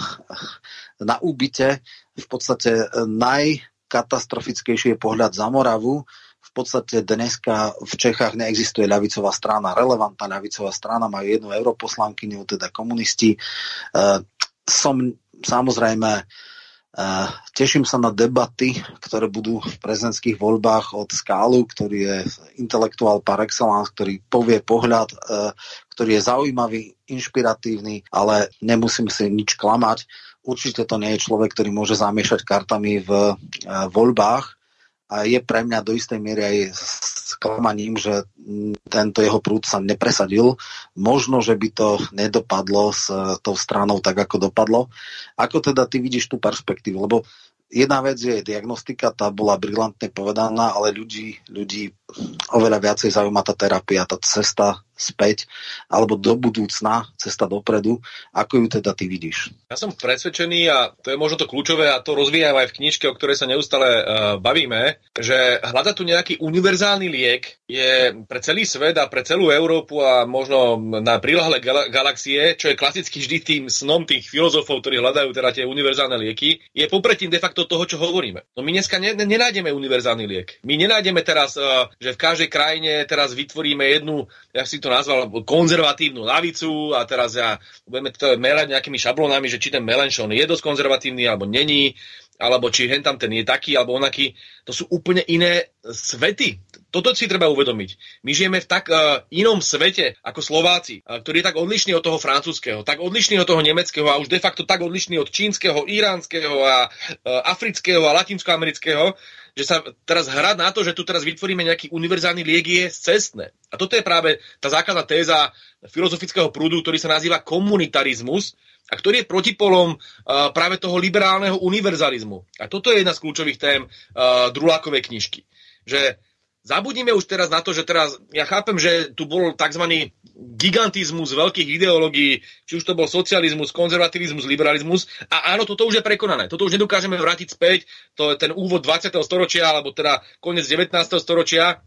na úbite. V podstate najkatastrofickejší je pohľad za Moravu, v podstate dneska v Čechách neexistuje ľavicová strana, relevantná ľavicová strana, majú jednu europoslankyňu, teda komunisti. Som samozrejme Teším sa na debaty, ktoré budú v prezidentských voľbách od Skálu, ktorý je intelektuál par excellence, ktorý povie pohľad, ktorý je zaujímavý, inšpiratívny, ale nemusím si nič klamať. Určite to nie je človek, ktorý môže zamiešať kartami v voľbách a je pre mňa do istej miery aj sklamaním, že tento jeho prúd sa nepresadil. Možno, že by to nedopadlo s tou stranou tak, ako dopadlo. Ako teda ty vidíš tú perspektívu? Lebo jedna vec je diagnostika, tá bola brilantne povedaná, ale ľudí, ľudí oveľa viacej zaujíma tá terapia, tá cesta späť, alebo do budúcna, cesta dopredu. Ako ju teda ty vidíš? Ja som presvedčený, a to je možno to kľúčové, a to rozvíjam aj v knižke, o ktorej sa neustále uh, bavíme, že hľadať tu nejaký univerzálny liek je pre celý svet a pre celú Európu a možno na prílahle gal- galaxie, čo je klasicky vždy tým snom tých filozofov, ktorí hľadajú teda tie univerzálne lieky, je popretím de facto toho, čo hovoríme. No my dneska ne- nenájdeme univerzálny liek. My nenájdeme teraz, uh, že v každej krajine teraz vytvoríme jednu, ja si to nazval konzervatívnu lavicu a teraz ja budeme to merať nejakými šablónami, že či ten Melenchon je dosť konzervatívny alebo není, alebo či hen tam ten je taký alebo onaký. To sú úplne iné svety. Toto si treba uvedomiť. My žijeme v tak uh, inom svete ako Slováci, uh, ktorý je tak odlišný od toho francúzského, tak odlišný od toho nemeckého a už de facto tak odlišný od čínskeho, iránskeho a uh, afrického a latinskoamerického, že sa teraz hrať na to, že tu teraz vytvoríme nejaký univerzálny liek je cestné. A toto je práve tá základná téza filozofického prúdu, ktorý sa nazýva komunitarizmus a ktorý je protipolom uh, práve toho liberálneho univerzalizmu. A toto je jedna z kľúčových tém uh, Drulákovej knižky. Že Zabudíme už teraz na to, že teraz, ja chápem, že tu bol tzv. gigantizmus veľkých ideológií, či už to bol socializmus, konzervativizmus, liberalizmus. A áno, toto už je prekonané. Toto už nedokážeme vrátiť späť. To je ten úvod 20. storočia, alebo teda koniec 19. storočia.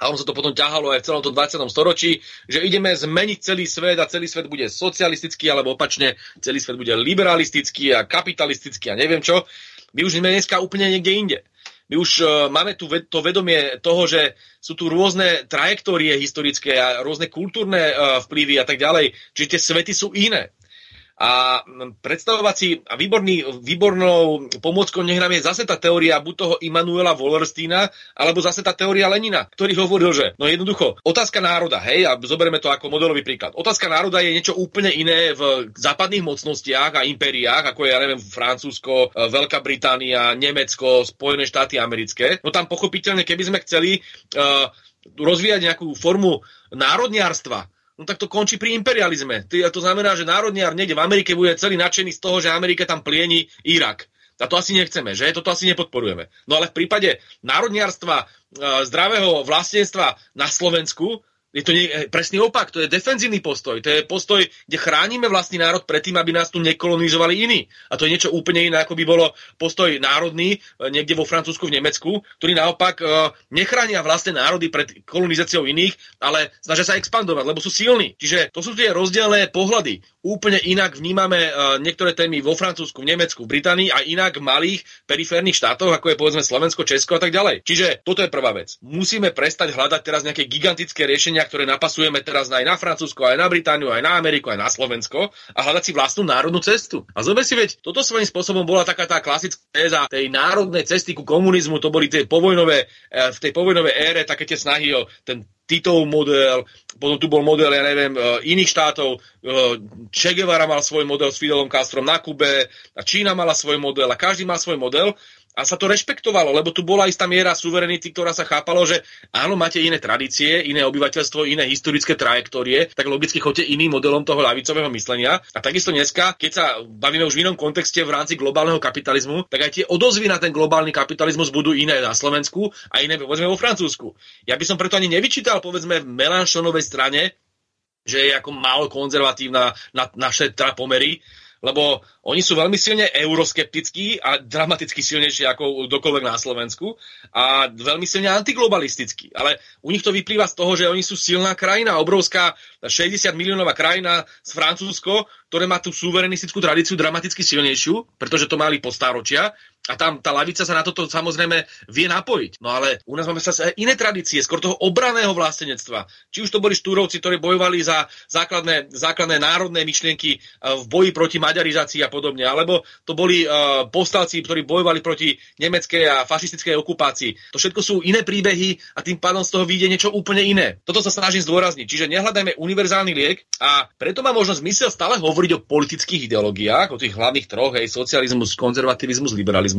A on sa to potom ťahalo aj v celom tom 20. storočí, že ideme zmeniť celý svet a celý svet bude socialistický, alebo opačne, celý svet bude liberalistický a kapitalistický a neviem čo. My už sme dneska úplne niekde inde my už uh, máme tu to vedomie toho, že sú tu rôzne trajektórie historické a rôzne kultúrne uh, vplyvy a tak ďalej. Čiže tie svety sú iné. A predstavovať si, a výborný, výbornou pomôckou nech nám je zase tá teória buď toho Immanuela Wallerstina, alebo zase tá teória Lenina, ktorý hovoril, že no jednoducho, otázka národa, hej, a zoberieme to ako modelový príklad. Otázka národa je niečo úplne iné v západných mocnostiach a impériách, ako je, ja neviem, Francúzsko, Veľká Británia, Nemecko, Spojené štáty americké. No tam pochopiteľne, keby sme chceli uh, rozvíjať nejakú formu národniarstva, no tak to končí pri imperializme. To znamená, že národniar niekde v Amerike bude celý nadšený z toho, že Amerika tam plieni Irak. A to asi nechceme, že? Toto asi nepodporujeme. No ale v prípade národniarstva, e, zdravého vlastníctva na Slovensku, je to nie, presný opak, to je defenzívny postoj. To je postoj, kde chránime vlastný národ pred tým, aby nás tu nekolonizovali iní. A to je niečo úplne iné, ako by bolo postoj národný e, niekde vo Francúzsku, v Nemecku, ktorý naopak uh, nechránia vlastné národy pred kolonizáciou iných, ale snažia sa expandovať, lebo sú silní. Čiže to sú tie rozdielne pohľady úplne inak vnímame uh, niektoré témy vo Francúzsku, v Nemecku, v Británii a inak v malých periférnych štátoch, ako je povedzme Slovensko, Česko a tak ďalej. Čiže toto je prvá vec. Musíme prestať hľadať teraz nejaké gigantické riešenia, ktoré napasujeme teraz aj na Francúzsko, aj na Britániu, aj na Ameriku, aj na Slovensko a hľadať si vlastnú národnú cestu. A zober si veď, toto svojím spôsobom bola taká tá klasická téza tej národnej cesty ku komunizmu, to boli tie povojnové, eh, v tej povojnovej ére také tie snahy o ten Titov model, potom tu bol model, ja neviem, e, iných štátov, e, Che Guevara mal svoj model s Fidelom Castrom na Kube, a Čína mala svoj model a každý má svoj model a sa to rešpektovalo, lebo tu bola istá miera suverenity, ktorá sa chápalo, že áno, máte iné tradície, iné obyvateľstvo, iné historické trajektórie, tak logicky chodte iným modelom toho ľavicového myslenia. A takisto dneska, keď sa bavíme už v inom kontexte v rámci globálneho kapitalizmu, tak aj tie odozvy na ten globálny kapitalizmus budú iné na Slovensku a iné povedzme vo Francúzsku. Ja by som preto ani nevyčítal povedzme Melanchonovej strane, že je ako málo konzervatívna na naše teda pomery, lebo oni sú veľmi silne euroskeptickí a dramaticky silnejšie ako dokoľvek na Slovensku a veľmi silne antiglobalistickí. Ale u nich to vyplýva z toho, že oni sú silná krajina, obrovská 60 miliónová krajina z Francúzsko, ktoré má tú suverenistickú tradíciu dramaticky silnejšiu, pretože to mali po stáročia a tam tá lavica sa na toto samozrejme vie napojiť. No ale u nás máme sa iné tradície, skôr toho obraného vlastenectva. Či už to boli štúrovci, ktorí bojovali za základné, základné národné myšlienky eh, v boji proti maďarizácii a podobne, alebo to boli uh, povstalci, ktorí bojovali proti nemeckej a fašistickej okupácii. To všetko sú iné príbehy a tým pádom z toho vyjde niečo úplne iné. Toto sa snažím zdôrazniť. Čiže nehľadajme univerzálny liek a preto má možno zmysel stále hovoriť o politických ideológiách, o tých hlavných troch, hej, socializmus, konzervativizmus, liberalizmus,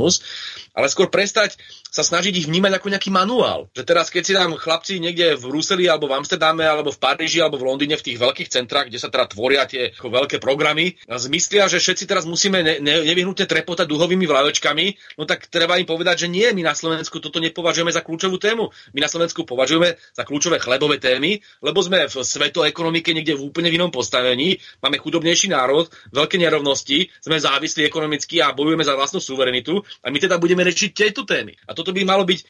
ale skôr prestať sa snažiť ich vnímať ako nejaký manuál. Že teraz, keď si nám chlapci niekde v Bruseli, alebo v Amsterdame, alebo v Paríži, alebo v Londýne, v tých veľkých centrách, kde sa teda tvoria tie veľké programy, zmyslia, že všetci teraz musíme ne, ne, nevyhnutne trepotať duhovými vlajočkami, no tak treba im povedať, že nie, my na Slovensku toto nepovažujeme za kľúčovú tému. My na Slovensku považujeme za kľúčové chlebové témy, lebo sme v svetoekonomike niekde v úplne inom postavení, máme chudobnejší národ, veľké nerovnosti, sme závislí ekonomicky a bojujeme za vlastnú suverenitu a my teda budeme rečiť tieto témy. A toto by malo byť uh,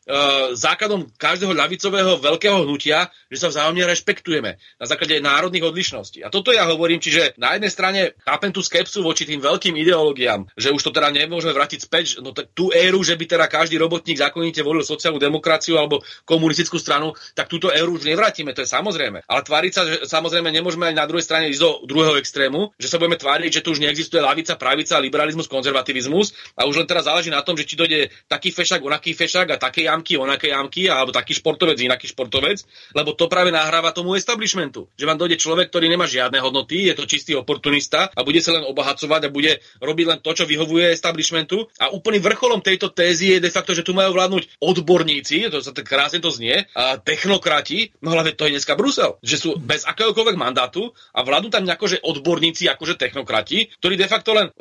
základom každého ľavicového veľkého hnutia, že sa vzájomne rešpektujeme na základe národných odlišností. A toto ja hovorím, čiže na jednej strane chápem tú skepsu voči tým veľkým ideológiám, že už to teda nemôžeme vrátiť späť, no tak tú éru, že by teda každý robotník zákonite volil sociálnu demokraciu alebo komunistickú stranu, tak túto éru už nevrátime, to je samozrejme. Ale tváriť sa, že samozrejme nemôžeme aj na druhej strane ísť do druhého extrému, že sa budeme tváriť, že tu už neexistuje lavica, pravica, liberalizmus, konzervativizmus a už len teraz záleží na tom, že či dojde taký fešak, onaký fešák a také jamky, onaké jamky, alebo taký športovec, inaký športovec, lebo to práve nahráva tomu establishmentu. Že vám dojde človek, ktorý nemá žiadne hodnoty, je to čistý oportunista a bude sa len obohacovať a bude robiť len to, čo vyhovuje establishmentu. A úplným vrcholom tejto tézy je de facto, že tu majú vládnuť odborníci, to sa tak krásne to znie, a technokrati, no hlavne to je dneska Brusel, že sú bez akéhokoľvek mandátu a vládnu tam akože odborníci, akože technokrati, ktorí de facto len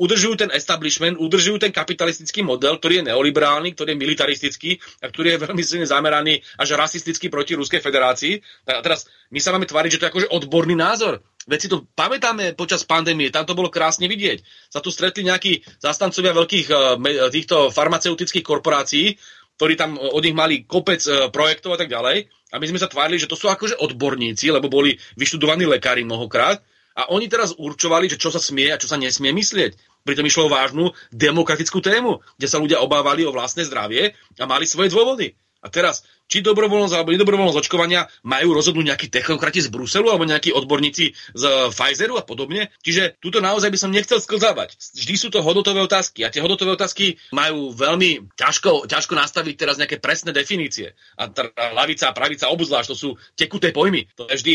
udržujú ten establishment, udržujú ten kapitalistický model, ktorý je neoliberálny, ktorý je militaristický a ktorý je veľmi silne zameraný až rasisticky proti Ruskej federácii. A teraz my sa máme tváriť, že to je akože odborný názor. Veď si to pamätáme počas pandémie, tam to bolo krásne vidieť. Sa tu stretli nejakí zastancovia veľkých uh, týchto farmaceutických korporácií, ktorí tam od nich mali kopec uh, projektov a tak ďalej. A my sme sa tvárili, že to sú akože odborníci, lebo boli vyštudovaní lekári mnohokrát. A oni teraz určovali, že čo sa smie a čo sa nesmie myslieť. Pritom išlo o vážnu demokratickú tému, kde sa ľudia obávali o vlastné zdravie a mali svoje dôvody. A teraz či dobrovoľnosť alebo nedobrovoľnosť očkovania majú rozhodnúť nejakí technokrati z Bruselu alebo nejakí odborníci z Pfizeru a podobne. Čiže túto naozaj by som nechcel sklzávať. Vždy sú to hodnotové otázky a tie hodnotové otázky majú veľmi ťažko, ťažko nastaviť teraz nejaké presné definície. A tá lavica a pravica obzvlášť, to sú tekuté pojmy. To je vždy,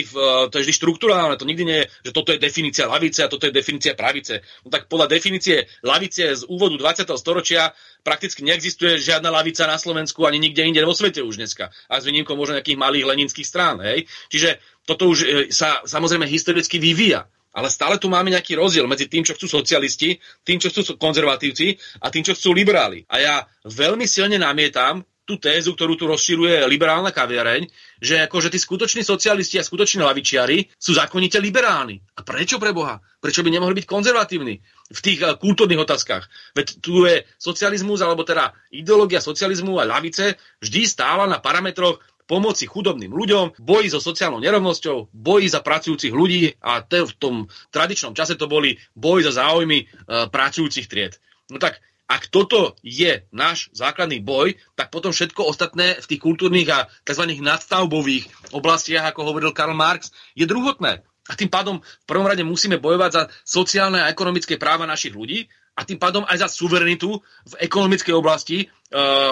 to je vždy štruktúrálne, to nikdy nie je, že toto je definícia lavice a toto je definícia pravice. No tak podľa definície lavice z úvodu 20. storočia prakticky neexistuje žiadna lavica na Slovensku ani nikde inde vo svete už dneska. A s výnimkou možno nejakých malých leninských strán. Hej? Čiže toto už e, sa samozrejme historicky vyvíja. Ale stále tu máme nejaký rozdiel medzi tým, čo chcú socialisti, tým, čo chcú konzervatívci a tým, čo chcú liberáli. A ja veľmi silne namietam tú tézu, ktorú tu rozširuje liberálna kaviareň, že akože tí skutoční socialisti a skutoční lavičiari sú zákonite liberálni. A prečo pre Boha? Prečo by nemohli byť konzervatívni v tých uh, kultúrnych otázkach? Veď tu je socializmus, alebo teda ideológia socializmu a lavice vždy stála na parametroch pomoci chudobným ľuďom, boji so sociálnou nerovnosťou, boji za pracujúcich ľudí a te, v tom tradičnom čase to boli boji za záujmy uh, pracujúcich tried. No tak ak toto je náš základný boj, tak potom všetko ostatné v tých kultúrnych a tzv. nadstavbových oblastiach, ako hovoril Karl Marx, je druhotné. A tým pádom v prvom rade musíme bojovať za sociálne a ekonomické práva našich ľudí a tým pádom aj za suverenitu v ekonomickej oblasti e,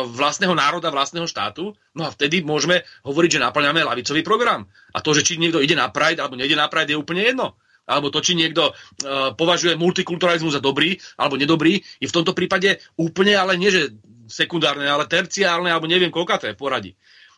vlastného národa, vlastného štátu. No a vtedy môžeme hovoriť, že naplňame lavicový program. A to, že či niekto ide na Pride alebo nejde na Pride, je úplne jedno alebo to, či niekto uh, považuje multikulturalizmus za dobrý alebo nedobrý, je v tomto prípade úplne, ale nie že sekundárne, ale terciárne, alebo neviem koľka to je poradí.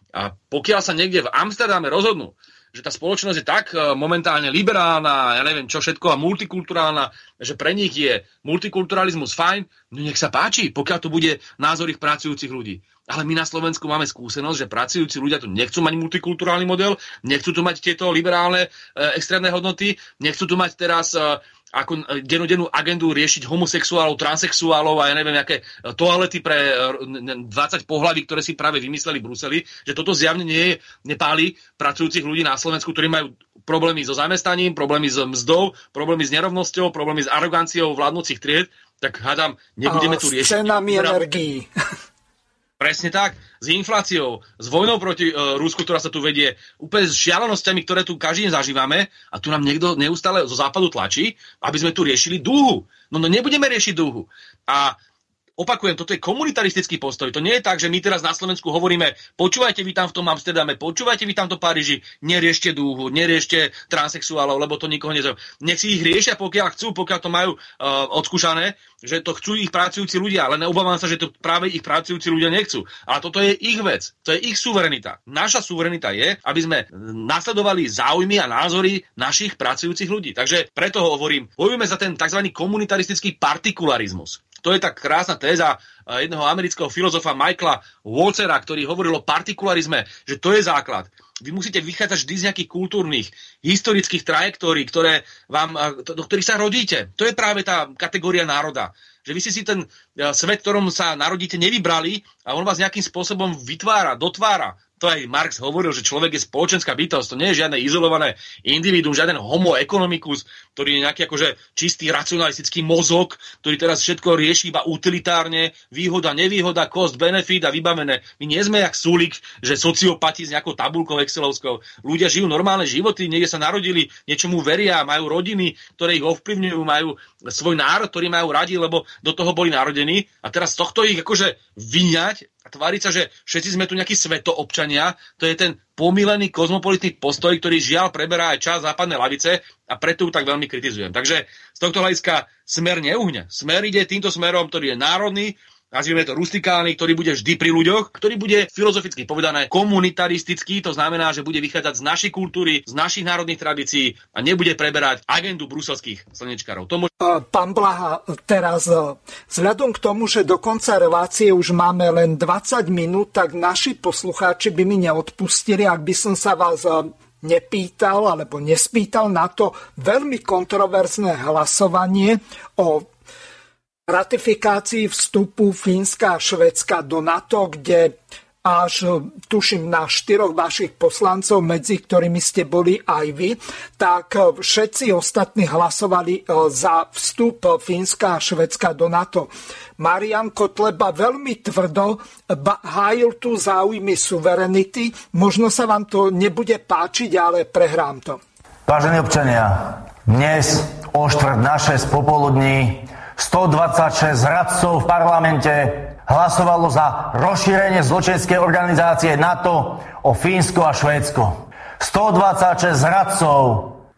A pokiaľ sa niekde v Amsterdame rozhodnú, že tá spoločnosť je tak uh, momentálne liberálna, ja neviem čo všetko a multikulturálna, že pre nich je multikulturalizmus fajn, no nech sa páči, pokiaľ to bude názor ich pracujúcich ľudí. Ale my na Slovensku máme skúsenosť, že pracujúci ľudia tu nechcú mať multikulturálny model, nechcú tu mať tieto liberálne e, extrémne hodnoty, nechcú tu mať teraz e, ako e, dennodennú agendu riešiť homosexuálov, transexuálov a ja neviem, aké e, toalety pre 20 e, pohlaví, ktoré si práve vymysleli v Bruseli, že toto zjavne nie je, nepáli pracujúcich ľudí na Slovensku, ktorí majú problémy so zamestnaním, problémy s mzdou, problémy s nerovnosťou, problémy s aroganciou vládnúcich tried tak hádam, nebudeme tu riešiť. S cenami energií. Presne tak, s infláciou, s vojnou proti uh, Rusku, ktorá sa tu vedie, úplne s šialenosťami, ktoré tu každý deň zažívame a tu nám niekto neustále zo západu tlačí, aby sme tu riešili dúhu. No, no nebudeme riešiť dúhu. A Opakujem, toto je komunitaristický postoj. To nie je tak, že my teraz na Slovensku hovoríme, počúvajte vy tam v tom Amsterdame, počúvajte vy tam to Paríži, neriešte dúhu, neriešte transexuálov, lebo to nikoho nezaujíma. Nech si ich riešia, pokiaľ chcú, pokiaľ to majú uh, odskúšané, že to chcú ich pracujúci ľudia, ale neobávam sa, že to práve ich pracujúci ľudia nechcú. Ale toto je ich vec, to je ich suverenita. Naša suverenita je, aby sme nasledovali záujmy a názory našich pracujúcich ľudí. Takže preto hovorím, bojujeme za ten tzv. komunitaristický partikularizmus. To je tak krásna téza eh, jedného amerického filozofa Michaela Walcera, ktorý hovoril o partikularizme, že to je základ. Vy musíte vychádzať vždy z nejakých kultúrnych, historických trajektórií, ktoré vám, eh, do ktorých sa rodíte. To je práve tá kategória národa. Že vy si si ten eh, svet, ktorom sa narodíte, nevybrali a on vás nejakým spôsobom vytvára, dotvára to aj Marx hovoril, že človek je spoločenská bytosť, to nie je žiadne izolované individuum, žiaden homo economicus, ktorý je nejaký akože čistý racionalistický mozog, ktorý teraz všetko rieši iba utilitárne, výhoda, nevýhoda, cost, benefit a vybavené. My nie sme jak súlik, že sociopati s nejakou tabulkou excelovskou. Ľudia žijú normálne životy, niekde sa narodili, niečomu veria, majú rodiny, ktoré ich ovplyvňujú, majú svoj národ, ktorý majú radi, lebo do toho boli narodení a teraz tohto ich akože vyňať tváriť sa, že všetci sme tu nejakí svetoobčania, to je ten pomílený kozmopolitný postoj, ktorý žiaľ preberá aj čas západnej lavice a preto ju tak veľmi kritizujem. Takže z tohto hľadiska smer neuhne. Smer ide týmto smerom, ktorý je národný, nazvime to rustikálny, ktorý bude vždy pri ľuďoch, ktorý bude filozoficky povedané komunitaristický, to znamená, že bude vychádzať z našej kultúry, z našich národných tradícií a nebude preberať agendu bruselských slnečkárov. To môže... Pán Blaha, teraz vzhľadom k tomu, že do konca relácie už máme len 20 minút, tak naši poslucháči by mi neodpustili, ak by som sa vás nepýtal alebo nespýtal na to veľmi kontroverzné hlasovanie o ratifikácii vstupu Fínska a Švedska do NATO, kde až tuším na štyroch vašich poslancov, medzi ktorými ste boli aj vy, tak všetci ostatní hlasovali e, za vstup Fínska a Švedska do NATO. Marian Kotleba veľmi tvrdo hájil tu záujmy suverenity. Možno sa vám to nebude páčiť, ale prehrám to. Vážení občania, dnes o štvrt na 6 popoludní 126 radcov v parlamente hlasovalo za rozšírenie zločenskej organizácie NATO o Fínsko a Švédsko. 126 radcov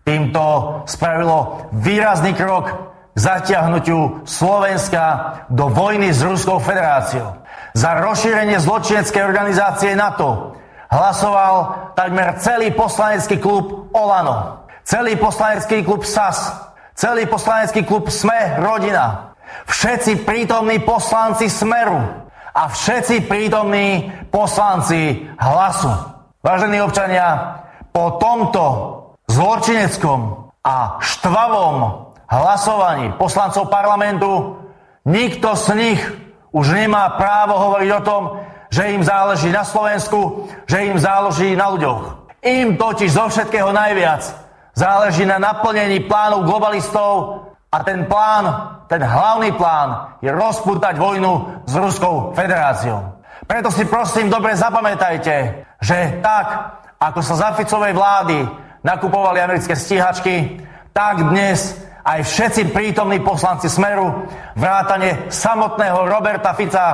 týmto spravilo výrazný krok k zatiahnutiu Slovenska do vojny s Ruskou federáciou. Za rozšírenie zločineckej organizácie NATO hlasoval takmer celý poslanecký klub Olano, celý poslanecký klub SAS, celý poslanecký klub Sme rodina, všetci prítomní poslanci Smeru a všetci prítomní poslanci Hlasu. Vážení občania, po tomto zločineckom a štvavom hlasovaní poslancov parlamentu nikto z nich už nemá právo hovoriť o tom, že im záleží na Slovensku, že im záleží na ľuďoch. Im totiž zo všetkého najviac Záleží na naplnení plánov globalistov a ten plán, ten hlavný plán je rozpútať vojnu s Ruskou federáciou. Preto si prosím dobre zapamätajte, že tak, ako sa za Ficovej vlády nakupovali americké stíhačky, tak dnes aj všetci prítomní poslanci Smeru, vrátane samotného Roberta Fica,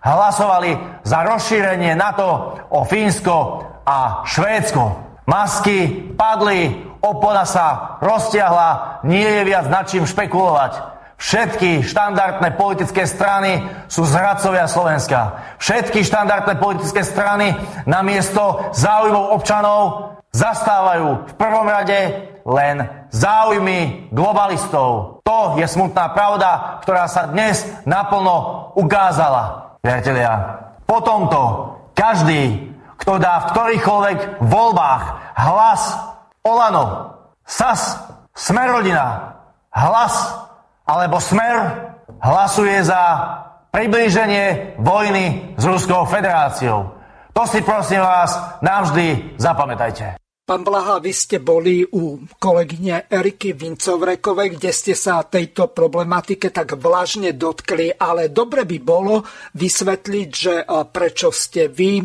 hlasovali za rozšírenie NATO o Fínsko a Švédsko. Masky padli, opona sa roztiahla, nie je viac nad čím špekulovať. Všetky štandardné politické strany sú zradcovia Slovenska. Všetky štandardné politické strany namiesto záujmov občanov zastávajú v prvom rade len záujmy globalistov. To je smutná pravda, ktorá sa dnes naplno ukázala. Priatelia, po tomto každý, kto dá v ktorýchkoľvek voľbách hlas Olano, SAS, Smerodina, Hlas alebo Smer hlasuje za priblíženie vojny s Ruskou federáciou. To si prosím vás navždy zapamätajte. Pán Blaha, vy ste boli u kolegyne Eriky Vincovrekovej, kde ste sa tejto problematike tak vlažne dotkli, ale dobre by bolo vysvetliť, že prečo ste vy,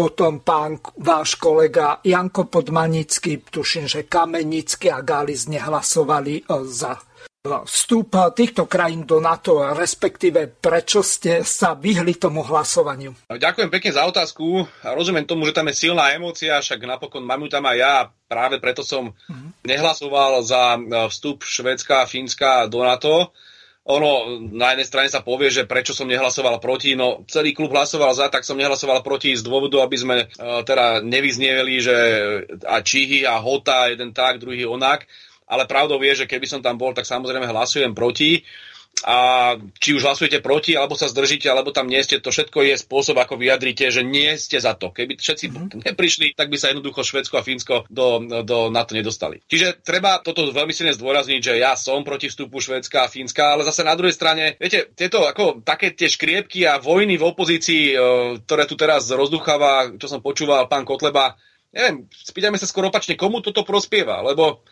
potom pán váš kolega Janko Podmanický, tuším, že Kamenický a Gális nehlasovali za vstup týchto krajín do NATO, respektíve prečo ste sa vyhli tomu hlasovaniu? Ďakujem pekne za otázku. Rozumiem tomu, že tam je silná emócia, však napokon mám ju tam aj ja. Práve preto som mm. nehlasoval za e, vstup Švedska a Fínska do NATO. Ono na jednej strane sa povie, že prečo som nehlasoval proti, no celý klub hlasoval za, tak som nehlasoval proti z dôvodu, aby sme uh, teda nevyznievali, že a Čihy a Hota, jeden tak, druhý onak ale pravdou je, že keby som tam bol, tak samozrejme hlasujem proti. A či už hlasujete proti, alebo sa zdržíte, alebo tam nie ste, to všetko je spôsob, ako vyjadrite, že nie ste za to. Keby všetci mm-hmm. neprišli, tak by sa jednoducho Švedsko a Fínsko do, do NATO nedostali. Čiže treba toto veľmi silne zdôrazniť, že ja som proti vstupu Švedska a Fínska, ale zase na druhej strane, viete, tieto ako také tie škriepky a vojny v opozícii, e, ktoré tu teraz rozducháva, čo som počúval pán Kotleba, neviem, spýtajme sa skôr opačne, komu toto prospieva, lebo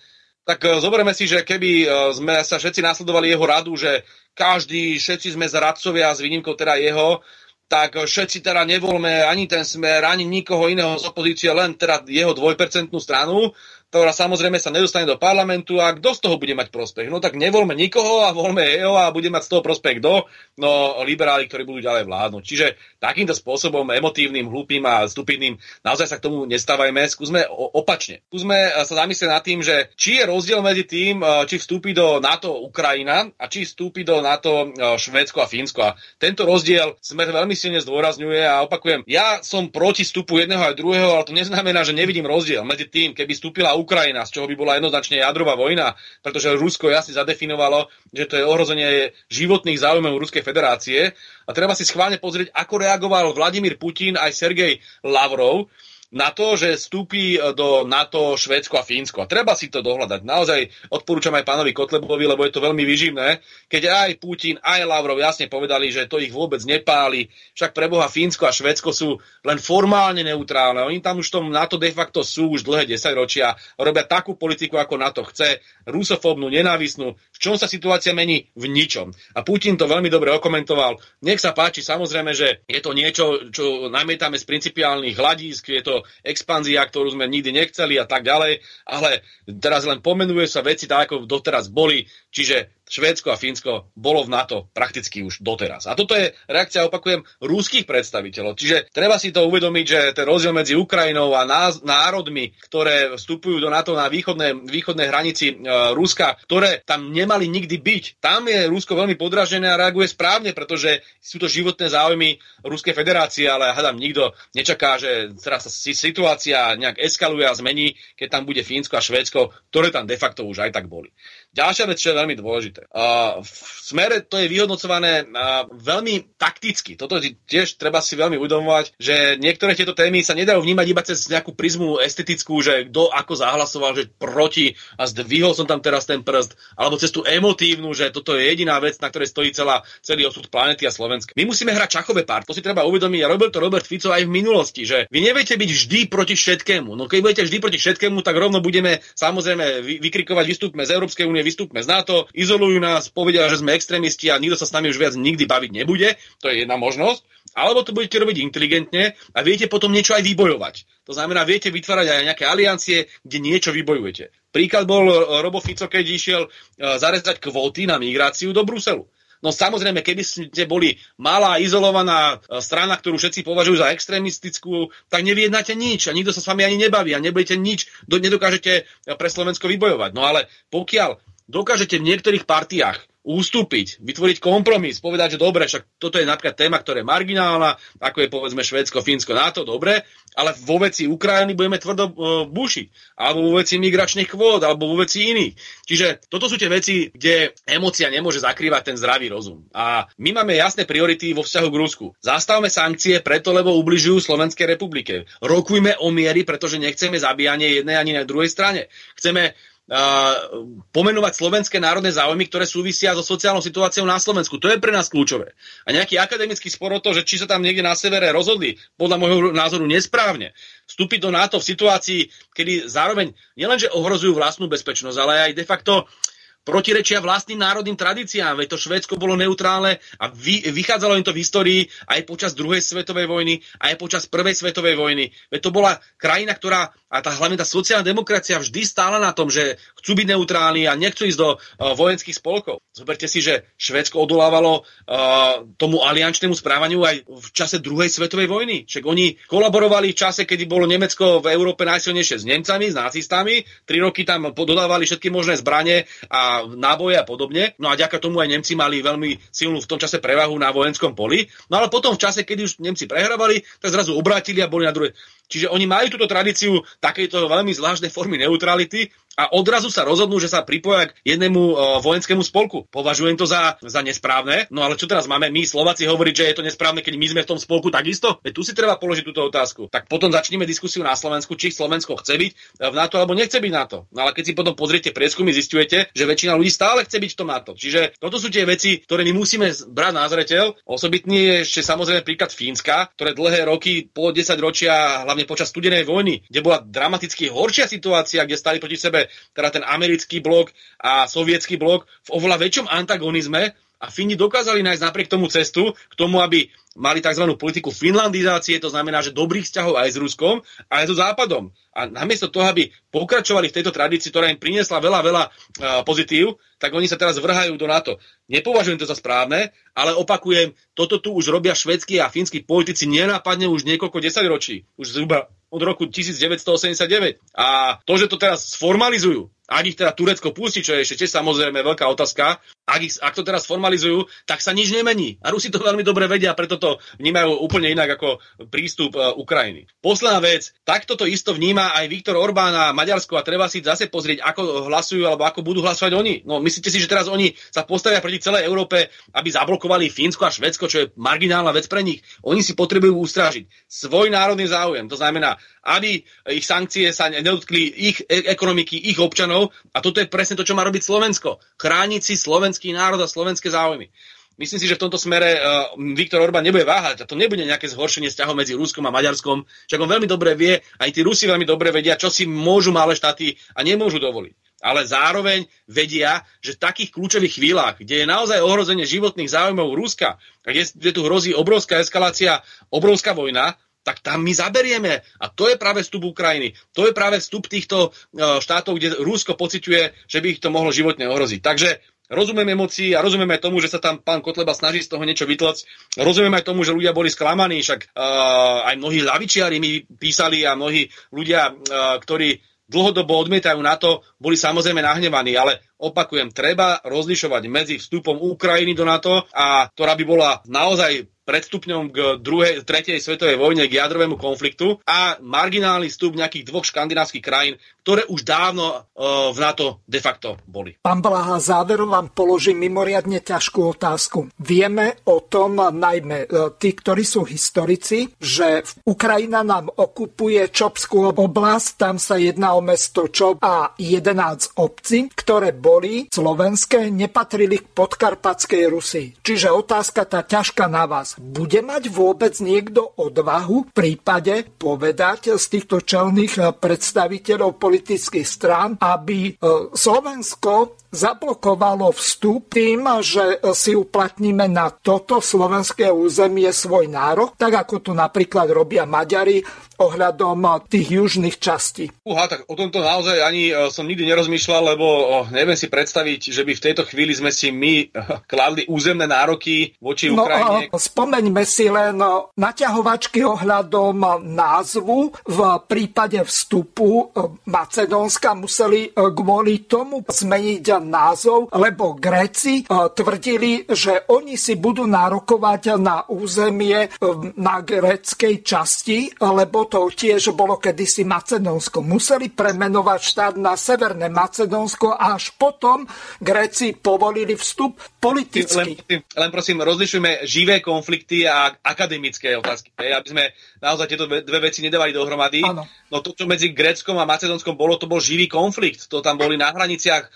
tak e, zoberieme si, že keby e, sme sa všetci nasledovali jeho radu, že každý, všetci sme zradcovia s výnimkou teda jeho, tak všetci teda nevolme ani ten smer, ani nikoho iného z opozície, len teda jeho dvojpercentnú stranu ktorá samozrejme sa nedostane do parlamentu a kto z toho bude mať prospech? No tak nevolme nikoho a volme jeho a bude mať z toho prospech kto? No liberáli, ktorí budú ďalej vládnuť. Čiže takýmto spôsobom emotívnym, hlúpým a stupidným naozaj sa k tomu nestávajme. Skúsme opačne. Skúsme sa zamyslieť nad tým, že či je rozdiel medzi tým, či vstúpi do NATO Ukrajina a či vstúpi do NATO Švédsko a Fínsko. A tento rozdiel smer veľmi silne zdôrazňuje a opakujem, ja som proti vstupu jedného aj druhého, ale to neznamená, že nevidím rozdiel medzi tým, keby vstúpila Ukrajina, z čoho by bola jednoznačne jadrová vojna, pretože Rusko jasne zadefinovalo, že to je ohrozenie životných záujmov Ruskej federácie. A treba si schválne pozrieť, ako reagoval Vladimír Putin aj Sergej Lavrov, na to, že vstúpi e, do NATO Švédsko a Fínsko. A treba si to dohľadať. Naozaj odporúčam aj pánovi Kotlebovi, lebo je to veľmi vyživné, keď aj Putin, aj Lavrov jasne povedali, že to ich vôbec nepáli. Však pre Boha Fínsko a Švédsko sú len formálne neutrálne. Oni tam už v tom NATO de facto sú už dlhé desaťročia. Robia takú politiku, ako NATO chce. Rusofóbnu, nenávisnú. V čom sa situácia mení? V ničom. A Putin to veľmi dobre okomentoval. Nech sa páči, samozrejme, že je to niečo, čo namietame z principiálnych hľadísk, je to expanzia, ktorú sme nikdy nechceli a tak ďalej, ale teraz len pomenuje sa veci tak, ako doteraz boli, čiže Švédsko a Fínsko bolo v NATO prakticky už doteraz. A toto je reakcia, opakujem, rúských predstaviteľov. Čiže treba si to uvedomiť, že ten rozdiel medzi Ukrajinou a národmi, ktoré vstupujú do NATO na východnej, východnej hranici e, Ruska, ktoré tam nemali nikdy byť, tam je Rusko veľmi podražené a reaguje správne, pretože sú to životné záujmy Ruskej federácie, ale hľadám, nikto nečaká, že teraz sa situácia nejak eskaluje a zmení, keď tam bude Fínsko a Švédsko, ktoré tam de facto už aj tak boli. Ďalšia vec, čo je veľmi dôležité. V smere to je vyhodnocované veľmi takticky. Toto tiež treba si veľmi uvedomovať, že niektoré tieto témy sa nedajú vnímať iba cez nejakú prizmu estetickú, že kto ako zahlasoval, že proti a zdvihol som tam teraz ten prst, alebo cez tú emotívnu, že toto je jediná vec, na ktorej stojí celá, celý osud planety a Slovenska. My musíme hrať čachové pár, to si treba uvedomiť a robil to Robert Fico aj v minulosti, že vy neviete byť vždy proti všetkému. No keď budete vždy proti všetkému, tak rovno budeme samozrejme vykrikovať, vystúpme z Európskej únie, vystúpme z NATO, izolujú nás, povedia, že sme extrémisti a nikto sa s nami už viac nikdy baviť nebude. To je jedna možnosť. Alebo to budete robiť inteligentne a viete potom niečo aj vybojovať. To znamená, viete vytvárať aj nejaké aliancie, kde niečo vybojujete. Príklad bol e, Robo Fico, keď išiel e, zarezať kvóty na migráciu do Bruselu. No samozrejme, keby ste boli malá, izolovaná e, strana, ktorú všetci považujú za extrémistickú, tak neviednate nič a nikto sa s vami ani nebaví a nebudete nič, nedokážete pre Slovensko vybojovať. No ale pokiaľ dokážete v niektorých partiách ústúpiť, vytvoriť kompromis, povedať, že dobre, však toto je napríklad téma, ktorá je marginálna, ako je povedzme Švédsko, Fínsko, NATO, dobre, ale vo veci Ukrajiny budeme tvrdo uh, bušiť, alebo vo veci migračných kvót, alebo vo veci iných. Čiže toto sú tie veci, kde emocia nemôže zakrývať ten zdravý rozum. A my máme jasné priority vo vzťahu k Rusku. Zastavme sankcie preto, lebo ubližujú Slovenskej republike. Rokujme o miery, pretože nechceme zabíjanie jednej ani na druhej strane. Chceme pomenovať slovenské národné záujmy, ktoré súvisia so sociálnou situáciou na Slovensku. To je pre nás kľúčové. A nejaký akademický spor o to, že či sa tam niekde na severe rozhodli, podľa môjho názoru nesprávne, vstúpiť do NATO v situácii, kedy zároveň nielenže ohrozujú vlastnú bezpečnosť, ale aj de facto protirečia vlastným národným tradíciám, veď to Švédsko bolo neutrálne a vy, vychádzalo im to v histórii aj počas druhej svetovej vojny, aj počas prvej svetovej vojny. Veď to bola krajina, ktorá a tá, hlavne tá sociálna demokracia vždy stála na tom, že chcú byť neutrálni a nechcú ísť do uh, vojenských spolkov. Zoberte si, že Švédsko odolávalo uh, tomu aliančnému správaniu aj v čase druhej svetovej vojny. Však oni kolaborovali v čase, kedy bolo Nemecko v Európe najsilnejšie s Nemcami, s nacistami. Tri roky tam dodávali všetky možné zbranie a náboje a podobne. No a ďaká tomu aj Nemci mali veľmi silnú v tom čase prevahu na vojenskom poli. No ale potom v čase, keď už Nemci prehrávali, tak zrazu obrátili a boli na druhej. Čiže oni majú túto tradíciu takejto veľmi zvláštnej formy neutrality a odrazu sa rozhodnú, že sa pripoja k jednému uh, vojenskému spolku. Považujem to za, za nesprávne. No ale čo teraz máme my Slováci hovoriť, že je to nesprávne, keď my sme v tom spolku takisto? Veď tu si treba položiť túto otázku. Tak potom začneme diskusiu na Slovensku, či Slovensko chce byť v NATO alebo nechce byť NATO. No ale keď si potom pozriete prieskumy, zistujete, že väčšina ľudí stále chce byť v tom NATO. Čiže toto sú tie veci, ktoré my musíme brať na zreteľ. Osobitný je ešte samozrejme príklad Fínska, ktoré dlhé roky, po 10 ročia, hlavne počas studenej vojny, kde bola dramaticky horšia situácia, kde stali proti sebe teda ten americký blok a sovietský blok v oveľa väčšom antagonizme a Fíni dokázali nájsť napriek tomu cestu k tomu, aby mali tzv. politiku finlandizácie, to znamená, že dobrých vzťahov aj s Ruskom, aj so Západom. A namiesto toho, aby pokračovali v tejto tradícii, ktorá im priniesla veľa, veľa uh, pozitív, tak oni sa teraz vrhajú do NATO. Nepovažujem to za správne, ale opakujem, toto tu už robia švedskí a fínsky politici nenápadne už niekoľko desaťročí. Už zhruba od roku 1989. A to, že to teraz sformalizujú, ak ich teda Turecko pustí, čo je ešte tiež samozrejme veľká otázka, ak, ich, ak to teraz formalizujú, tak sa nič nemení. A Rusi to veľmi dobre vedia, preto to vnímajú úplne inak ako prístup uh, Ukrajiny. Posledná vec, takto to isto vníma aj Viktor Orbán a Maďarsko a treba si zase pozrieť, ako hlasujú alebo ako budú hlasovať oni. No myslíte si, že teraz oni sa postavia proti celej Európe, aby zablokovali Fínsko a Švedsko, čo je marginálna vec pre nich? Oni si potrebujú ustrážiť svoj národný záujem. To znamená, aby ich sankcie sa nedotkli ich e- ekonomiky, ich občanov. A toto je presne to, čo má robiť Slovensko. Chrániť si slovenský národ a slovenské záujmy. Myslím si, že v tomto smere uh, Viktor Orbán nebude váhať a to nebude nejaké zhoršenie vzťahov medzi Ruskom a Maďarskom. Však on veľmi dobre vie, aj tí Rusi veľmi dobre vedia, čo si môžu malé štáty a nemôžu dovoliť. Ale zároveň vedia, že v takých kľúčových chvíľach, kde je naozaj ohrozenie životných záujmov Ruska, kde, kde tu hrozí obrovská eskalácia, obrovská vojna, tak tam my zaberieme. A to je práve vstup Ukrajiny. To je práve vstup týchto e, štátov, kde Rusko pociťuje, že by ich to mohlo životne ohroziť. Takže rozumiem emócií a rozumieme aj tomu, že sa tam pán Kotleba snaží z toho niečo vytlať. Rozumiem aj tomu, že ľudia boli sklamaní, však uh, aj mnohí lavičiari mi písali a mnohí ľudia, uh, ktorí dlhodobo odmietajú na to, boli samozrejme nahnevaní, ale opakujem, treba rozlišovať medzi vstupom Ukrajiny do NATO a ktorá by bola naozaj predstupňom k druhej, tretej svetovej vojne, k jadrovému konfliktu a marginálny vstup nejakých dvoch škandinávskych krajín, ktoré už dávno uh, v NATO de facto boli. Pán Blaha, záverom vám položím mimoriadne ťažkú otázku. Vieme o tom, najmä uh, tí, ktorí sú historici, že Ukrajina nám okupuje Čopskú oblasť, tam sa jedná o mesto Čop a 11 obcí, ktoré boli slovenské, nepatrili k podkarpatskej Rusii. Čiže otázka tá ťažká na vás bude mať vôbec niekto odvahu v prípade povedať z týchto čelných eh, predstaviteľov politických strán, aby eh, Slovensko zablokovalo vstup tým, že si uplatníme na toto slovenské územie svoj nárok, tak ako to napríklad robia Maďari ohľadom tých južných častí. Uha, tak o tomto naozaj ani uh, som nikdy nerozmýšľal, lebo uh, neviem si predstaviť, že by v tejto chvíli sme si my uh, kladli územné nároky voči no, Ukrajine. Spomeňme si len naťahovačky ohľadom názvu v prípade vstupu Macedónska museli kvôli tomu zmeniť názov, lebo Gréci tvrdili, že oni si budú nárokovať na územie na gréckej časti, lebo to tiež bolo kedysi Macedónsko. Museli premenovať štát na Severné Macedónsko a až potom Gréci povolili vstup politicky. Len, len prosím, rozlišujeme živé konflikty a akademické otázky. Aby sme naozaj tieto dve veci nedávali dohromady. Ano. No to, čo medzi Gréckom a Macedónskom bolo, to bol živý konflikt. To tam boli na hraniciach e,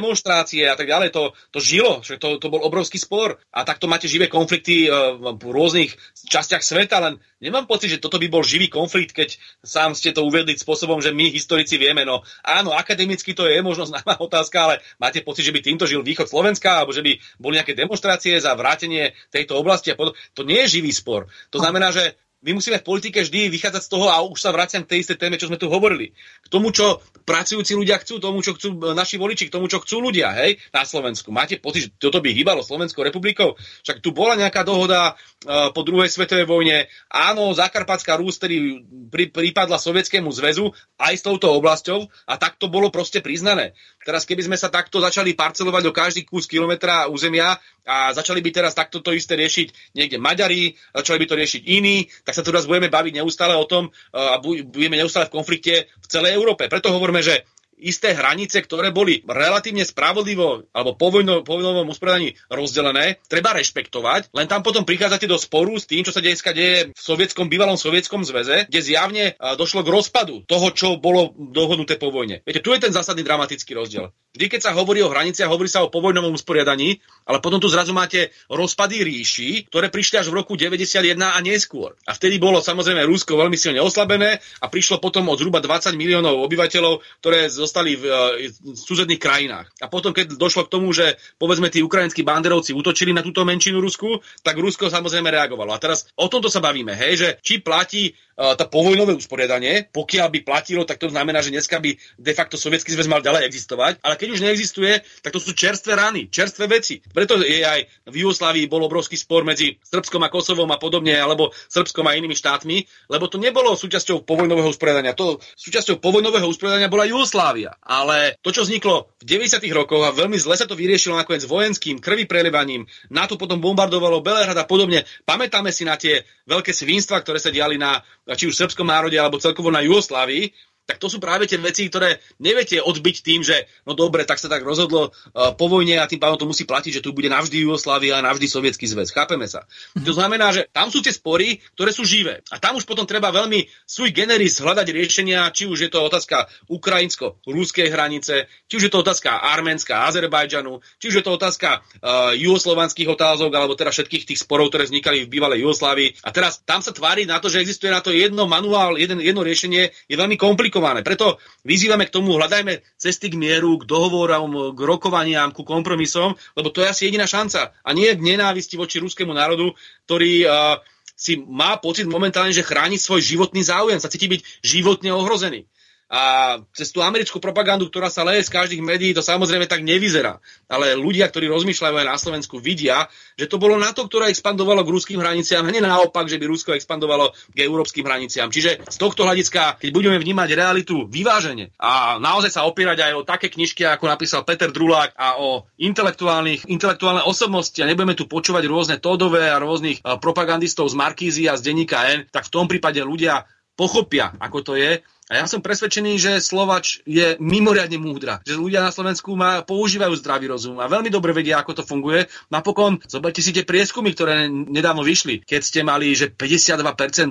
demonstrácie a tak ďalej. To, to žilo, že to, to bol obrovský spor. A takto máte živé konflikty e, v rôznych častiach sveta, len nemám pocit, že toto by bol živý konflikt, keď sám ste to uvedli spôsobom, že my historici vieme. No áno, akademicky to je možno známa otázka, ale máte pocit, že by týmto žil východ Slovenska, alebo že by boli nejaké demonstrácie za vrátenie tejto oblasti a podobne. To nie je živý spor. To znamená, že my musíme v politike vždy vychádzať z toho, a už sa vraciam k tej istej téme, čo sme tu hovorili, k tomu, čo pracujúci ľudia chcú, tomu, čo chcú e, naši voliči, k tomu, čo chcú ľudia, hej, na Slovensku. Máte pocit, že toto by hýbalo Slovenskou republikou? Však tu bola nejaká dohoda uh, po druhej svetovej vojne. Áno, Zakarpatská Rús, ktorý pri, prípadla Sovietskému zväzu aj s touto oblasťou a tak to bolo proste priznané. Teraz keby sme sa takto začali parcelovať do každý kus kilometra územia a začali by teraz takto to isté riešiť niekde Maďari, začali by to riešiť iní, tak sa tu raz budeme baviť neustále o tom a budeme neustále v konflikte v celej Európe. Preto hovoríme, že isté hranice, ktoré boli relatívne spravodlivo alebo po, vojno, po vojnovom usporiadaní rozdelené, treba rešpektovať, len tam potom prichádzate do sporu s tým, čo sa dneska deje v sovietskom, bývalom sovietskom zväze, kde zjavne došlo k rozpadu toho, čo bolo dohodnuté po vojne. Viete, tu je ten zásadný dramatický rozdiel. Vždy, keď sa hovorí o hraniciach, hovorí sa o povojnovom usporiadaní, ale potom tu zrazu máte rozpady ríši, ktoré prišli až v roku 91 a neskôr. A vtedy bolo samozrejme Rusko veľmi silne oslabené a prišlo potom od zhruba 20 miliónov obyvateľov, ktoré zostali v, e, v susedných krajinách. A potom, keď došlo k tomu, že povedzme tí ukrajinskí banderovci útočili na túto menšinu Rusku, tak Rusko samozrejme reagovalo. A teraz o tomto sa bavíme, hej, že či platí uh, tá povojnové usporiadanie, pokiaľ by platilo, tak to znamená, že dneska by de facto sovietský zväz mal ďalej existovať, ale keď už neexistuje, tak to sú čerstvé rany, čerstvé veci. Preto je aj v Jugoslávii bol obrovský spor medzi Srbskom a Kosovom a podobne, alebo Srbskom a inými štátmi, lebo to nebolo súčasťou povojnového usporiadania. To súčasťou povojnového usporiadania bola Jugoslávia. Ale to, čo vzniklo v 90. rokoch a veľmi zle sa to vyriešilo nakoniec vojenským krvi prelevaním, NATO potom bombardovalo Belehrad a podobne. Pamätáme si na tie veľké svinstva, ktoré sa diali na či už srbskom národe alebo celkovo na Jugoslávii, tak to sú práve tie veci, ktoré neviete odbiť tým, že no dobre, tak sa tak rozhodlo uh, po vojne a tým pádom to musí platiť, že tu bude navždy Jugoslávia a navždy Sovietský zväz. Chápeme sa. To znamená, že tam sú tie spory, ktoré sú živé. A tam už potom treba veľmi sui generis hľadať riešenia, či už je to otázka ukrajinsko-rúskej hranice, či už je to otázka arménska, Azerbajdžanu, či už je to otázka uh, juhoslovanských otázok, alebo teda všetkých tých sporov, ktoré vznikali v bývalej Jugoslávii. A teraz tam sa tvári na to, že existuje na to jedno manuál, jeden, jedno riešenie, je veľmi komplikované komplikované. Preto vyzývame k tomu, hľadajme cesty k mieru, k dohovorom, k rokovaniam, ku kompromisom, lebo to je asi jediná šanca. A nie k nenávisti voči ruskému národu, ktorý uh, si má pocit momentálne, že chráni svoj životný záujem, sa cíti byť životne ohrozený. A cez tú americkú propagandu, ktorá sa leje z každých médií, to samozrejme tak nevyzerá. Ale ľudia, ktorí rozmýšľajú aj na Slovensku, vidia, že to bolo NATO, ktoré expandovalo k ruským hraniciám, hneď naopak, že by Rusko expandovalo k európskym hraniciám. Čiže z tohto hľadiska, keď budeme vnímať realitu vyvážene a naozaj sa opierať aj o také knižky, ako napísal Peter Drulák a o intelektuálnych, intelektuálne osobnosti a nebudeme tu počúvať rôzne Todové a rôznych propagandistov z Markízy a z denníka N, tak v tom prípade ľudia pochopia, ako to je a ja som presvedčený, že Slovač je mimoriadne múdra. Že ľudia na Slovensku má, používajú zdravý rozum a veľmi dobre vedia, ako to funguje. Napokon, zoberte si tie prieskumy, ktoré nedávno vyšli. Keď ste mali, že 52%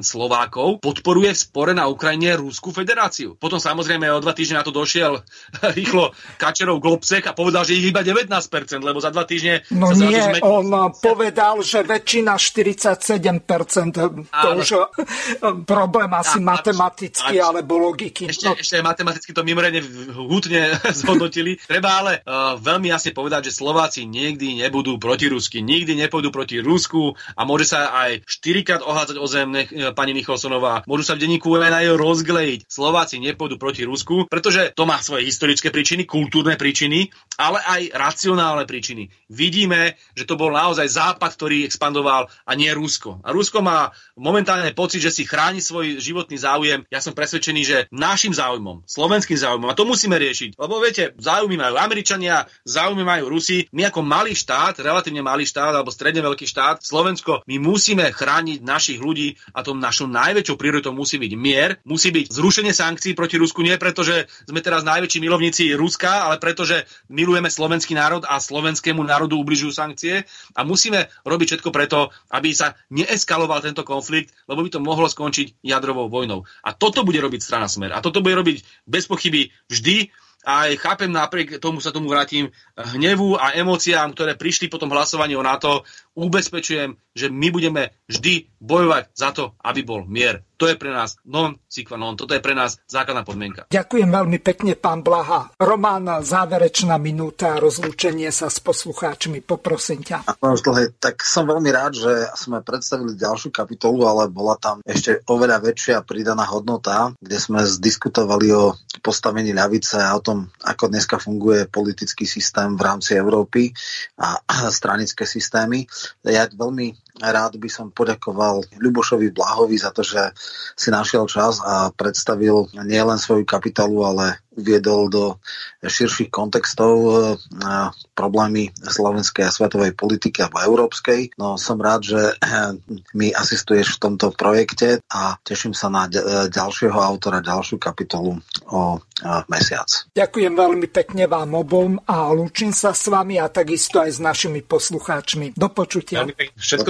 Slovákov podporuje v spore na Ukrajine Rúskú federáciu. Potom samozrejme o dva týždne na to došiel rýchlo Kačerov Globsek a povedal, že ich iba 19%, lebo za dva týždne... No nie, zme... on povedal, že väčšina 47%. To už problém asi a, matematicky, a, ale bolo logiky. Ešte, no. ešte matematicky to mimoriadne hutne zhodnotili. Treba ale uh, veľmi jasne povedať, že Slováci nikdy nebudú proti Rusky, nikdy nepôjdu proti Rusku a môže sa aj štyrikrát ohádzať o zem nech, uh, pani Nicholsonová. Môžu sa v denníku aj rozglejiť. Slováci nepôjdu proti Rusku, pretože to má svoje historické príčiny, kultúrne príčiny, ale aj racionálne príčiny. Vidíme, že to bol naozaj Západ, ktorý expandoval a nie Rusko. A Rusko má momentálne pocit, že si chráni svoj životný záujem. Ja som presvedčený, Čiže našim záujmom, slovenským záujmom, a to musíme riešiť. Lebo viete, záujmy majú Američania, záujmy majú Rusi. My ako malý štát, relatívne malý štát alebo stredne veľký štát, Slovensko, my musíme chrániť našich ľudí a tom našou najväčšou prioritou musí byť mier, musí byť zrušenie sankcií proti Rusku, nie preto, že sme teraz najväčší milovníci Ruska, ale preto, že milujeme slovenský národ a slovenskému národu ubližujú sankcie a musíme robiť všetko preto, aby sa neeskaloval tento konflikt, lebo by to mohlo skončiť jadrovou vojnou. A toto bude robiť strana Smer. A toto bude robiť bez pochyby vždy a aj chápem napriek tomu sa tomu vrátim hnevu a emóciám, ktoré prišli po tom hlasovaní o NATO, ubezpečujem, že my budeme vždy bojovať za to, aby bol mier. To je pre nás non qua non, toto je pre nás základná podmienka. Ďakujem veľmi pekne, pán Blaha. Román, záverečná minúta, rozlúčenie sa s poslucháčmi, poprosím ťa. Tak som veľmi rád, že sme predstavili ďalšiu kapitolu, ale bola tam ešte oveľa väčšia pridaná hodnota, kde sme zdiskutovali o postavení ľavice a o tom, ako dneska funguje politický systém v rámci Európy a stranické systémy. Ja veľmi rád by som poďakoval Ľubošovi Blahovi za to, že si našiel čas a predstavil nielen svoju kapitolu, ale uviedol do širších kontextov e, problémy slovenskej a svetovej politiky alebo európskej. No som rád, že e, mi asistuješ v tomto projekte a teším sa na e, ďalšieho autora, ďalšiu kapitolu o mesiac. Ďakujem veľmi pekne vám obom a lúčim sa s vami a takisto aj s našimi poslucháčmi. Do počutia. Všetko